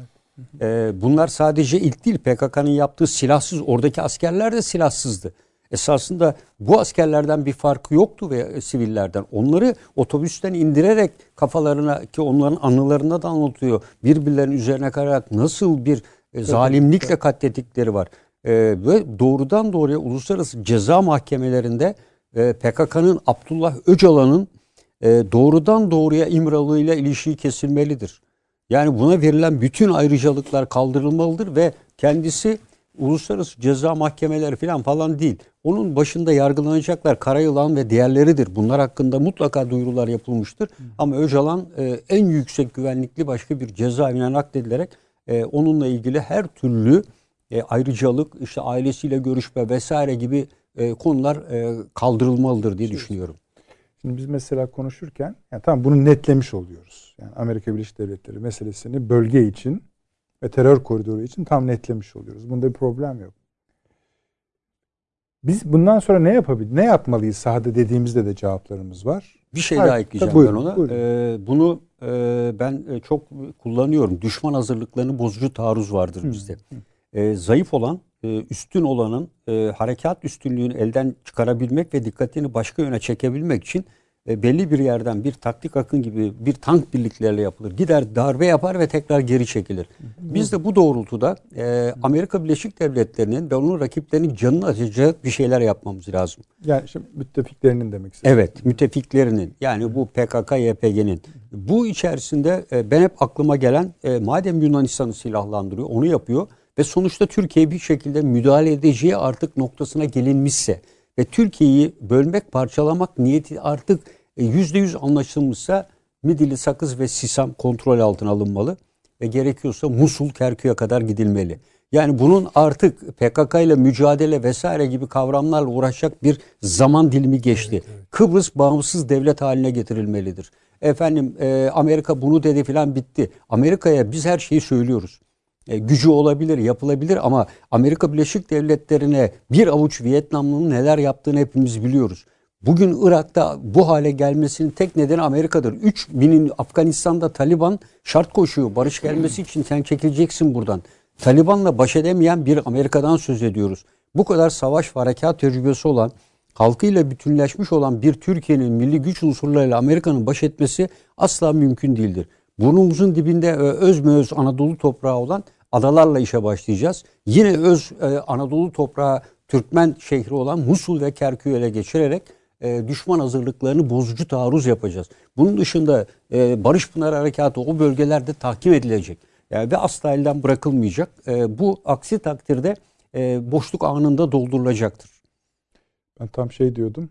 Ee, bunlar sadece ilk değil. PKK'nın yaptığı silahsız, oradaki askerler de silahsızdı. Esasında bu askerlerden bir farkı yoktu ve e, sivillerden. Onları otobüsten indirerek kafalarına ki onların anılarında da anlatıyor. Birbirlerinin üzerine kararak nasıl bir e, zalimlikle katlettikleri var. Ee, ve doğrudan doğruya uluslararası ceza mahkemelerinde e, PKK'nın Abdullah Öcalan'ın e, doğrudan doğruya İmralı ile ilişiği kesilmelidir. Yani buna verilen bütün ayrıcalıklar kaldırılmalıdır ve kendisi uluslararası ceza mahkemeleri falan falan değil. Onun başında yargılanacaklar Karayılan ve diğerleridir. Bunlar hakkında mutlaka duyurular yapılmıştır. Ama Öcalan e, en yüksek güvenlikli başka bir cezaevine nakledilerek e, onunla ilgili her türlü e, ayrıcalık, işte ailesiyle görüşme vesaire gibi e, konular e, kaldırılmalıdır diye düşünüyorum. Şimdi biz mesela konuşurken yani tamam bunu netlemiş oluyoruz. Yani Amerika Birleşik Devletleri meselesini bölge için ve terör koridoru için tam netlemiş oluyoruz. Bunda bir problem yok. Biz bundan sonra ne yapabiliriz? Ne yapmalıyız sahada dediğimizde de cevaplarımız var. Bir şey Hayır, daha ekleyeceğim buyurun, ben ona. buyurun. Ee, bunu e, ben e, çok kullanıyorum. Düşman hazırlıklarını bozucu taarruz vardır bizde. Ee, zayıf olan, üstün olanın e, harekat üstünlüğünü elden çıkarabilmek ve dikkatini başka yöne çekebilmek için e, belli bir yerden bir taktik akın gibi bir tank birliklerle yapılır. Gider darbe yapar ve tekrar geri çekilir. Biz de bu doğrultuda e, Amerika Birleşik Devletleri'nin ve onun rakiplerinin canını acıyacak bir şeyler yapmamız lazım. Yani şimdi müttefiklerinin demek istedim. Evet, müttefiklerinin yani bu PKK, YPG'nin. Bu içerisinde e, ben hep aklıma gelen e, madem Yunanistan'ı silahlandırıyor, onu yapıyor ve sonuçta Türkiye bir şekilde müdahale edeceği artık noktasına gelinmişse ve Türkiye'yi bölmek, parçalamak niyeti artık e, yüzde yüz anlaşılmışsa Midilli, Sakız ve Sisam kontrol altına alınmalı ve gerekiyorsa Musul, Kerkük'e kadar gidilmeli. Yani bunun artık PKK ile mücadele vesaire gibi kavramlarla uğraşacak bir zaman dilimi geçti. Kıbrıs bağımsız devlet haline getirilmelidir. Efendim e, Amerika bunu dedi filan bitti. Amerika'ya biz her şeyi söylüyoruz. E, gücü olabilir, yapılabilir ama Amerika Birleşik Devletleri'ne bir avuç Vietnamlı'nın neler yaptığını hepimiz biliyoruz. Bugün Irak'ta bu hale gelmesinin tek nedeni Amerika'dır. 3 binin Afganistan'da Taliban şart koşuyor. Barış gelmesi için sen çekileceksin buradan. Taliban'la baş edemeyen bir Amerika'dan söz ediyoruz. Bu kadar savaş ve harekat tecrübesi olan, halkıyla bütünleşmiş olan bir Türkiye'nin milli güç unsurlarıyla Amerika'nın baş etmesi asla mümkün değildir. Burnumuzun dibinde e, öz mü öz Anadolu toprağı olan adalarla işe başlayacağız. Yine öz e, Anadolu toprağı Türkmen şehri olan Musul ve Kerkük'ü ele geçirerek e, düşman hazırlıklarını bozucu taarruz yapacağız. Bunun dışında Barış Pınar Harekatı o bölgelerde tahkim edilecek. Yani ve asla elden bırakılmayacak. Bu aksi takdirde boşluk anında doldurulacaktır. Ben tam şey diyordum.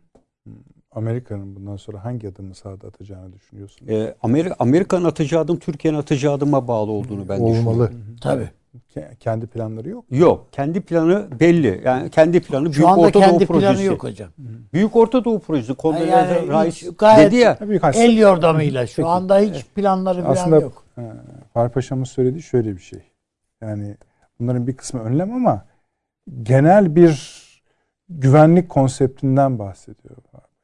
Amerika'nın bundan sonra hangi adımı sahada atacağını düşünüyorsun? E, Amerika Amerika'nın atacağı adım Türkiye'nin atacağı adıma bağlı olduğunu ben düşünüyorum. Olmalı. Tabii. Ke- Kendi planları yok. Yok. Kendi planı belli. Yani kendi planı Şu Büyük anda Orta Doğu kendi planı Projesi. yok hocam. Büyük Orta Doğu Projesi. Kondoleezza Yani Rice gayet- dedi ya. El yordamıyla şu anda hiç planları falan Aslında yok. e, Fahri Paşa'mın söylediği şöyle bir şey. Yani bunların bir kısmı önlem ama genel bir güvenlik konseptinden bahsediyor.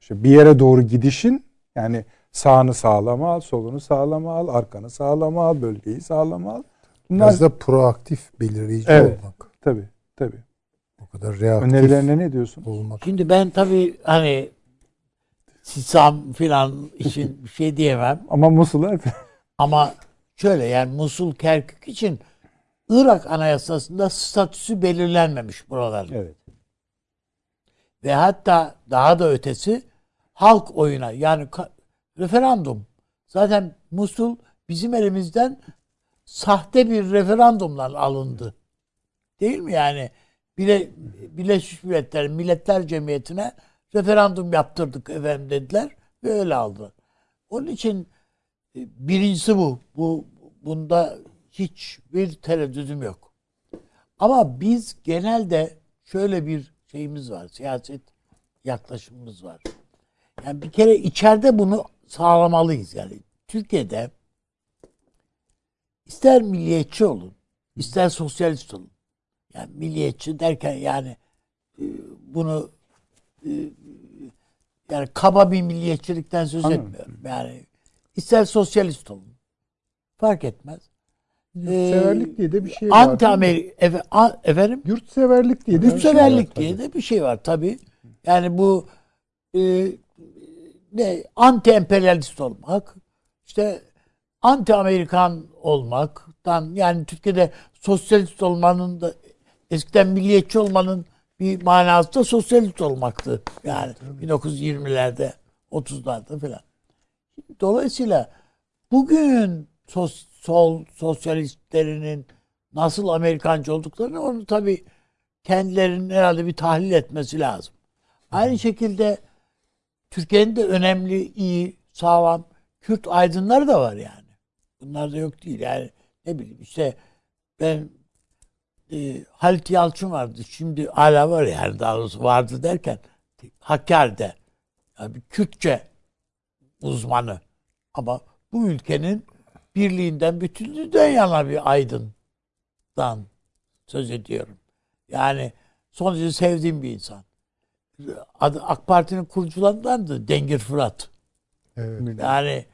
İşte bir yere doğru gidişin yani sağını sağlama al, solunu sağlama al, arkanı sağlama al, bölgeyi sağlama al. Bunlar Biraz da proaktif belirleyici Evet. olmak. tabii tabii. O kadar reaktif Önerilerine ne diyorsun? olmak. Şimdi ben tabii hani Sisam filan için bir şey diyemem. Ama Musul'a [laughs] Ama şöyle yani Musul Kerkük için Irak Anayasası'nda statüsü belirlenmemiş buraların. Evet. Ve hatta daha da ötesi halk oyuna yani referandum. Zaten Musul bizim elimizden sahte bir referandumla alındı. Değil mi yani? Bile, Birleşmiş Milletler Milletler Cemiyeti'ne referandum yaptırdık efendim dediler ve öyle aldılar. Onun için e, birincisi bu. Bu bunda hiçbir tereddüdüm yok. Ama biz genelde şöyle bir şeyimiz var. Siyaset yaklaşımımız var. Yani bir kere içeride bunu sağlamalıyız. Yani Türkiye'de ister milliyetçi olun, ister sosyalist olun. Yani milliyetçi derken yani e, bunu e, yani kaba bir milliyetçilikten söz Anladım. etmiyorum. Yani ister sosyalist olun. Fark etmez. Ee, Yurtseverlik diye de bir şey var. Anti Amerika efendim Yurtseverlik diye de bir şey var Yurtseverlik tabii. diye de bir şey var tabii. Yani bu e, ne anti emperyalist olmak, işte anti Amerikan olmaktan yani Türkiye'de sosyalist olmanın da eskiden milliyetçi olmanın bir manası da sosyalist olmaktı. Yani 1920'lerde, 30'larda falan. Dolayısıyla bugün sos, sol sosyalistlerinin nasıl Amerikancı olduklarını onu tabii kendilerinin herhalde bir tahlil etmesi lazım. Aynı şekilde Türkiye'nin de önemli, iyi, sağlam Kürt aydınları da var yani. Bunlar da yok değil. Yani ne bileyim işte ben e, Halit Yalçın vardı. Şimdi hala var yani daha doğrusu vardı derken Hakkari'de yani Kürtçe uzmanı. Ama bu ülkenin birliğinden, bütünlüğünden yana bir aydından söz ediyorum. Yani son derece sevdiğim bir insan. AK Parti'nin kurucularındandı Dengir Fırat. Evet. Yani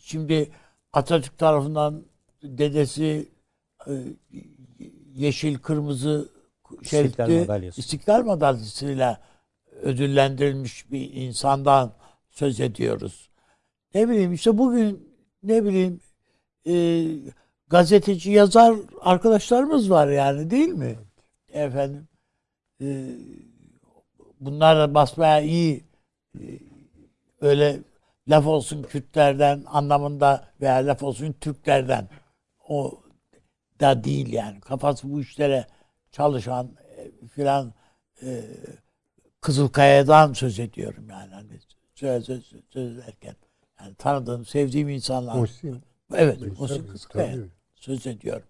şimdi Atatürk tarafından dedesi e, yeşil kırmızı İstiklal şeritli Madalyası. İstiklal Madalyası'yla ödüllendirilmiş bir insandan söz ediyoruz. Ne bileyim işte bugün ne bileyim e, gazeteci yazar arkadaşlarımız var yani değil mi? Efendim e, bunlar da basmaya iyi e, öyle laf olsun Kürtlerden anlamında veya laf olsun Türklerden o da değil yani. Kafası bu işlere çalışan e, filan e, Kızılkaya'dan söz ediyorum yani. Hani söz, söz, söz ederken. Yani tanıdığım, sevdiğim insanlar. Muhsin. evet, Muhsin Kızılkaya söz ediyorum.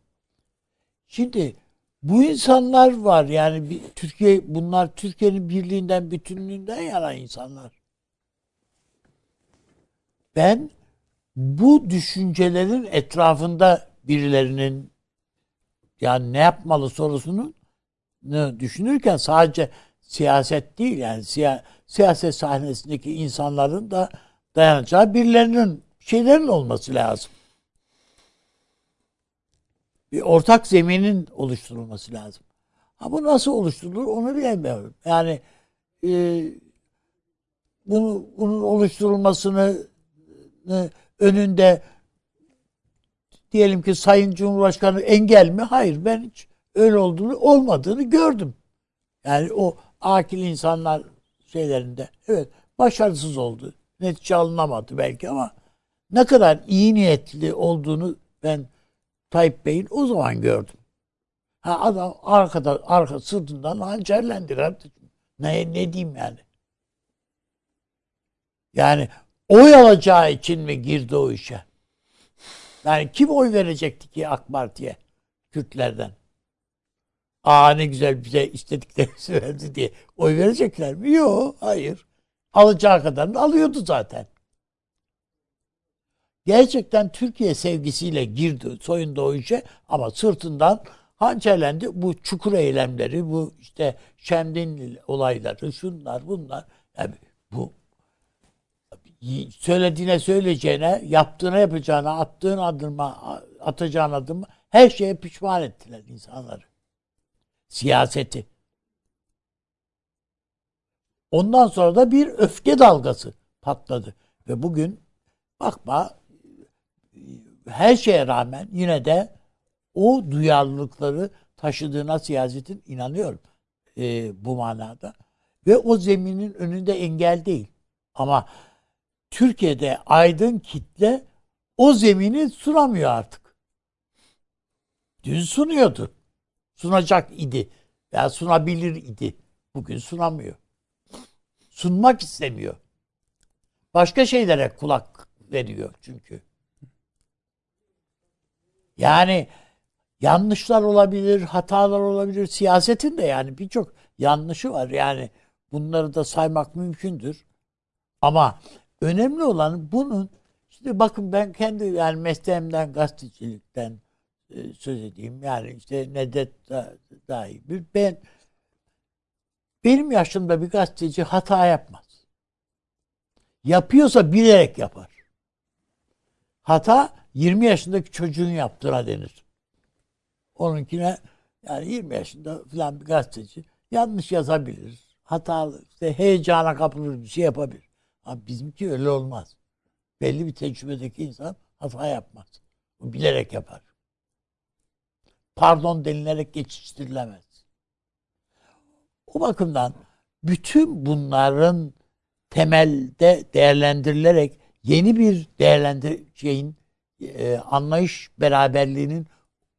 Şimdi bu insanlar var yani bir, Türkiye bunlar Türkiye'nin birliğinden, bütünlüğünden yana insanlar. Ben bu düşüncelerin etrafında birilerinin yani ne yapmalı sorusunu ne düşünürken sadece siyaset değil yani siya, siyaset sahnesindeki insanların da dayanacağı birilerinin şeylerin olması lazım. Bir ortak zeminin oluşturulması lazım. Ha bu nasıl oluşturulur onu bilemiyorum. Yani e, bunu bunun oluşturulmasını e, önünde diyelim ki Sayın Cumhurbaşkanı engel mi? Hayır ben hiç öyle olduğunu olmadığını gördüm. Yani o akil insanlar şeylerinde. Evet Başarısız oldu. Netice alınamadı belki ama ne kadar iyi niyetli olduğunu ben Tayyip Bey'in o zaman gördüm. Ha adam arkada arka sırtından hançerlendi kardeşim. Ne, ne diyeyim yani? Yani oy alacağı için mi girdi o işe? Yani kim oy verecekti ki AK Parti'ye Kürtlerden? Aa ne güzel bize istediklerini [laughs] verdi diye oy verecekler mi? Yok, hayır. Alacağı kadarını alıyordu zaten. Gerçekten Türkiye sevgisiyle girdi soyunda o işe ama sırtından hançerlendi. Bu çukur eylemleri, bu işte Şemdin olayları, şunlar bunlar. Yani bu söylediğine söyleyeceğine, yaptığına yapacağına, attığın adımma, atacağın adım her şeye pişman ettiler insanları. Siyaseti. Ondan sonra da bir öfke dalgası patladı. Ve bugün bakma her şeye rağmen yine de o duyarlılıkları taşıdığına siyasetin inanıyorum e, bu manada. Ve o zeminin önünde engel değil. Ama Türkiye'de aydın kitle o zemini sunamıyor artık. Dün sunuyordu. Sunacak idi. Veya sunabilir idi. Bugün sunamıyor. Sunmak istemiyor. Başka şeylere kulak veriyor çünkü. Yani yanlışlar olabilir, hatalar olabilir. Siyasetin de yani birçok yanlışı var. Yani bunları da saymak mümkündür. Ama önemli olan bunun işte bakın ben kendi yani mesleğimden gazetecilikten e, söz edeyim. Yani işte Nedet da, dahi bir ben benim yaşımda bir gazeteci hata yapmaz. Yapıyorsa bilerek yapar. Hata 20 yaşındaki çocuğun yaptığına denir. Onunkine yani 20 yaşında falan bir gazeteci yanlış yazabilir. Hatalı, işte heyecana kapılır bir şey yapabilir. Ama bizimki öyle olmaz. Belli bir tecrübedeki insan hata yapmaz. O bilerek yapar. Pardon denilerek geçiştirilemez. O bakımdan bütün bunların temelde değerlendirilerek yeni bir değerlendir şeyin e, anlayış beraberliğinin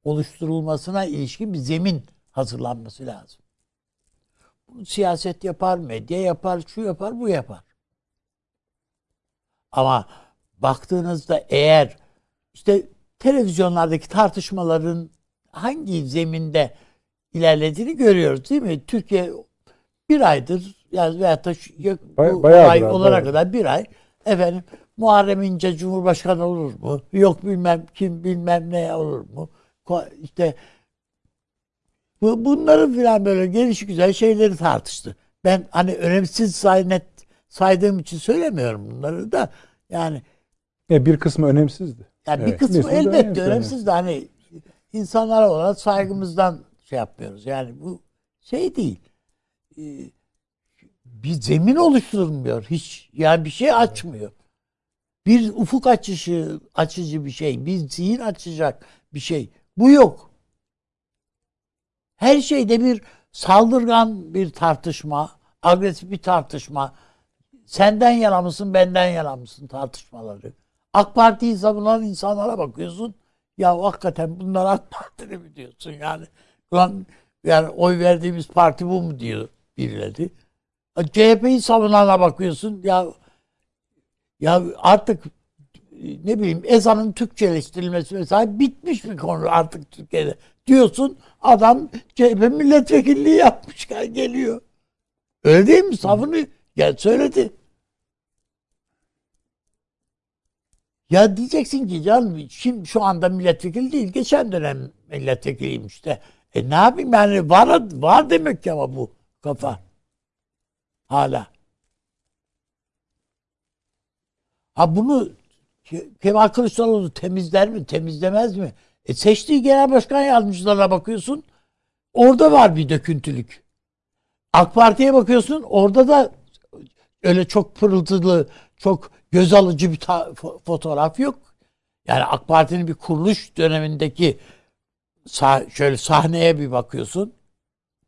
oluşturulmasına ilişkin bir zemin hazırlanması lazım. Bunu siyaset yapar, medya yapar, şu yapar, bu yapar. Ama baktığınızda eğer işte televizyonlardaki tartışmaların hangi zeminde ilerlediğini görüyoruz değil mi? Türkiye bir aydır yani veyahut da bu Bay, abi, olana kadar bir ay efendim Muharrem İnce Cumhurbaşkanı olur mu? Yok bilmem kim bilmem ne olur mu? İşte bu, bunları filan böyle gelişi güzel şeyleri tartıştı. Ben hani önemsiz say, net saydığım için söylemiyorum bunları da yani E, bir kısmı önemsizdi. yani bir Evet. kısmı Mesela elbette önemsiz, önemsiz de hani insanlara olan saygımızdan şey yapmıyoruz. Yani bu şey değil. Ee, bir zemin oluşturmuyor hiç. Yani bir şey açmıyor. Bir ufuk açışı, açıcı bir şey, bir zihin açacak bir şey. Bu yok. Her şeyde bir saldırgan bir tartışma, agresif bir tartışma. Senden yana mısın, benden yana mısın tartışmaları. AK Parti'yi savunan insanlara bakıyorsun. Ya hakikaten bunlar AK Partili mi diyorsun yani. Ulan yani oy verdiğimiz parti bu mu diyor birileri. CHP'yi savunana bakıyorsun. Ya ya artık ne bileyim ezanın Türkçeleştirilmesi mesela bitmiş bir konu artık Türkiye'de. Diyorsun adam CHP milletvekilliği yapmış geliyor. Öyle değil mi? Savunuyor. Ya söyledi. Ya diyeceksin ki canım şimdi şu anda milletvekili değil. Geçen dönem milletvekiliymiş de. E ne yapayım yani var, var demek ki ama bu kafa. Hala. Ha bunu Ke- Kemal Kılıçdaroğlu temizler mi, temizlemez mi? E seçtiği genel başkan yardımcılarına bakıyorsun. Orada var bir döküntülük. AK Parti'ye bakıyorsun. Orada da öyle çok pırıltılı, çok göz alıcı bir fotoğraf yok. Yani AK Parti'nin bir kuruluş dönemindeki sah- şöyle sahneye bir bakıyorsun.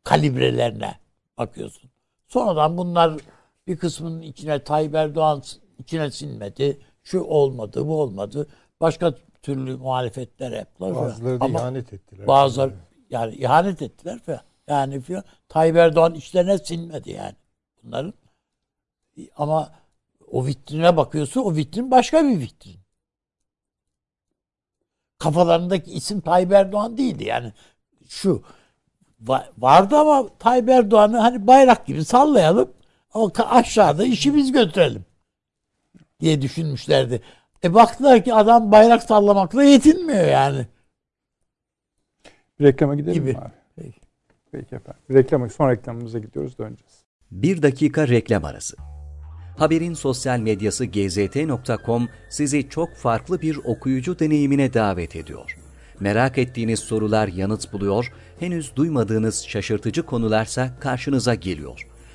Kalibrelerine bakıyorsun. Sonradan bunlar Bir kısmının içine Tayyip Erdoğan içine sinmedi. Şu olmadı, bu olmadı. Başka türlü muhalefetler yaptılar. Bazıları da ihanet ettiler. Bazıları yani ihanet ettiler falan. Yani falan. Tayyip Erdoğan içlerine sinmedi yani bunların. Ama o vitrine bakıyorsun o vitrin başka bir vitrin. Kafalarındaki isim Tayyip Erdoğan değildi yani. Şu va- vardı ama Tayyip Erdoğan'ı hani bayrak gibi sallayalım ama aşağıda işi biz götürelim diye düşünmüşlerdi. E baktılar ki adam bayrak sallamakla yetinmiyor yani. Bir reklama gidelim Gibi. mi abi? Peki. Peki efendim. Bir reklama, son reklamımıza gidiyoruz döneceğiz. Bir dakika reklam arası. Haberin sosyal medyası gzt.com sizi çok farklı bir okuyucu deneyimine davet ediyor. Merak ettiğiniz sorular yanıt buluyor, henüz duymadığınız şaşırtıcı konularsa karşınıza geliyor.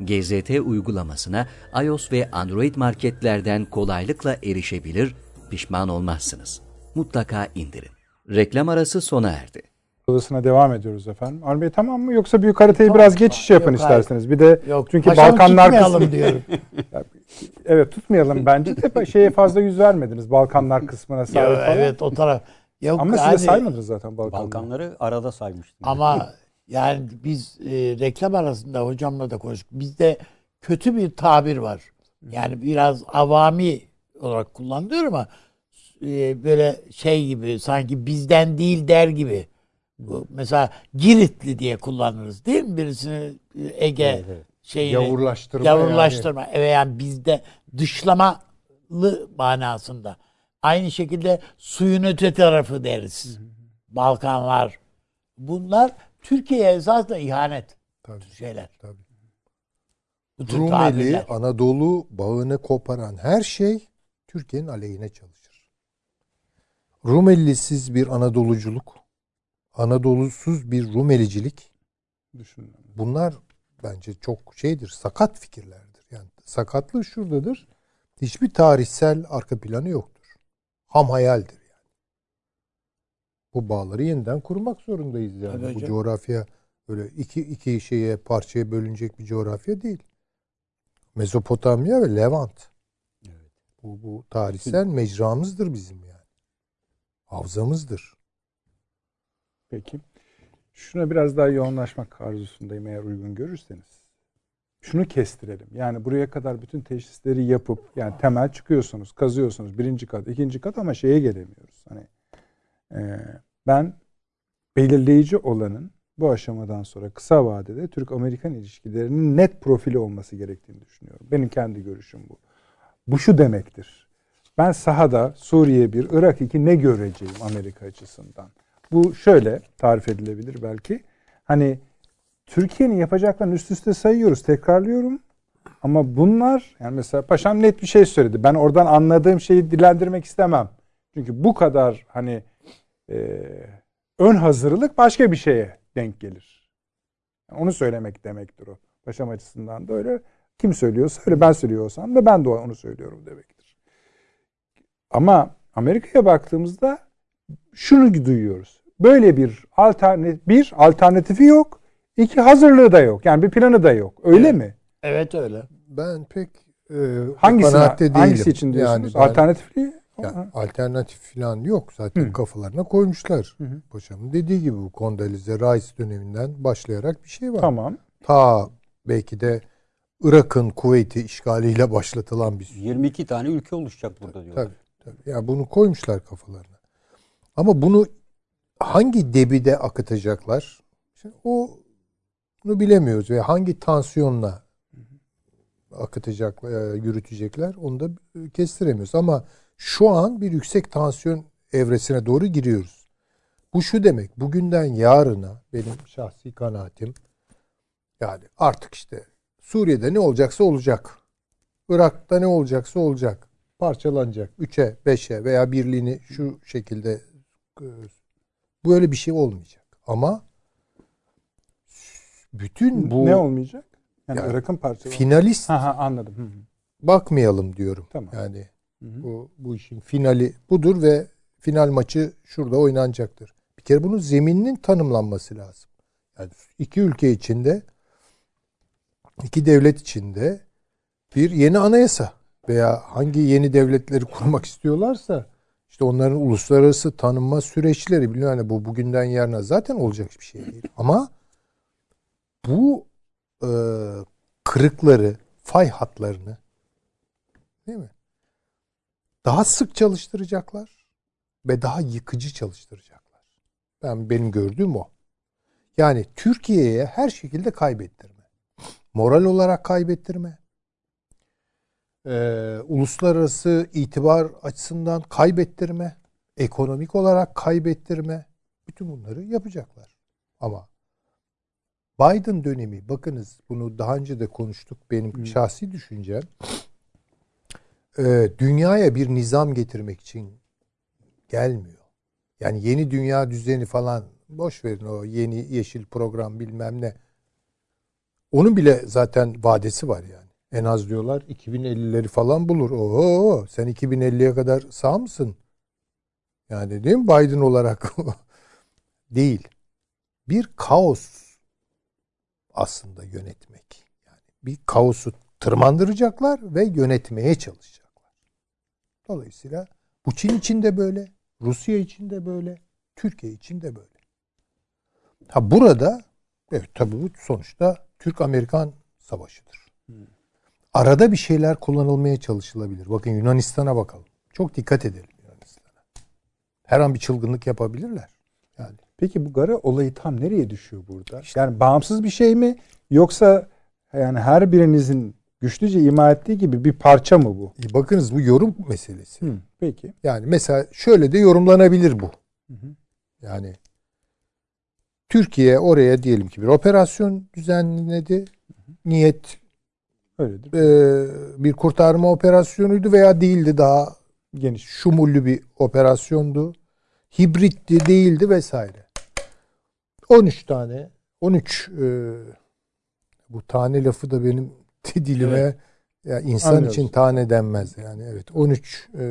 GZT uygulamasına iOS ve Android marketlerden kolaylıkla erişebilir, pişman olmazsınız. Mutlaka indirin. Reklam arası sona erdi. Odasına devam ediyoruz efendim. Armi Bey tamam mı? Yoksa büyük haritayı biraz geçiş yapın Yok, hayır. isterseniz. Bir de Yok, çünkü Balkanlar kısmı... [laughs] diyorum. Evet tutmayalım bence de şeye fazla yüz vermediniz Balkanlar kısmına Ya, sahip falan. evet o taraf. Yok, Ama siz yani- de saymadınız zaten Balkanları. Balkanları arada saymıştım. Ama yani biz e, reklam arasında hocamla da konuştuk. Bizde kötü bir tabir var. Yani biraz avami olarak kullanılıyor ama e, böyle şey gibi sanki bizden değil der gibi. Bu, mesela Giritli diye kullanırız değil mi? Birisini e, Ege Evet, evet. şeyini Yavurlaştırma yavrulaştırma. Evet yani bizde dışlamalı manasında. Aynı şekilde suyun öte tarafı deriz. Balkanlar. Bunlar Türkiye'ye esasında ihanet Tabii, şeyler. tabii. Bu Rumeli. Anadolu bağını koparan her şey Türkiye'nin aleyhine çalışır. Rumelisiz bir Anadoluculuk, Anadolu'suz bir Rumelicilik Düşünün. bunlar bence çok şeydir, sakat fikirlerdir. Yani sakatlığı şuradadır. Hiçbir tarihsel arka planı yoktur. Ham hayaldir. Bu bağları yeniden kurmak zorundayız yani. Tabii Bu hocam. coğrafya öyle iki iki şeye parçaya bölünecek bir coğrafya değil. Mezopotamya ve Levant. Bu, bu tarihsel mecramızdır bizim yani. Havzamızdır. Peki. Şuna biraz daha yoğunlaşmak arzusundayım eğer uygun görürseniz. Şunu kestirelim. Yani buraya kadar bütün teşhisleri yapıp yani temel çıkıyorsunuz, kazıyorsunuz. Birinci kat, ikinci kat ama şeye gelemiyoruz. Hani e, ben belirleyici olanın bu aşamadan sonra kısa vadede Türk-Amerikan ilişkilerinin net profili olması gerektiğini düşünüyorum. Benim kendi görüşüm bu. Bu şu demektir. Ben sahada Suriye 1, Irak 2 ne göreceğim Amerika açısından? Bu şöyle tarif edilebilir belki. Hani Türkiye'nin yapacaklarını üst üste sayıyoruz, tekrarlıyorum. Ama bunlar yani mesela paşam net bir şey söyledi. Ben oradan anladığım şeyi dilendirmek istemem. Çünkü bu kadar hani e, ön hazırlık başka bir şeye denk gelir. Yani onu söylemek demektir o. Paşam açısından da öyle. Kim söylüyorsa öyle ben söylüyorsam da ben de onu söylüyorum demektir. Ama Amerika'ya baktığımızda şunu duyuyoruz. Böyle bir alternatif bir alternatifi yok. iki hazırlığı da yok. Yani bir planı da yok. Öyle Evet. mi? Evet öyle. Ben pek e, Hangisi değilim. hangisi için diyorsunuz? ben- Alternatifli Ya, alternatif falan yok. Zaten Hı. kafalarına koymuşlar. Hı hı. Paşamın dediği gibi bu Kondalize Rice döneminden başlayarak bir şey var. Tamam. Ta belki de Irak'ın Kuveyt'i işgaliyle başlatılan bir 22 tane ülke oluşacak burada diyorlar. Tabii, tabii. Ya bunu koymuşlar kafalarına. Ama bunu hangi debide akıtacaklar? Şimdi o bunu bilemiyoruz ve hangi tansiyonla akıtacaklar, e, yürütecekler onu da kestiremiyoruz. Ama şu an bir yüksek tansiyon evresine doğru giriyoruz. Bu şu demek, bugünden yarına benim şahsi kanaatim yani artık işte Suriye'de ne olacaksa olacak. Irak'ta ne olacaksa olacak. parçalanacak. Üçe, beşe veya birliğini şu şekilde e, böyle bir şey olmayacak. Ama bütün bu ne olmayacak? Yani, Yani Irak'ın parçaları. finalist Ha ha anladım. Hı hı. bakmayalım diyorum. Tamam. Yani Hı hı. bu bu işin finali budur ve final maçı şurada oynanacaktır. Bir kere bunun zemininin tanımlanması lazım. Yani iki ülke içinde iki devlet içinde bir yeni anayasa veya hangi yeni devletleri kurmak istiyorlarsa işte onların uluslararası tanınma süreçleri biliyor yani bu bugünden yarına zaten olacak bir şey değil. Ama bu e, kırıkları, fay hatlarını değil mi? Daha sık çalıştıracaklar ve daha yıkıcı çalıştıracaklar. Ben benim gördüğüm o. Yani Türkiye'ye her şekilde kaybettirme. Moral olarak kaybettirme. Ee, uluslararası itibar açısından kaybettirme. Ekonomik olarak kaybettirme. Bütün bunları yapacaklar. Ama Biden dönemi bakınız bunu daha önce de konuştuk benim şahsi düşüncem. Ee, dünyaya bir nizam getirmek için gelmiyor. Yani yeni dünya düzeni falan boş verin o yeni yeşil program bilmem ne. Onun bile zaten vadesi var yani. En az diyorlar 2050'leri falan bulur. Oo sen 2050'ye kadar sağ mısın? Yani değil mi Biden olarak? [laughs] değil. Bir kaos aslında yönetmek. Yani bir kaosu tırmandıracaklar ve yönetmeye çalışacaklar. Dolayısıyla bu Çin için de böyle, Rusya için de böyle, Türkiye için de böyle. Ha burada evet tabii bu sonuçta Türk-Amerikan savaşıdır. Arada bir şeyler kullanılmaya çalışılabilir. Bakın Yunanistan'a bakalım. Çok dikkat edelim Yunanistan'a. Her an bir çılgınlık yapabilirler. Yani Peki bu Gara olayı tam nereye düşüyor burada? Yani bağımsız bir şey mi yoksa yani her birinizin güçlüce ima ettiği gibi bir parça mı bu? e, bakınız bu yorum meselesi. Hı, peki. Yani mesela şöyle de yorumlanabilir bu. Hı hı. Yani Türkiye oraya diyelim ki bir operasyon düzenledi. Niyet Öyledir. e, bir kurtarma operasyonuydu veya değildi daha Geniş. şumullü bir operasyondu. Hibritti değildi vesaire. 13 tane 13 e, bu tane lafı da benim dilime ya insan Anlıyoruz. için tane denmez yani evet 13 e,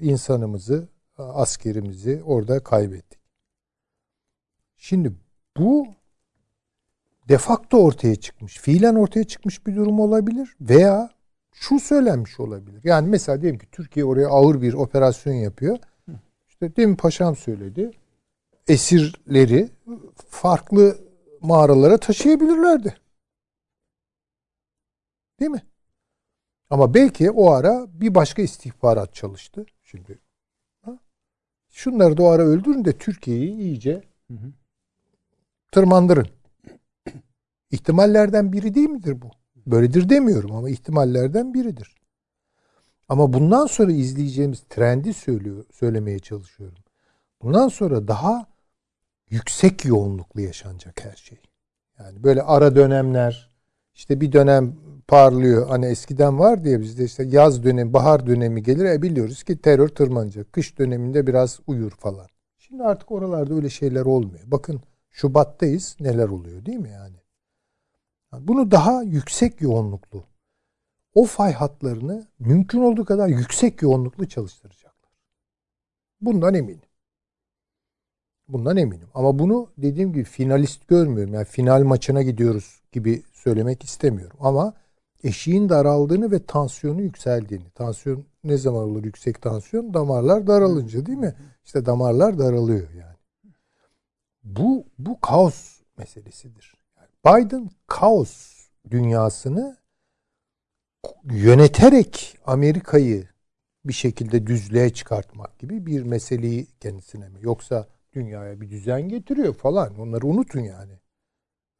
insanımızı askerimizi orada kaybettik. Şimdi bu defakto ortaya çıkmış, fiilen ortaya çıkmış bir durum olabilir veya şu söylenmiş olabilir. Yani mesela diyelim ki Türkiye oraya ağır bir operasyon yapıyor. İşte demin paşam söyledi. Esirleri farklı mağaralara taşıyabilirlerdi. Değil mi? Ama belki o ara bir başka istihbarat çalıştı. Şimdi ha? şunları da o ara öldürün de Türkiye'yi iyice Hı hı. tırmandırın. İhtimallerden biri değil midir bu? Böyledir demiyorum ama ihtimallerden biridir. Ama bundan sonra izleyeceğimiz trendi söylüyor, söylemeye çalışıyorum. Bundan sonra daha yüksek yoğunluklu yaşanacak her şey. Yani böyle ara dönemler, işte bir dönem parlıyor. Hani eskiden var diye bizde işte yaz dönemi, bahar dönemi gelir. E biliyoruz ki terör tırmanacak. Kış döneminde biraz uyur falan. Şimdi artık oralarda öyle şeyler olmuyor. Bakın Şubat'tayız neler oluyor değil mi yani? Bunu daha yüksek yoğunluklu, o fay hatlarını mümkün olduğu kadar yüksek yoğunluklu çalıştıracaklar. Bundan eminim. Bundan eminim. Ama bunu dediğim gibi finalist görmüyorum. Yani final maçına gidiyoruz gibi söylemek istemiyorum. Ama eşiğin daraldığını ve tansiyonu yükseldiğini. Tansiyon ne zaman olur yüksek tansiyon? Damarlar daralınca değil mi? İşte damarlar daralıyor yani. Bu bu kaos meselesidir. Biden kaos dünyasını yöneterek Amerika'yı bir şekilde düzlüğe çıkartmak gibi bir meseleyi kendisine mi? Yoksa dünyaya bir düzen getiriyor falan. Onları unutun yani.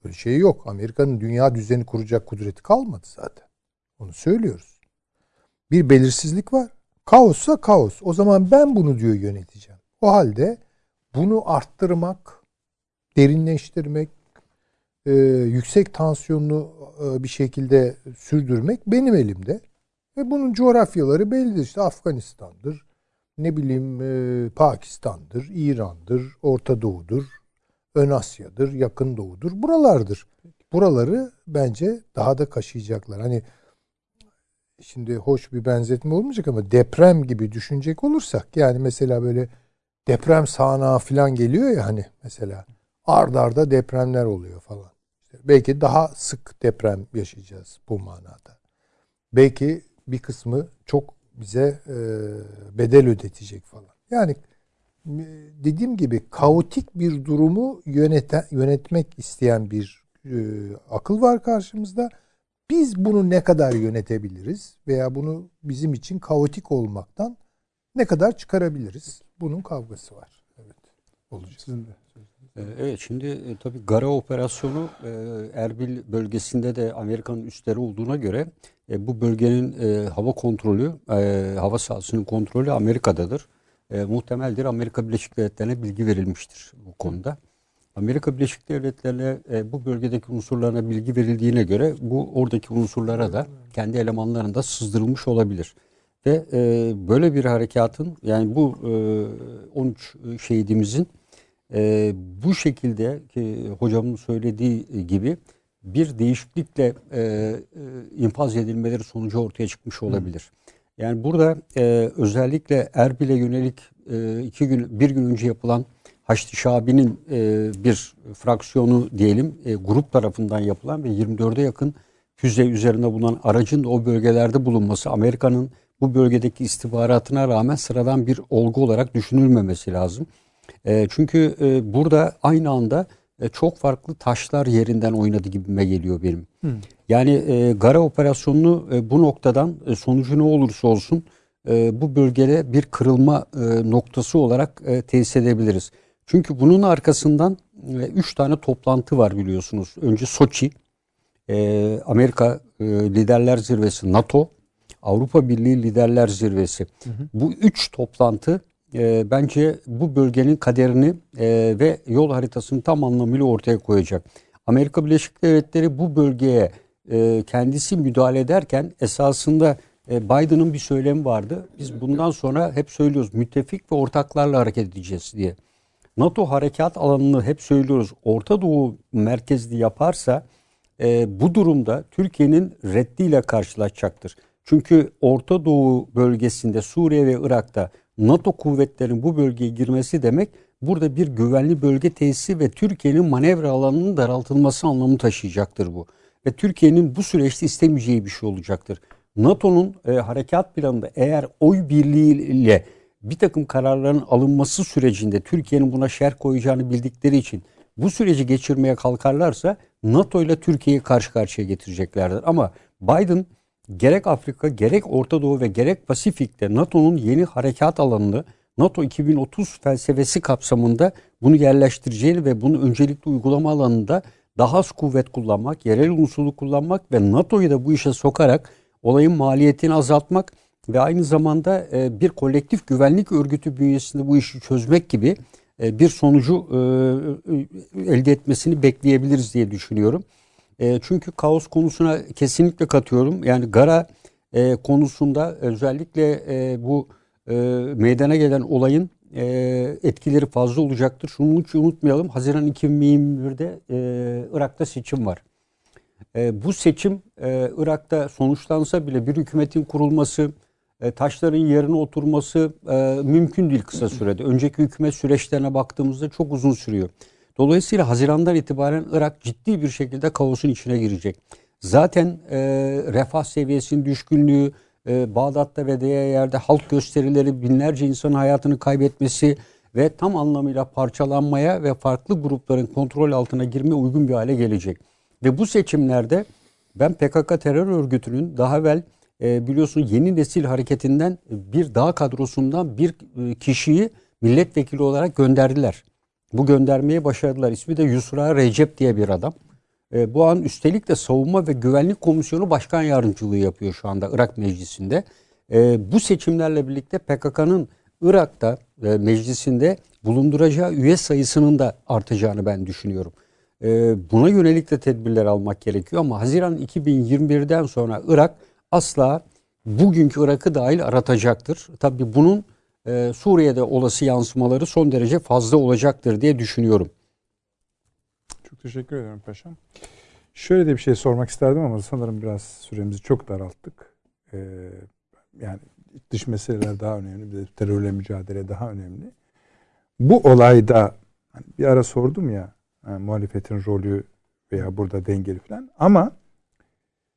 Öyle şey yok. Amerika'nın dünya düzeni kuracak kudreti kalmadı zaten. Onu söylüyoruz. Bir belirsizlik var. Kaossa kaos. O zaman ben bunu diyor yöneteceğim. O halde bunu arttırmak, derinleştirmek, e, yüksek tansiyonlu e, bir şekilde sürdürmek benim elimde. Ve bunun coğrafyaları bellidir. İşte Afganistan'dır, ne bileyim e, Pakistan'dır, İran'dır, Orta Doğu'dur, Ön Asya'dır, Yakın Doğu'dur. Buralardır. Buraları bence daha da kaşıyacaklar. Hani şimdi hoş bir benzetme olmayacak ama deprem gibi düşünecek olursak yani mesela böyle deprem sahnağı falan geliyor ya hani mesela ard arda depremler oluyor falan. İşte belki daha sık deprem yaşayacağız bu manada. Belki bir kısmı çok bize e, bedel ödetecek falan. Yani dediğim gibi kaotik bir durumu yöneten, yönetmek isteyen bir e, akıl var karşımızda. Biz bunu ne kadar yönetebiliriz veya bunu bizim için kaotik olmaktan ne kadar çıkarabiliriz? Bunun kavgası var. Evet. Olacak. Sizin de. Ee, Evet şimdi e, tabii Gara operasyonu e, Erbil bölgesinde de Amerika'nın üstleri olduğuna göre e, bu bölgenin hava kontrolü, hava sahasının kontrolü Amerika'dadır. E, muhtemeldir Amerika Birleşik Devletleri'ne bilgi verilmiştir bu konuda. Amerika Birleşik Devletleri'ne e, bu bölgedeki unsurlarına bilgi verildiğine göre bu oradaki unsurlara da kendi elemanlarında sızdırılmış olabilir. Ve e, böyle bir harekatın yani bu e, 13 şehidimizin e, bu şekilde ki hocamın söylediği gibi bir değişiklikle e, e, infaz edilmeleri sonucu ortaya çıkmış olabilir. Yani burada e, özellikle Erbil'e yönelik e, iki gün bir gün önce yapılan Haçlı Şabi'nin e, bir fraksiyonu diyelim e, grup tarafından yapılan ve 24'e yakın füze üzerinde bulunan aracın da o bölgelerde bulunması Amerika'nın bu bölgedeki istihbaratına rağmen sıradan bir olgu olarak düşünülmemesi lazım. E, çünkü e, burada aynı anda e, çok farklı taşlar yerinden oynadı gibime geliyor benim. Yani e, Gara operasyonunu e, bu noktadan e, sonucu ne olursa olsun e, bu bölgede bir kırılma e, noktası olarak e, tesis edebiliriz. Çünkü bunun arkasından e, üç tane toplantı var biliyorsunuz. Önce Soçi, e, Amerika e, Liderler Zirvesi, NATO, Avrupa Birliği Liderler Zirvesi. Bu üç toplantı e, bence bu bölgenin kaderini e, ve yol haritasını tam anlamıyla ortaya koyacak. Amerika Birleşik Devletleri bu bölgeye e, kendisi müdahale ederken esasında e, Biden'ın bir söylemi vardı. Biz bundan sonra hep söylüyoruz müttefik ve ortaklarla hareket edeceğiz diye. NATO harekat alanını hep söylüyoruz. Orta Doğu merkezli yaparsa e, bu durumda Türkiye'nin reddiyle karşılaşacaktır. Çünkü Orta Doğu bölgesinde Suriye ve Irak'ta NATO kuvvetlerinin bu bölgeye girmesi demek burada bir güvenli bölge tesisi ve Türkiye'nin manevra alanının daraltılması anlamı taşıyacaktır bu. Ve Türkiye'nin bu süreçte istemeyeceği bir şey olacaktır. NATO'nun e, harekat planında eğer oy birliğiyle bir takım kararların alınması sürecinde Türkiye'nin buna şer koyacağını bildikleri için bu süreci geçirmeye kalkarlarsa NATO ile Türkiye'yi karşı karşıya getireceklerdir. Ama Biden gerek Afrika gerek Orta Doğu ve gerek Pasifik'te NATO'nun yeni harekat alanını NATO 2030 felsefesi kapsamında bunu yerleştireceğini ve bunu öncelikli uygulama alanında daha az kuvvet kullanmak, yerel unsuru kullanmak ve NATO'yu da bu işe sokarak olayın maliyetini azaltmak ve aynı zamanda e, bir kolektif güvenlik örgütü bünyesinde bu işi çözmek gibi e, bir sonucu e, elde etmesini bekleyebiliriz diye düşünüyorum. Çünkü kaos konusuna kesinlikle katıyorum. Yani Gara konusunda özellikle bu meydana gelen olayın etkileri fazla olacaktır. Şunu hiç unutmayalım. Haziran 2021'de Irak'ta seçim var. Bu seçim Irak'ta sonuçlansa bile bir hükümetin kurulması, e, taşların yerine oturması e, mümkün değil kısa sürede. Önceki hükümet süreçlerine baktığımızda çok uzun sürüyor. Dolayısıyla Haziran'dan itibaren Irak ciddi bir şekilde kaosun içine girecek. Zaten e, refah seviyesinin düşkünlüğü, e, Bağdat'ta ve diğer yerde halk gösterileri, binlerce insanın hayatını kaybetmesi ve tam anlamıyla parçalanmaya ve farklı grupların kontrol altına girmeye uygun bir hale gelecek. Ve bu seçimlerde ben PKK terör örgütünün daha evvel e, biliyorsun yeni nesil hareketinden bir dağ kadrosundan bir e, kişiyi milletvekili olarak gönderdiler. Bu göndermeyi başardılar. İsmi de Yusra Recep diye bir adam. E, bu an üstelik de Savunma ve Güvenlik Komisyonu Başkan Yardımcılığı yapıyor şu anda Irak Meclisi'nde. E, bu seçimlerle birlikte PKK'nın Irak'ta e, meclisinde bulunduracağı üye sayısının da artacağını ben düşünüyorum. E, buna yönelik de tedbirler almak gerekiyor ama Haziran 2021'den sonra Irak asla bugünkü Irak'ı dahil aratacaktır. Tabii bunun e, Suriye'de olası yansımaları son derece fazla olacaktır diye düşünüyorum. Çok teşekkür ederim paşam. Şöyle de bir şey sormak isterdim ama sanırım biraz süremizi çok daralttık. Ee, yani dış meseleler daha önemli, bir de terörle mücadele daha önemli. Bu olayda hani bir ara sordum ya yani muhalefetin rolü veya burada dengeli falan ama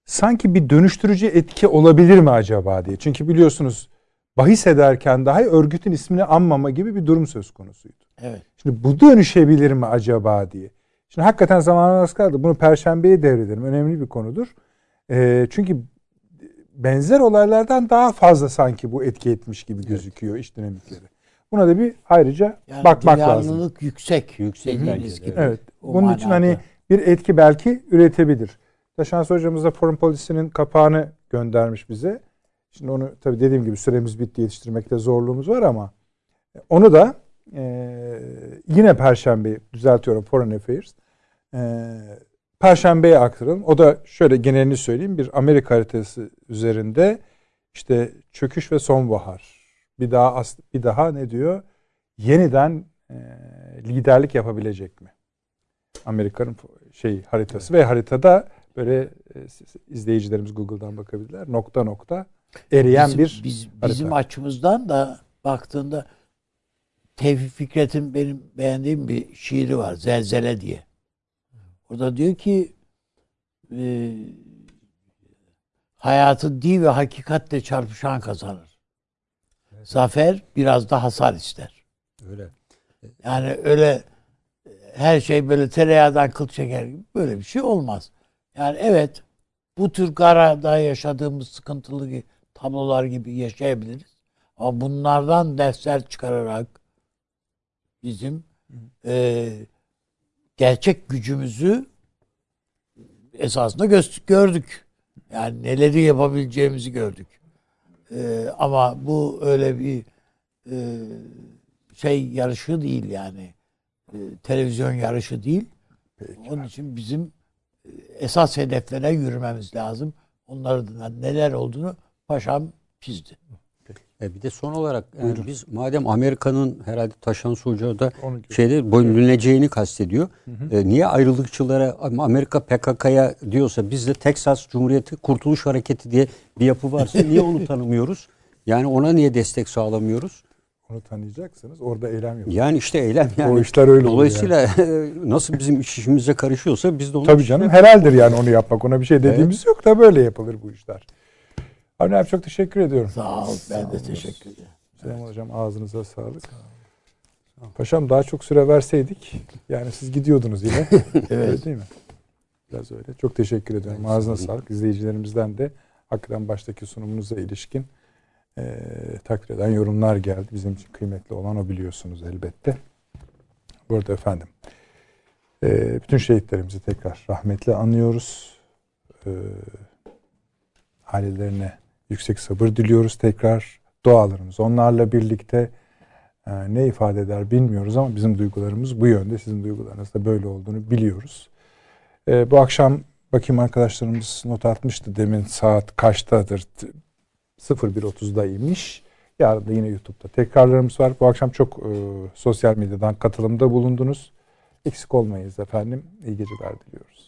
sanki bir dönüştürücü etki olabilir mi acaba diye. Çünkü biliyorsunuz bahis ederken dahi örgütün ismini anmama gibi bir durum söz konusuydu. Evet. Şimdi bu dönüşebilir mi acaba diye. Şimdi hakikaten zamanımız az kaldı. Bunu perşembeye devredelim. Önemli bir konudur. Ee, çünkü benzer olaylardan daha fazla sanki bu etki etmiş gibi gözüküyor iş dinamikleri. Buna da bir ayrıca Yani bakmak lazım. duyarlılık yüksek. Yüksek dediğiniz gibi. Evet. O Bunun için hani manada. bir etki belki üretebilir. Taşans hocamız da Foreign Policy'nin kapağını göndermiş bize. Şimdi onu tabii dediğim gibi süremiz bitti yetiştirmekte zorluğumuz var ama onu da e, yine Perşembe düzeltiyorum Foreign Affairs e, Perşembeye aktaralım. O da şöyle genelini söyleyeyim. Bir Amerika haritası üzerinde işte çöküş ve sonbahar. Bir daha bir daha ne diyor? Yeniden e, liderlik yapabilecek mi? Amerika'nın şey haritası ve haritada böyle e, izleyicilerimiz Google'dan bakabilirler. Nokta nokta eriyen bizim, bir biz, harita. bizim açımızdan da baktığında Tevfik Fikret'in benim beğendiğim bir şiiri var. Zelzele diye. Orada diyor ki e, hayatı di ve hakikatle çarpışan kazanır. Zafer biraz da hasar ister. Öyle. Yani öyle her şey böyle tereyağdan kıl çeker gibi böyle bir şey olmaz. Yani evet bu tür karada yaşadığımız sıkıntılı tablolar gibi yaşayabiliriz. Ama bunlardan dersler çıkararak bizim e, gerçek gücümüzü esasında gö- gördük. Yani neleri yapabileceğimizi gördük. E, ama bu öyle bir e, şey yarışı değil yani. E, televizyon yarışı değil. Onun için bizim e, esas hedeflere yürümemiz lazım. Onların neler olduğunu paşam çizdi. E bir de son olarak yani biz madem Amerika'nın herhalde Taşan Hoca da şeyde bölüneceğini kastediyor. E, niye ayrılıkçılara Amerika PKK'ya diyorsa biz de Teksas Cumhuriyeti Kurtuluş Hareketi diye bir yapı varsa niye onu [laughs] tanımıyoruz? Yani ona niye destek sağlamıyoruz? onu tanıyacaksınız. Orada eylem yok. Yani işte eylem yani. O işler öyle oluyor Dolayısıyla [laughs] nasıl bizim iş işimize karışıyorsa biz de onu Tabii canım helaldir yani onu yapmak. Ona bir şey dediğimiz yok da böyle yapılır bu işler. Avni abi çok teşekkür ediyorum. Sağ ol. Ben de teşekkür ederim. Süleyman Hocam ağzınıza sağlık. Paşam daha çok süre verseydik yani siz gidiyordunuz yine. [laughs] Öyle değil mi? Biraz öyle. Çok teşekkür ediyorum. Ağzına sağlık. İzleyicilerimizden de hakikaten baştaki sunumunuza ilişkin eee takdir eden yorumlar geldi. Bizim için kıymetli olan o biliyorsunuz elbette. Burada efendim eee, bütün şehitlerimizi tekrar rahmetle anıyoruz. Eee ailelerine yüksek sabır diliyoruz tekrar. Dualarımız onlarla birlikte e, ne ifade eder bilmiyoruz ama bizim duygularımız bu yönde. Sizin duygularınız da böyle olduğunu biliyoruz. E, bu akşam bakayım arkadaşlarımız not atmıştı demin saat kaçtadır? T- 01.30'daymış. Yarın da yine YouTube'da tekrarlarımız var. Bu akşam çok e, sosyal medyadan katılımda bulundunuz. Eksik olmayız efendim. İyi geceler diliyoruz.